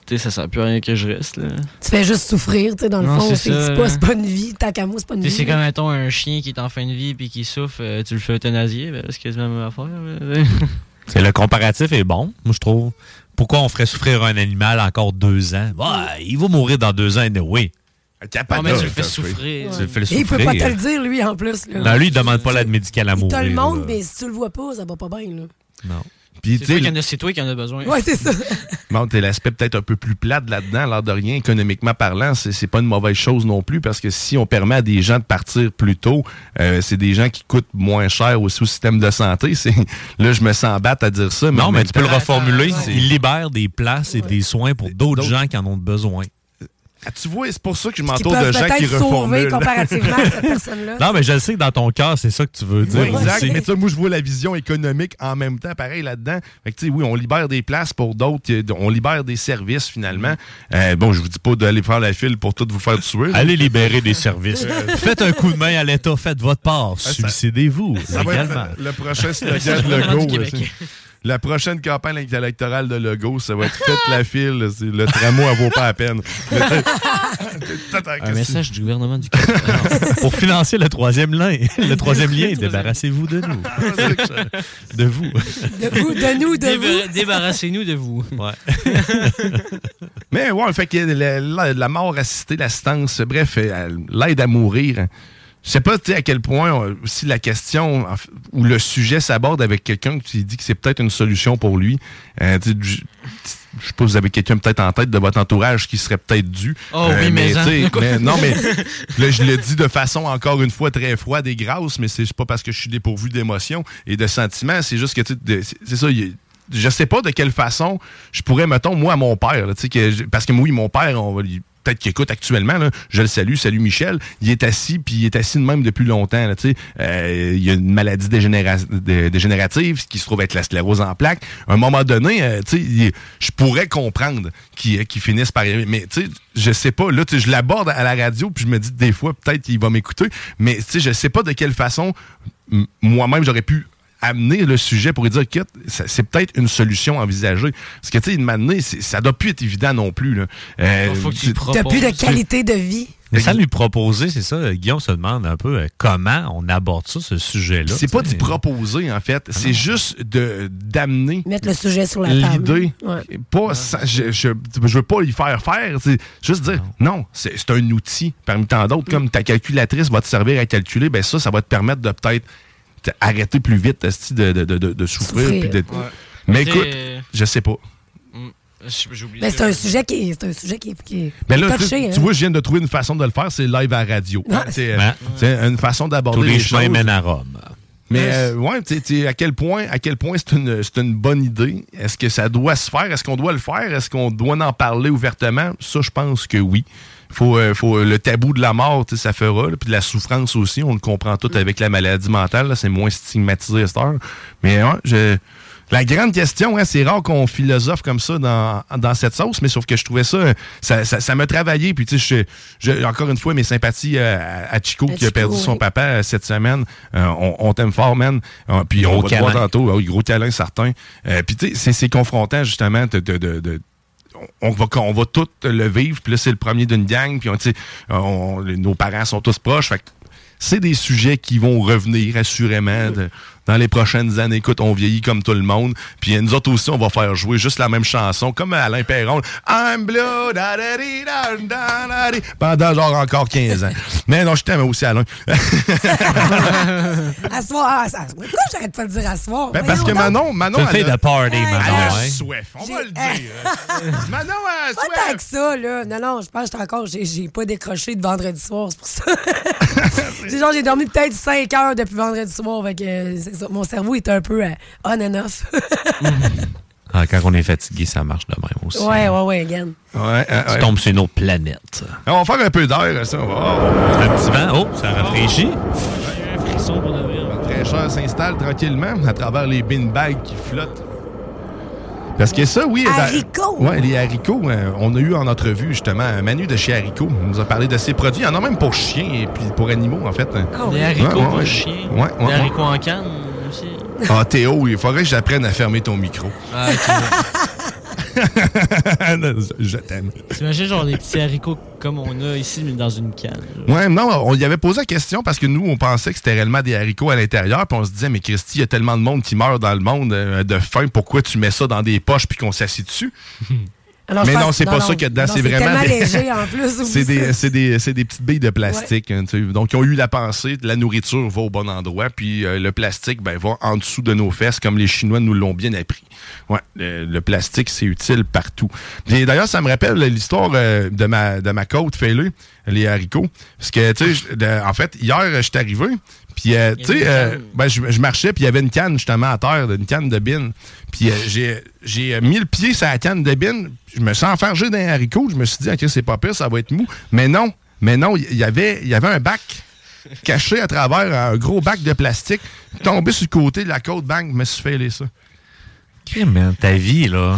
tu sais, ça sert plus à rien que je reste, là. Tu fais juste souffrir, tu sais, dans le Non, fond. c'est pas, là. c'est pas une vie. Tant qu'à moi, c'est pas une vie. c'est comme, mettons, un chien qui est en fin de vie puis qui souffre, euh, tu le fais euthanasier, ben, c'est quasiment la même affaire. le comparatif est bon, moi je trouve. Pourquoi on ferait souffrir un animal encore deux ans? Ouais, il va mourir dans deux ans, oui. Non, mais tu le fais souffrir. Tu le fais Et il peut souffrir. pas te le dire, lui, en plus. Là. Non, lui, il demande pas l'aide médicale à Il mourir. te le montre, mais si tu le vois pas, ça va pas bien. Là. Non. Puis, C'est toi, sais, qui en as- c'est toi qui en as besoin. Ouais, c'est ça. Bon, t'es l'aspect peut-être un peu plus plate là-dedans, l'air de rien, économiquement parlant, c'est c'est pas une mauvaise chose non plus, parce que si on permet à des gens de partir plus tôt, euh, c'est des gens qui coûtent moins cher aussi au système de santé. C'est Là, je me sens battre à dire ça. Non, en mais tu peux le reformuler. Il libère des places et des soins pour d'autres gens qui en ont besoin. Ah, tu vois, c'est pour ça que je m'entoure de gens qui reformulent. comparativement à cette personne-là. Non, mais je le sais que dans ton cœur, c'est ça que tu veux dire. Oui, exact. Mais tu sais, moi, je vois la vision économique en même temps, pareil là-dedans. Fait que, tu sais, oui, on libère des places pour d'autres, on libère des services finalement. Euh, bon, je vous dis pas d'aller faire la file pour tout vous faire tuer. Allez libérer des services. Faites un coup de main à l'État, faites votre part. ça- Suicidez-vous Ça va également. être le prochain slogan C'est le de Legault. La prochaine campagne électorale de Legault, ça va être Faites la file, le tramway, elle vaut pas la peine. Un message du gouvernement du Québec. Pour financer le troisième lien, le troisième lien, débarrassez-vous de nous. De vous. De vous, de nous, de vous. Débar- Débarrassez-nous de vous. Ouais. Mais ouais, fait que la, la- la mort assistée, l'assistance, bref, l'aide à mourir. Je sais pas tu sais, à quel point euh, si la question ou le sujet s'aborde avec quelqu'un qui dit que c'est peut-être une solution pour lui. Euh, tu je sais pas, vous avez quelqu'un peut-être en tête de votre entourage qui serait peut-être dû. Euh, Oh oui, mais en. tu sais, mais non, mais là, je le dis de façon encore une fois très froide et grasse, mais c'est pas parce que je suis dépourvu d'émotions et de sentiments. C'est juste que, tu c'est ça, il y je sais pas de quelle façon je pourrais, mettons, moi, à mon père, là, tu que parce que oui, mon père, on va lui- peut-être qu'il écoute actuellement, là, je le salue, salut Michel, il est assis, puis il est assis de même depuis longtemps. Là. Euh, il y a une maladie dégénéra- dé- dégénérative qui se trouve être la sclérose en plaques. À un moment donné, euh, je pourrais comprendre qu'il qu'il finisse par. Mais je sais pas, là, je l'aborde à la radio, puis je me dis des fois, peut-être qu'il va m'écouter, mais je sais pas de quelle façon moi-même j'aurais pu amener le sujet pour lui dire que c'est peut-être une solution envisagée. Parce que, tu sais, une manée, c'est- ça doit plus être évident non plus. Là. Euh, Faut que tu T'as plus de qualité de vie. Mais ça lui proposer, c'est ça. Guillaume se demande un peu euh, comment on aborde ça, ce sujet-là. c'est pas d'y proposer, en fait. C'est juste de d'amener Mettre le sujet sur la table. l'idée. Ouais. Pas, je, je, je veux pas y faire faire. C'est juste dire, non, c'est c'est un outil parmi tant d'autres. Comme ta calculatrice va te servir à calculer, ben ça, ça va te permettre de peut-être arrêté plus vite de, de, de, de- de souffrir. Souffrir. puis de- Ouais. Mais Tu écoute, sais, je sais pas. Oublié. Mais c'est un sujet qui est, c'est un sujet qui est, qui est Ben là, tu, touché, tu hein. vois, je viens de trouver une façon de le faire, c'est live à radio. C'est Ouais. c'est une façon d'aborder Tous les les chemins choses. mènent à Rome. Mais euh, ouais, tu tu à quel point, à quel point c'est une, c'est une bonne idée? Est-ce que ça doit se faire? Est-ce qu'on doit le faire? Est-ce qu'on doit en parler ouvertement? Ça, je pense que oui. Faut, euh, faut le tabou de la mort, tu sais, ça fera. là. Puis de la souffrance aussi, on le comprend tout avec la maladie mentale. là, C'est moins stigmatisé à cette heure. Mais ouais, je, la grande question, hein, c'est rare qu'on philosophe comme ça dans, dans cette sauce, mais sauf que je trouvais ça, ça, ça, ça m'a travaillé. Puis tu sais, je- je- encore une fois, mes sympathies euh, à, à Chico À qui a perdu son papa euh, cette semaine. Euh, on on t'aime fort, man. Euh, puis Gros on va te voir tantôt. Gros câlin certain. Euh, puis tu sais, c'est- c'est confrontant justement de, de, de- de- on va, on va tout le vivre, puis là, c'est le premier d'une gang, puis on, on- nos parents sont tous proches. C'est des sujets qui vont revenir assurément dans les prochaines années. Écoute, on vieillit comme tout le monde. Puis nous autres aussi, on va faire jouer juste la même chanson, comme Alain Perron. I'm blue, da, da, di, da, da, da, di, pendant genre encore 15 ans. Mais non, je t'aime aussi, Alain. À soir, ah, ça- pourquoi j'arrête pas de dire à soir? Ben, parce que. Manon, Manon, elle a- de party, elle Manon, a hein? on va le dire. Manon a Pas tant que ça, là. Non, non, je pense que encore. J'ai, j'ai pas décroché de vendredi soir, c'est pour ça. genre, j'ai dormi peut-être 5 heures depuis vendredi soir. Fait que, euh, c'est. Mon cerveau est un peu euh, on and off. Ah, quand on est fatigué, ça marche de même aussi. ouais, ouais, ouais, again. Ouais, euh, Tu ouais. tombes sur une autre planète. On va faire un peu d'air, ça. Va- Un petit vent. Oh, ça rafraîchit. Un frisson pour de vrai. La fraîcheur s'installe tranquillement à travers les beanbags qui flottent. Parce que ça, oui. Haricots. Ouais, les haricots. euh, on a eu en entrevue, justement, Manu de chez Haricot. Il nous a parlé de ses produits. Il y en a même pour chiens et puis pour animaux, en fait. Haricots Ouais, ouais, pour ouais. chiens. Ouais, ouais, Des ouais. haricots en canne aussi. Ah, Théo, il faudrait que j'apprenne à fermer ton micro. Ah, Je t'aime. T'imagines genre des petits haricots comme on a ici, mais dans une canne. genre. Ouais, non, on y avait posé la question parce que nous, on pensait que c'était réellement des haricots à l'intérieur, puis on se disait, mais Christy, il y a tellement de monde qui meurt dans le monde euh, de faim, pourquoi tu mets ça dans des poches puis qu'on s'assit dessus? Alors, mais pense- non, c'est pas non, ça qu'il y a dedans, c'est vraiment. des- léger, en plus, c'est des, des, c'est des petites billes de plastique. hein, donc, ils ont eu la pensée, la nourriture va au bon endroit, puis euh, le plastique ben, va en dessous de nos fesses, comme les Chinois nous l'ont bien appris. Ouais, le, le plastique, c'est utile partout. D'ailleurs, ça me rappelle l'histoire euh, de ma, de ma côte fêlée, les haricots. Parce que, tu sais, de- en fait, hier, je suis arrivé, puis, euh, tu sais, euh, ben, je, je marchais, puis il y avait une canne, justement, à terre, une canne de bine. Puis, euh, j'ai, mis le pied sur la canne de bine, je me sens enfargé d'un haricot, je me suis dit, OK, c'est pas pire, ça va être mou. Mais non, mais non, il y avait, il y avait un bac caché à travers un gros bac de plastique, tombé sur le côté de la côte, bang, je me suis fêlé ça. Crime, man, ta vie, là,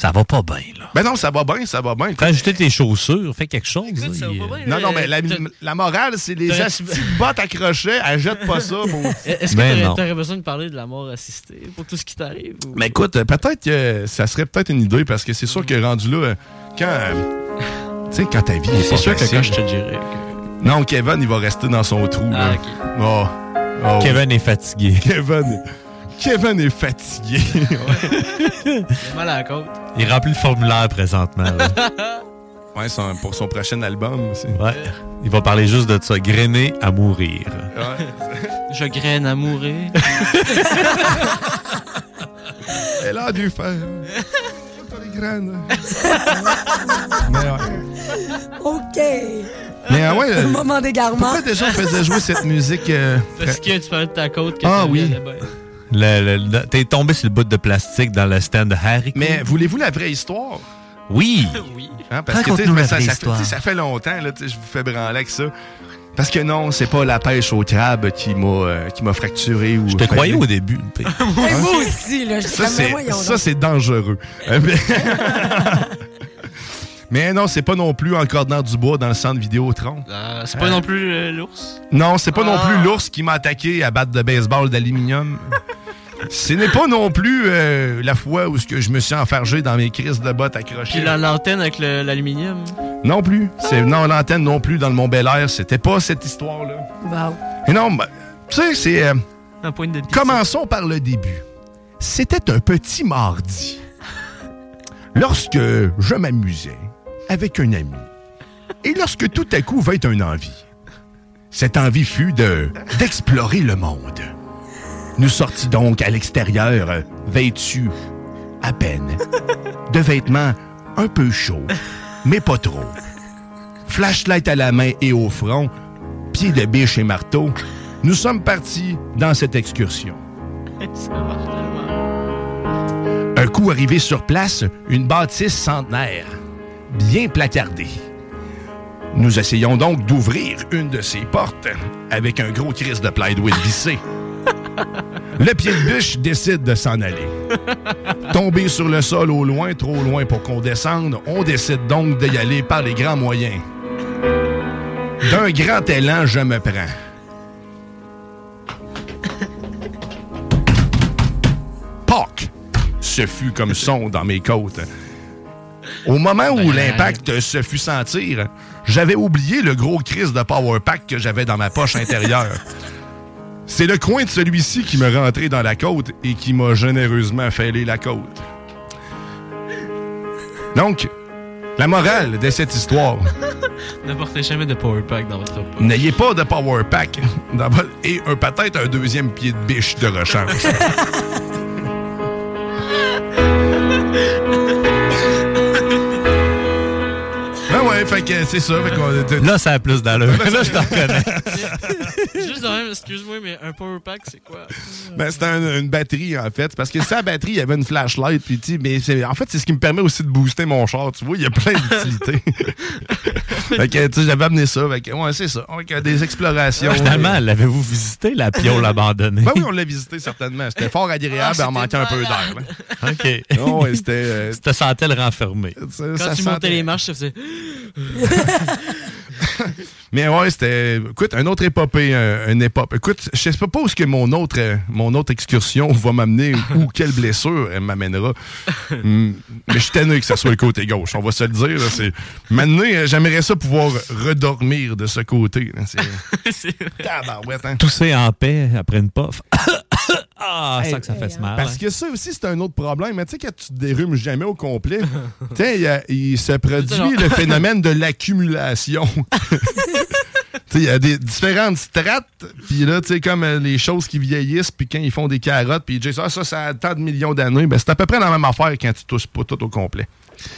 ça va pas bien, là. Ben non, ça va bien, ça va bien. Fais ajouter tes chaussures, fais quelque chose. là, il- Non, non, mais la, la morale, c'est les de bottes accrochées, elle jette pas ça. mon- Est-ce que Ben t'aurais- non. t'aurais besoin de parler de la mort assistée pour tout ce qui t'arrive? ou- Mais écoute, euh, peut-être que ça serait peut-être une idée, parce que c'est sûr que rendu là, euh, quand... euh, tu sais, quand ta vie est C'est sûr que quand je te dirais. Non, Kevin, il va rester dans son trou. Ah, là. Oh. Oh, Kevin est fatigué. Kevin, Kevin est fatigué. J'ai mal à la côte. Il remplit le formulaire présentement. là. ouais, son- pour son prochain album aussi. Ouais. Il va parler juste de ça. Grainer à mourir. Je graine à mourir. Elle a dû faire. les graines. Mais ouais. OK. Mais ah ouais, euh, Moment d'égarement. Pourquoi déjà on faisait jouer cette musique euh, Parce que tu parlais de ta côte. que Ah oui. Le- le- le- T'es tombé sur le bout de plastique dans le stand de Harry. Mais voulez-vous la vraie histoire? Oui. oui. Hein, parce que la ça, vraie ça fait, histoire. sais, ça fait longtemps, là, je vous fais branler avec ça. Parce que non, c'est pas la pêche au crabe qui m'a euh, qui m'a fracturé ou. Je te croyais au début. Ouais, moi aussi, là. Je Ça, c'est, ça, c'est dangereux. Euh, mais- non, c'est pas non plus en cordant du bois dans le centre Vidéotron. Ah, c'est pas Euh, non plus euh, l'ours? Non, c'est pas non Ah. plus l'ours qui m'a attaqué à batte de baseball d'aluminium. Ce n'est pas non plus euh, la fois où ce que je me suis enfargé dans mes crises de bottes accrochées. Puis la- l'antenne avec l'aluminium? Non plus. C'est, non, l'antenne non plus dans le Mont Bel Air. C'était pas cette histoire-là. Bon. Et non, ben, tu sais, c'est. euh, Un point de Commençons par le début. C'était un petit mardi. Lorsque je m'amusais avec un ami. Et lorsque tout à coup vint un envie. cette envie fut de d'explorer le monde. Nous sortis donc à l'extérieur, euh, vêtus à peine, de vêtements un peu chauds, mais pas trop. Flashlight à la main et au front, pieds de biche et marteau, nous sommes partis dans cette excursion. Un coup arrivé sur place, une bâtisse centenaire, bien placardée. Nous essayons donc d'ouvrir une de ces portes avec un gros crise de plywood vissé. Le pied de biche décide de s'en aller. Tombé sur le sol au loin, trop loin pour qu'on descende, on décide donc d'y aller par les grands moyens. D'un grand élan, je me prends. Poc! Ce fut comme son dans mes côtes. Au moment où l'impact se fut sentir, j'avais oublié le gros crise de Power Pack que j'avais dans ma poche intérieure. C'est le coin de celui-ci qui me rentrait dans la côte et qui m'a généreusement fêlé la côte. Donc, la morale de cette histoire, Ne portez jamais de power pack dans votre poche. n'ayez pas de Power Pack dans votre- et un- peut-être un deuxième pied de biche de rechange. ouais, fait que c'est ça. Fait qu'on- Là, ça a plus d'allure. Là, je t'en reconnais. Juste de même, excuse-moi, mais un power pack, c'est quoi? Ben, c'était un- une batterie, en fait. Parce que sa batterie, il y avait une flashlight. Puis, tu sais, mais c'est- en fait, c'est ce qui me permet aussi de booster mon char. Tu vois, il y a plein d'utilités. fait que, tu sais, j'avais amené ça. Fait que, ouais, c'est ça. Fait que des explorations. Finalement, l'avez-vous visité, la piole abandonnée? Ben oui, on l'a visité certainement. C'était fort agréable, Ah, mais on manquait un peu d'air. là. OK. Oh, ouais, c'était. euh, Tu te sentais le renfermé. ça- Quand ça tu sentait- montais les marches, ça faisait. Mais ouais, c'était. Écoute, un autre épopée, un, une épopée. Écoute, je sais pas où est-ce que mon autre, euh, mon autre excursion va m'amener ou quelle blessure elle m'amènera. Hum, Mais je suis tanné que ça soit le côté gauche, on va se le dire. là, C'est... Maintenant, euh, j'aimerais ça pouvoir redormir de ce côté. là, C'est... Tabarouette, hein. Tousser en paix après une puff. Ah, ça que ça fait Hey, mal. Parce que ça aussi, c'est un autre problème. Mais tu sais, quand tu te dérumes jamais au complet, tu sais, il se produit le phénomène de l'accumulation. Tu sais, il y a des différentes strates, puis là, tu sais, comme euh, les choses qui vieillissent, puis quand ils font des carottes, puis ils disent, ah, ça, ça a tant de millions d'années, ben, c'est à peu près la même affaire quand tu touches pas tout au complet.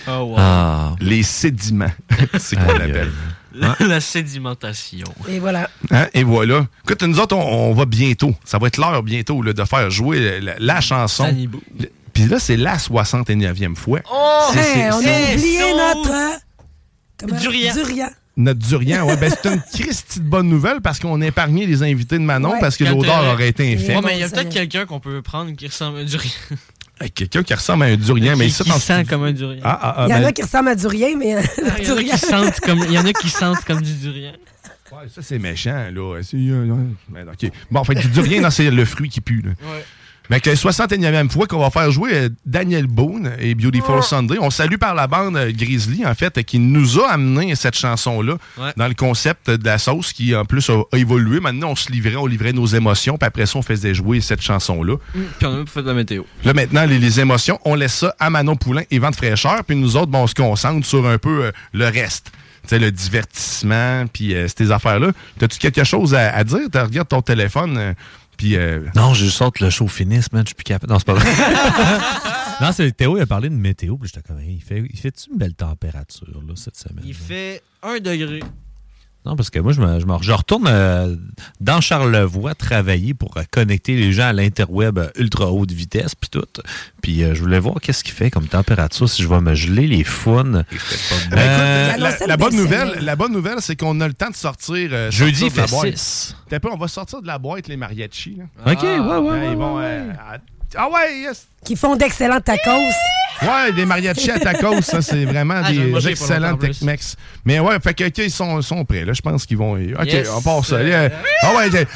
Oh, wow. Ah. Les sédiments, c'est qu'on Aïe, l'appelle. La, la sédimentation. Et voilà. Hein? Et voilà. Écoute, nous autres, on, on va bientôt. Ça va être l'heure bientôt là, de faire jouer la, la chanson. Puis là, c'est la 69e fois. Oh! Hey, on a oublié notre. comment- Durian. Durian. Notre durian, ouais, ben c'est une Christie de bonne nouvelle parce qu'on a épargné les invités de Manon Ouais. parce que l'odeur aurait été infecte. Ouais, mais il y a peut-être quelqu'un qu'on peut prendre qui ressemble à du rien. Quelqu'un qui ressemble à un durian, mais ça qui sent comme un durian. Ah, ah, ah, Il y en ben, a qui ressemblent à Durian, mais. Ah, Il y, en a Durian. qui sentent comme, il y en a qui sentent comme du durian. ouais, ça c'est méchant, là. C'est, euh. Ben, ok. Bon, fait que du durian, c'est le fruit qui pue, là. Ouais. Mais que 61e fois qu'on va faire jouer euh, Daniel Boone et Beautiful Sunday. On salue par la bande euh, Grizzly, en fait, qui nous a amené cette chanson-là Ouais. dans le concept de la sauce qui, en plus, a, a évolué. Maintenant, on se livrait, on livrait nos émotions, puis après ça, on faisait jouer cette chanson-là. Puis on a même fait de la météo. Là, maintenant, les, les émotions, on laisse ça à Manon Poulain et Vente Fraîcheur, puis nous autres, bon, on se concentre sur un peu euh, le reste. Tu sais, le divertissement, puis euh, ces affaires-là. T'as-tu quelque chose à, à dire? Tu regardes ton téléphone, euh, puis... euh, Non, je sorte le show finisse, man. Je suis plus capable. Non, c'est pas vrai. non, c'est Théo, il a parlé de météo. Puis j'étais comme, il fait, il fait-tu une belle température, là, cette semaine? Il fait 1 degré. Non, parce que moi, je, me, je, me- je retourne euh, dans Charlevoix travailler pour euh, connecter les gens à l'interweb euh, ultra haute vitesse, puis tout. Puis euh, je voulais voir qu'est-ce qu'il fait comme température, si je vais me geler les founes. Ben, écoute, la, bonne nouvelle, soleil. la bonne nouvelle, c'est qu'on a le temps de sortir. euh, Jeudi, sortir il de fait boîte. 6. T'as pas, on va sortir de la boîte les mariachis. là. OK, ouais, ouais, Hein, ouais. euh, ah ouais, yes. Qui font d'excellents tacos. Ouais, des mariachis à tacos, ça, c'est vraiment Ah, des excellents. Tex-Mex. Mais ouais, fait que, OK, ils sont, sont prêts, là. Je pense qu'ils vont. OK, Yes. on part ça. Allez, euh, Ah ouais, OK.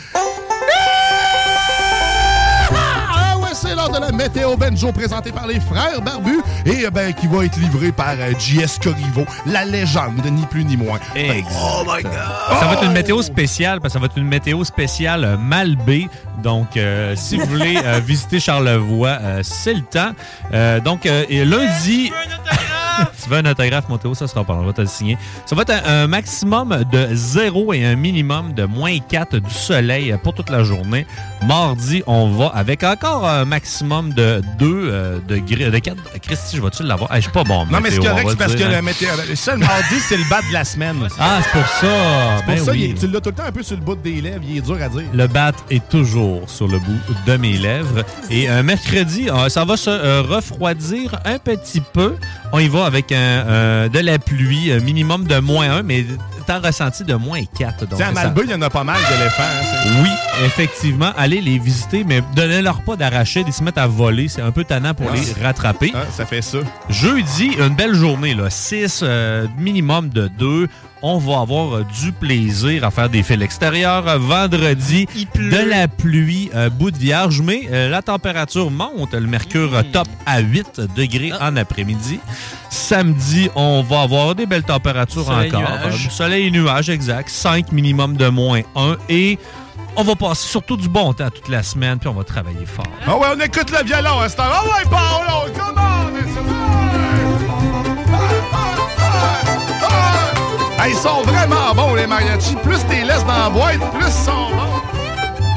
C'est l'heure de la météo Benjo présentée par les frères Barbus et euh, ben, qui va être livrée par euh, JS Corriveau, la légende, ni plus ni moins. Exact. Oh my God! Ça va être une météo spéciale, parce que ça va être une météo spéciale euh, Malbé. Donc, euh, si vous voulez euh, visiter Charlevoix, euh, c'est le temps. Euh, donc, euh, et lundi... tu veux un autographe, Montéo, ça sera pas. On va te le signer. Ça va être un, un maximum de 0 et un minimum de moins 4 du soleil pour toute la journée. Mardi, on va avec encore un maximum de 2 degrés. De 4. Christy, je vais-tu l'avoir? Hey, je suis pas bon. Non, mais c'est météo, correct, c'est parce dire, que hein. le météo. Le seul mardi, c'est le bas de la semaine. Ah, c'est pour ça. C'est pour Ben ça, oui. il tu l'as tout le temps un peu sur le bout des lèvres, il est dur à dire. Le bat est toujours sur le bout de mes lèvres. Et un mercredi, euh, ça va se euh, refroidir un petit peu. On y va avec un, euh, de la pluie, un minimum de moins 1, mais temps ressenti de moins 4. Donc, à Malba, il y en a pas mal d'éléphants. hein, oui, effectivement, allez les visiter, mais donnez-leur pas d'arracher, ils se mettent à voler. C'est un peu tannant pour Ah. les rattraper. Ah, ça fait ça. Jeudi, une belle journée, là. 6, minimum de 2. On va avoir euh, du plaisir à faire des fils extérieurs. Euh, Vendredi, de la pluie, euh, bout de vierge, mais euh, la température monte. Le mercure euh, top à 8 degrés en après-midi. Samedi, on va avoir des belles températures Soleil, encore. Euh, soleil et nuages, exact. 5 minimum de moins 1. Et on va passer surtout du bon temps toute la semaine, puis on va travailler fort. Ah ouais, on écoute le violon à cette heure. Ah ouais, Paolo, come on! Hey, ils sont vraiment bons, les mariachis. Plus t'es laisses dans la boîte, plus ils sont bons.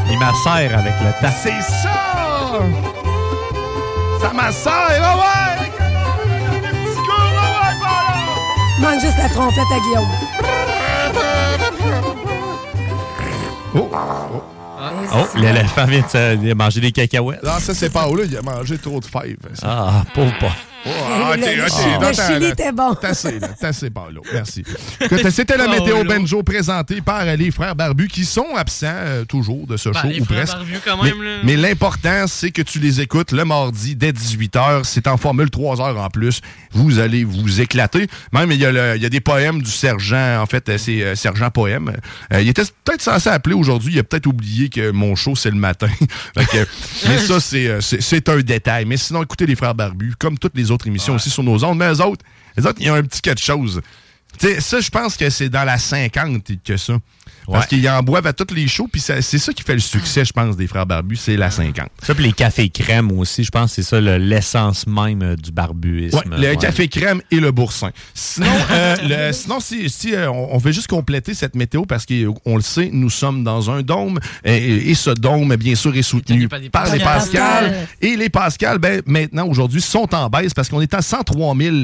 Il m'assère avec le temps. C'est ça! Ça m'assère, ah ouais! Des petits coups, ah ouais, Paolo! Manque juste la trompette à Guillaume. Oh! Oh, l'éléphant vient de manger des cacahuètes. Non, ça, c'est Paolo, il a mangé trop de fèves. ça. Ah, pauvre pas. Oh, ah, ok, Le- le Non, le chili était bon. Paolo. Merci. C'était la météo Paolo. Benjo présentée par les frères Barbus qui sont absents euh, toujours de ce Ben, show les ou presque. Quand mais même, là. mais l'important, c'est que tu les écoutes le mardi dès 18h. C'est en formule 3 heures en plus. Vous allez vous éclater. Même, il y a, le- il y a des poèmes du sergent. En fait, euh, c'est euh, sergent poème. Euh, il était peut-être censé appeler aujourd'hui. Il a peut-être oublié que mon show, c'est le matin. Que- mais ça, c'est un détail. Mais sinon, écoutez les frères Barbus, comme toutes les autres émissions aussi sur nos ondes. Mais eux autres, les autres, il y a un petit quelque chose. Tu sais, ça, je pense que c'est dans la 50 que ça. Parce qu'ils en boivent à tous les shows, puis c'est ça qui fait le succès, je pense, des frères Barbus, c'est la 50. Ça, puis les cafés crème aussi, je pense que c'est ça le- l'essence même euh, du barbuisme. Ouais, le Ouais. café crème et le boursin. Sinon, euh, le- sinon si, si, euh, on, on veut juste compléter cette météo parce qu'on le sait, nous sommes dans un dôme et, et ce dôme, bien sûr, est soutenu par les Pascal. Pascal. Et les Pascal, ben, maintenant, aujourd'hui, sont en baisse parce qu'on est à 103 000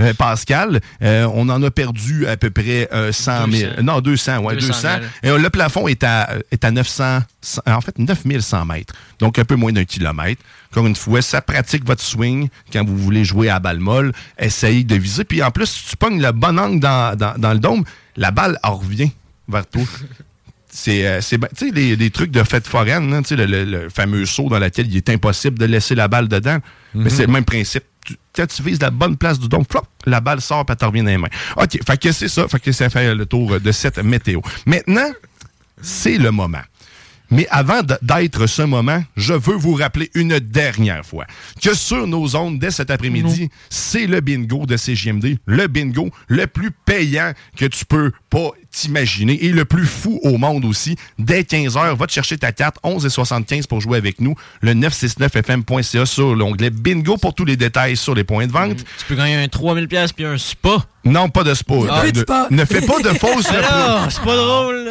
euh, Pascal. Euh, on en a perdu à peu près euh, 100 000. 200. Non, 200, ouais, 200. 200 000. Et euh, le plafond est à, est à 900, en fait, 9100 mètres. Donc, un peu moins d'un kilomètre. Encore une fois, ça pratique votre swing quand vous voulez jouer à balle molle. Essayez de viser. Puis en plus, si tu pognes le bon angle dans, dans- dans le dôme, la balle en revient vers toi. C'est, euh, c'est ben- tu sais, les, les trucs de fête foraine, hein, tu sais, le, le- le fameux saut dans lequel il est impossible de laisser la balle dedans. Mais c'est le même principe. Tu- quand tu vises la bonne place du dôme, flop, la balle sort et elle revient dans les mains. OK, fait que c'est ça. Fait que ça fait le tour de cette météo. Maintenant, c'est le moment. Mais avant d'être ce moment, je veux vous rappeler une dernière fois que sur nos ondes, dès cet après-midi, c'est le bingo de CGMD, le bingo le plus payant que tu peux pas t'imaginer et le plus fou au monde aussi. Dès 15h, va te chercher ta carte 11 et 75 pour jouer avec nous, le 969fm.ca sur l'onglet bingo pour tous les détails sur les points de vente. Tu peux gagner un 3000$ pièces puis un spa. Non, pas de spa. Ah, Ne- spa. Ne fais pas de fausses Alors, c'est pas drôle.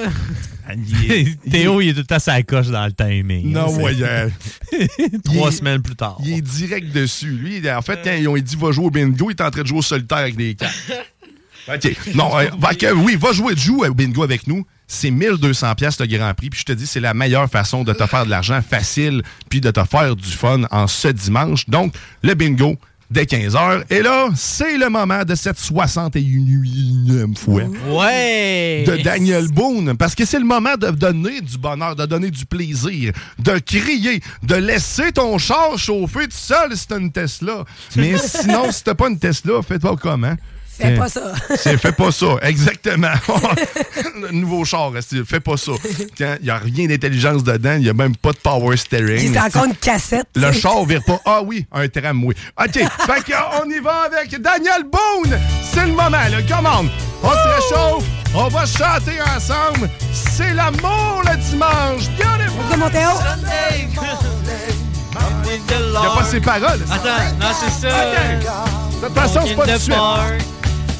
Théo, il est tout le temps sa coche dans le timing. Non, hein. Trois est- semaines plus tard. Il est direct dessus. Lui, il- en fait, quand ils ont dit va jouer au bingo, il est en train de jouer au solitaire avec des cartes. OK. Non, euh, que, oui, va jouer, joue au bingo avec nous. C'est 1200 pièces le Grand Prix. Puis je te dis, c'est la meilleure façon de te faire de l'argent facile puis de te faire du fun en ce dimanche. Donc, le bingo dès 15h. Et là, c'est le moment de cette 61e fois Ouais. de Daniel Boone, parce que c'est le moment de donner du bonheur, de donner du plaisir, de crier, de laisser ton char chauffer tout seul si t'as une Tesla. Mais sinon, si t'as pas une Tesla, fais-toi comment? Fais pas ça. C'est fais pas ça, exactement. le nouveau char, c'est fais pas ça. Il n'y a rien d'intelligence dedans, il n'y a même pas de power steering. C'est encore une cassette. Le tu sais. char vire pas. Ah oui, un tramway. OK, fait qu'on y va avec Daniel Boone. C'est le moment, là. Commande. On se réchauffe. On va chanter ensemble. C'est l'amour le dimanche. Go, Montéo. Il n'y a pas ses paroles. Attends, non, c'est ça. OK. De toute façon, c'est pas tout de suite.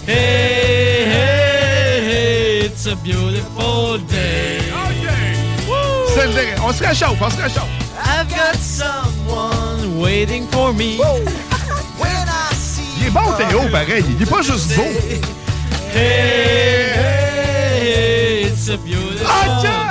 Hey, hey, hey, it's a beautiful day. C'est le dernier. On se réchauffe, on se réchauffe. I've got someone waiting for me. Il est bon, Théo, pareil. Il est pas juste beau. Hey, hey, it's a beautiful day. C'est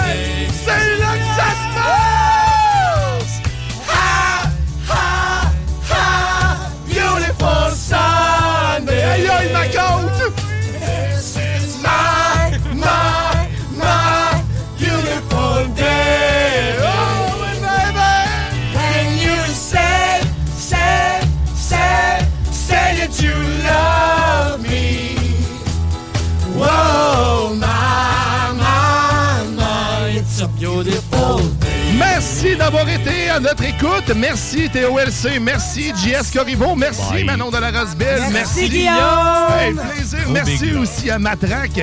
d'avoir été à notre écoute. Merci TOLC. Merci JS Corriveau. Merci Bye. Manon de la Rosebelle. Merci, Guillaume. Hey, plaisir. Oh, Merci big aussi à Matraque.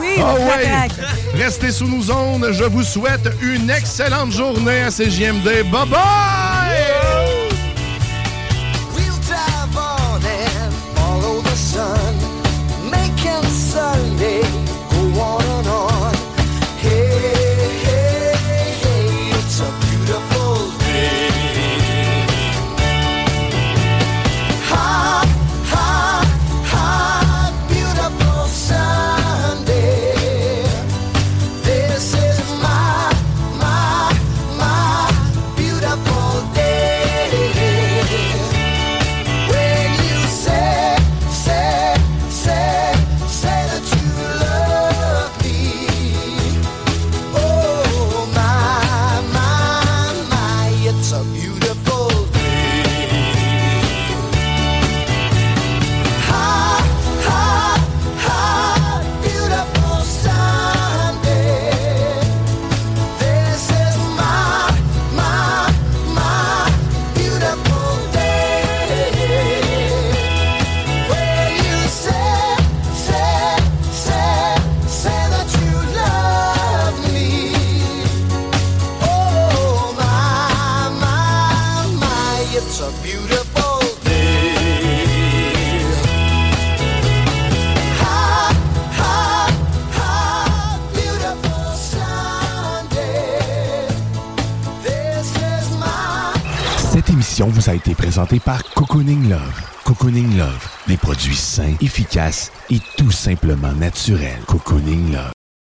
Oui, Matraque. Restez sous nos ondes. Je vous souhaite une excellente journée à CJMD. Bye bye! We'll drive on and follow the sun, making Sunday vous a été présentée par Cocooning Love. Cocooning Love, des produits sains, efficaces et tout simplement naturels. Cocooning Love.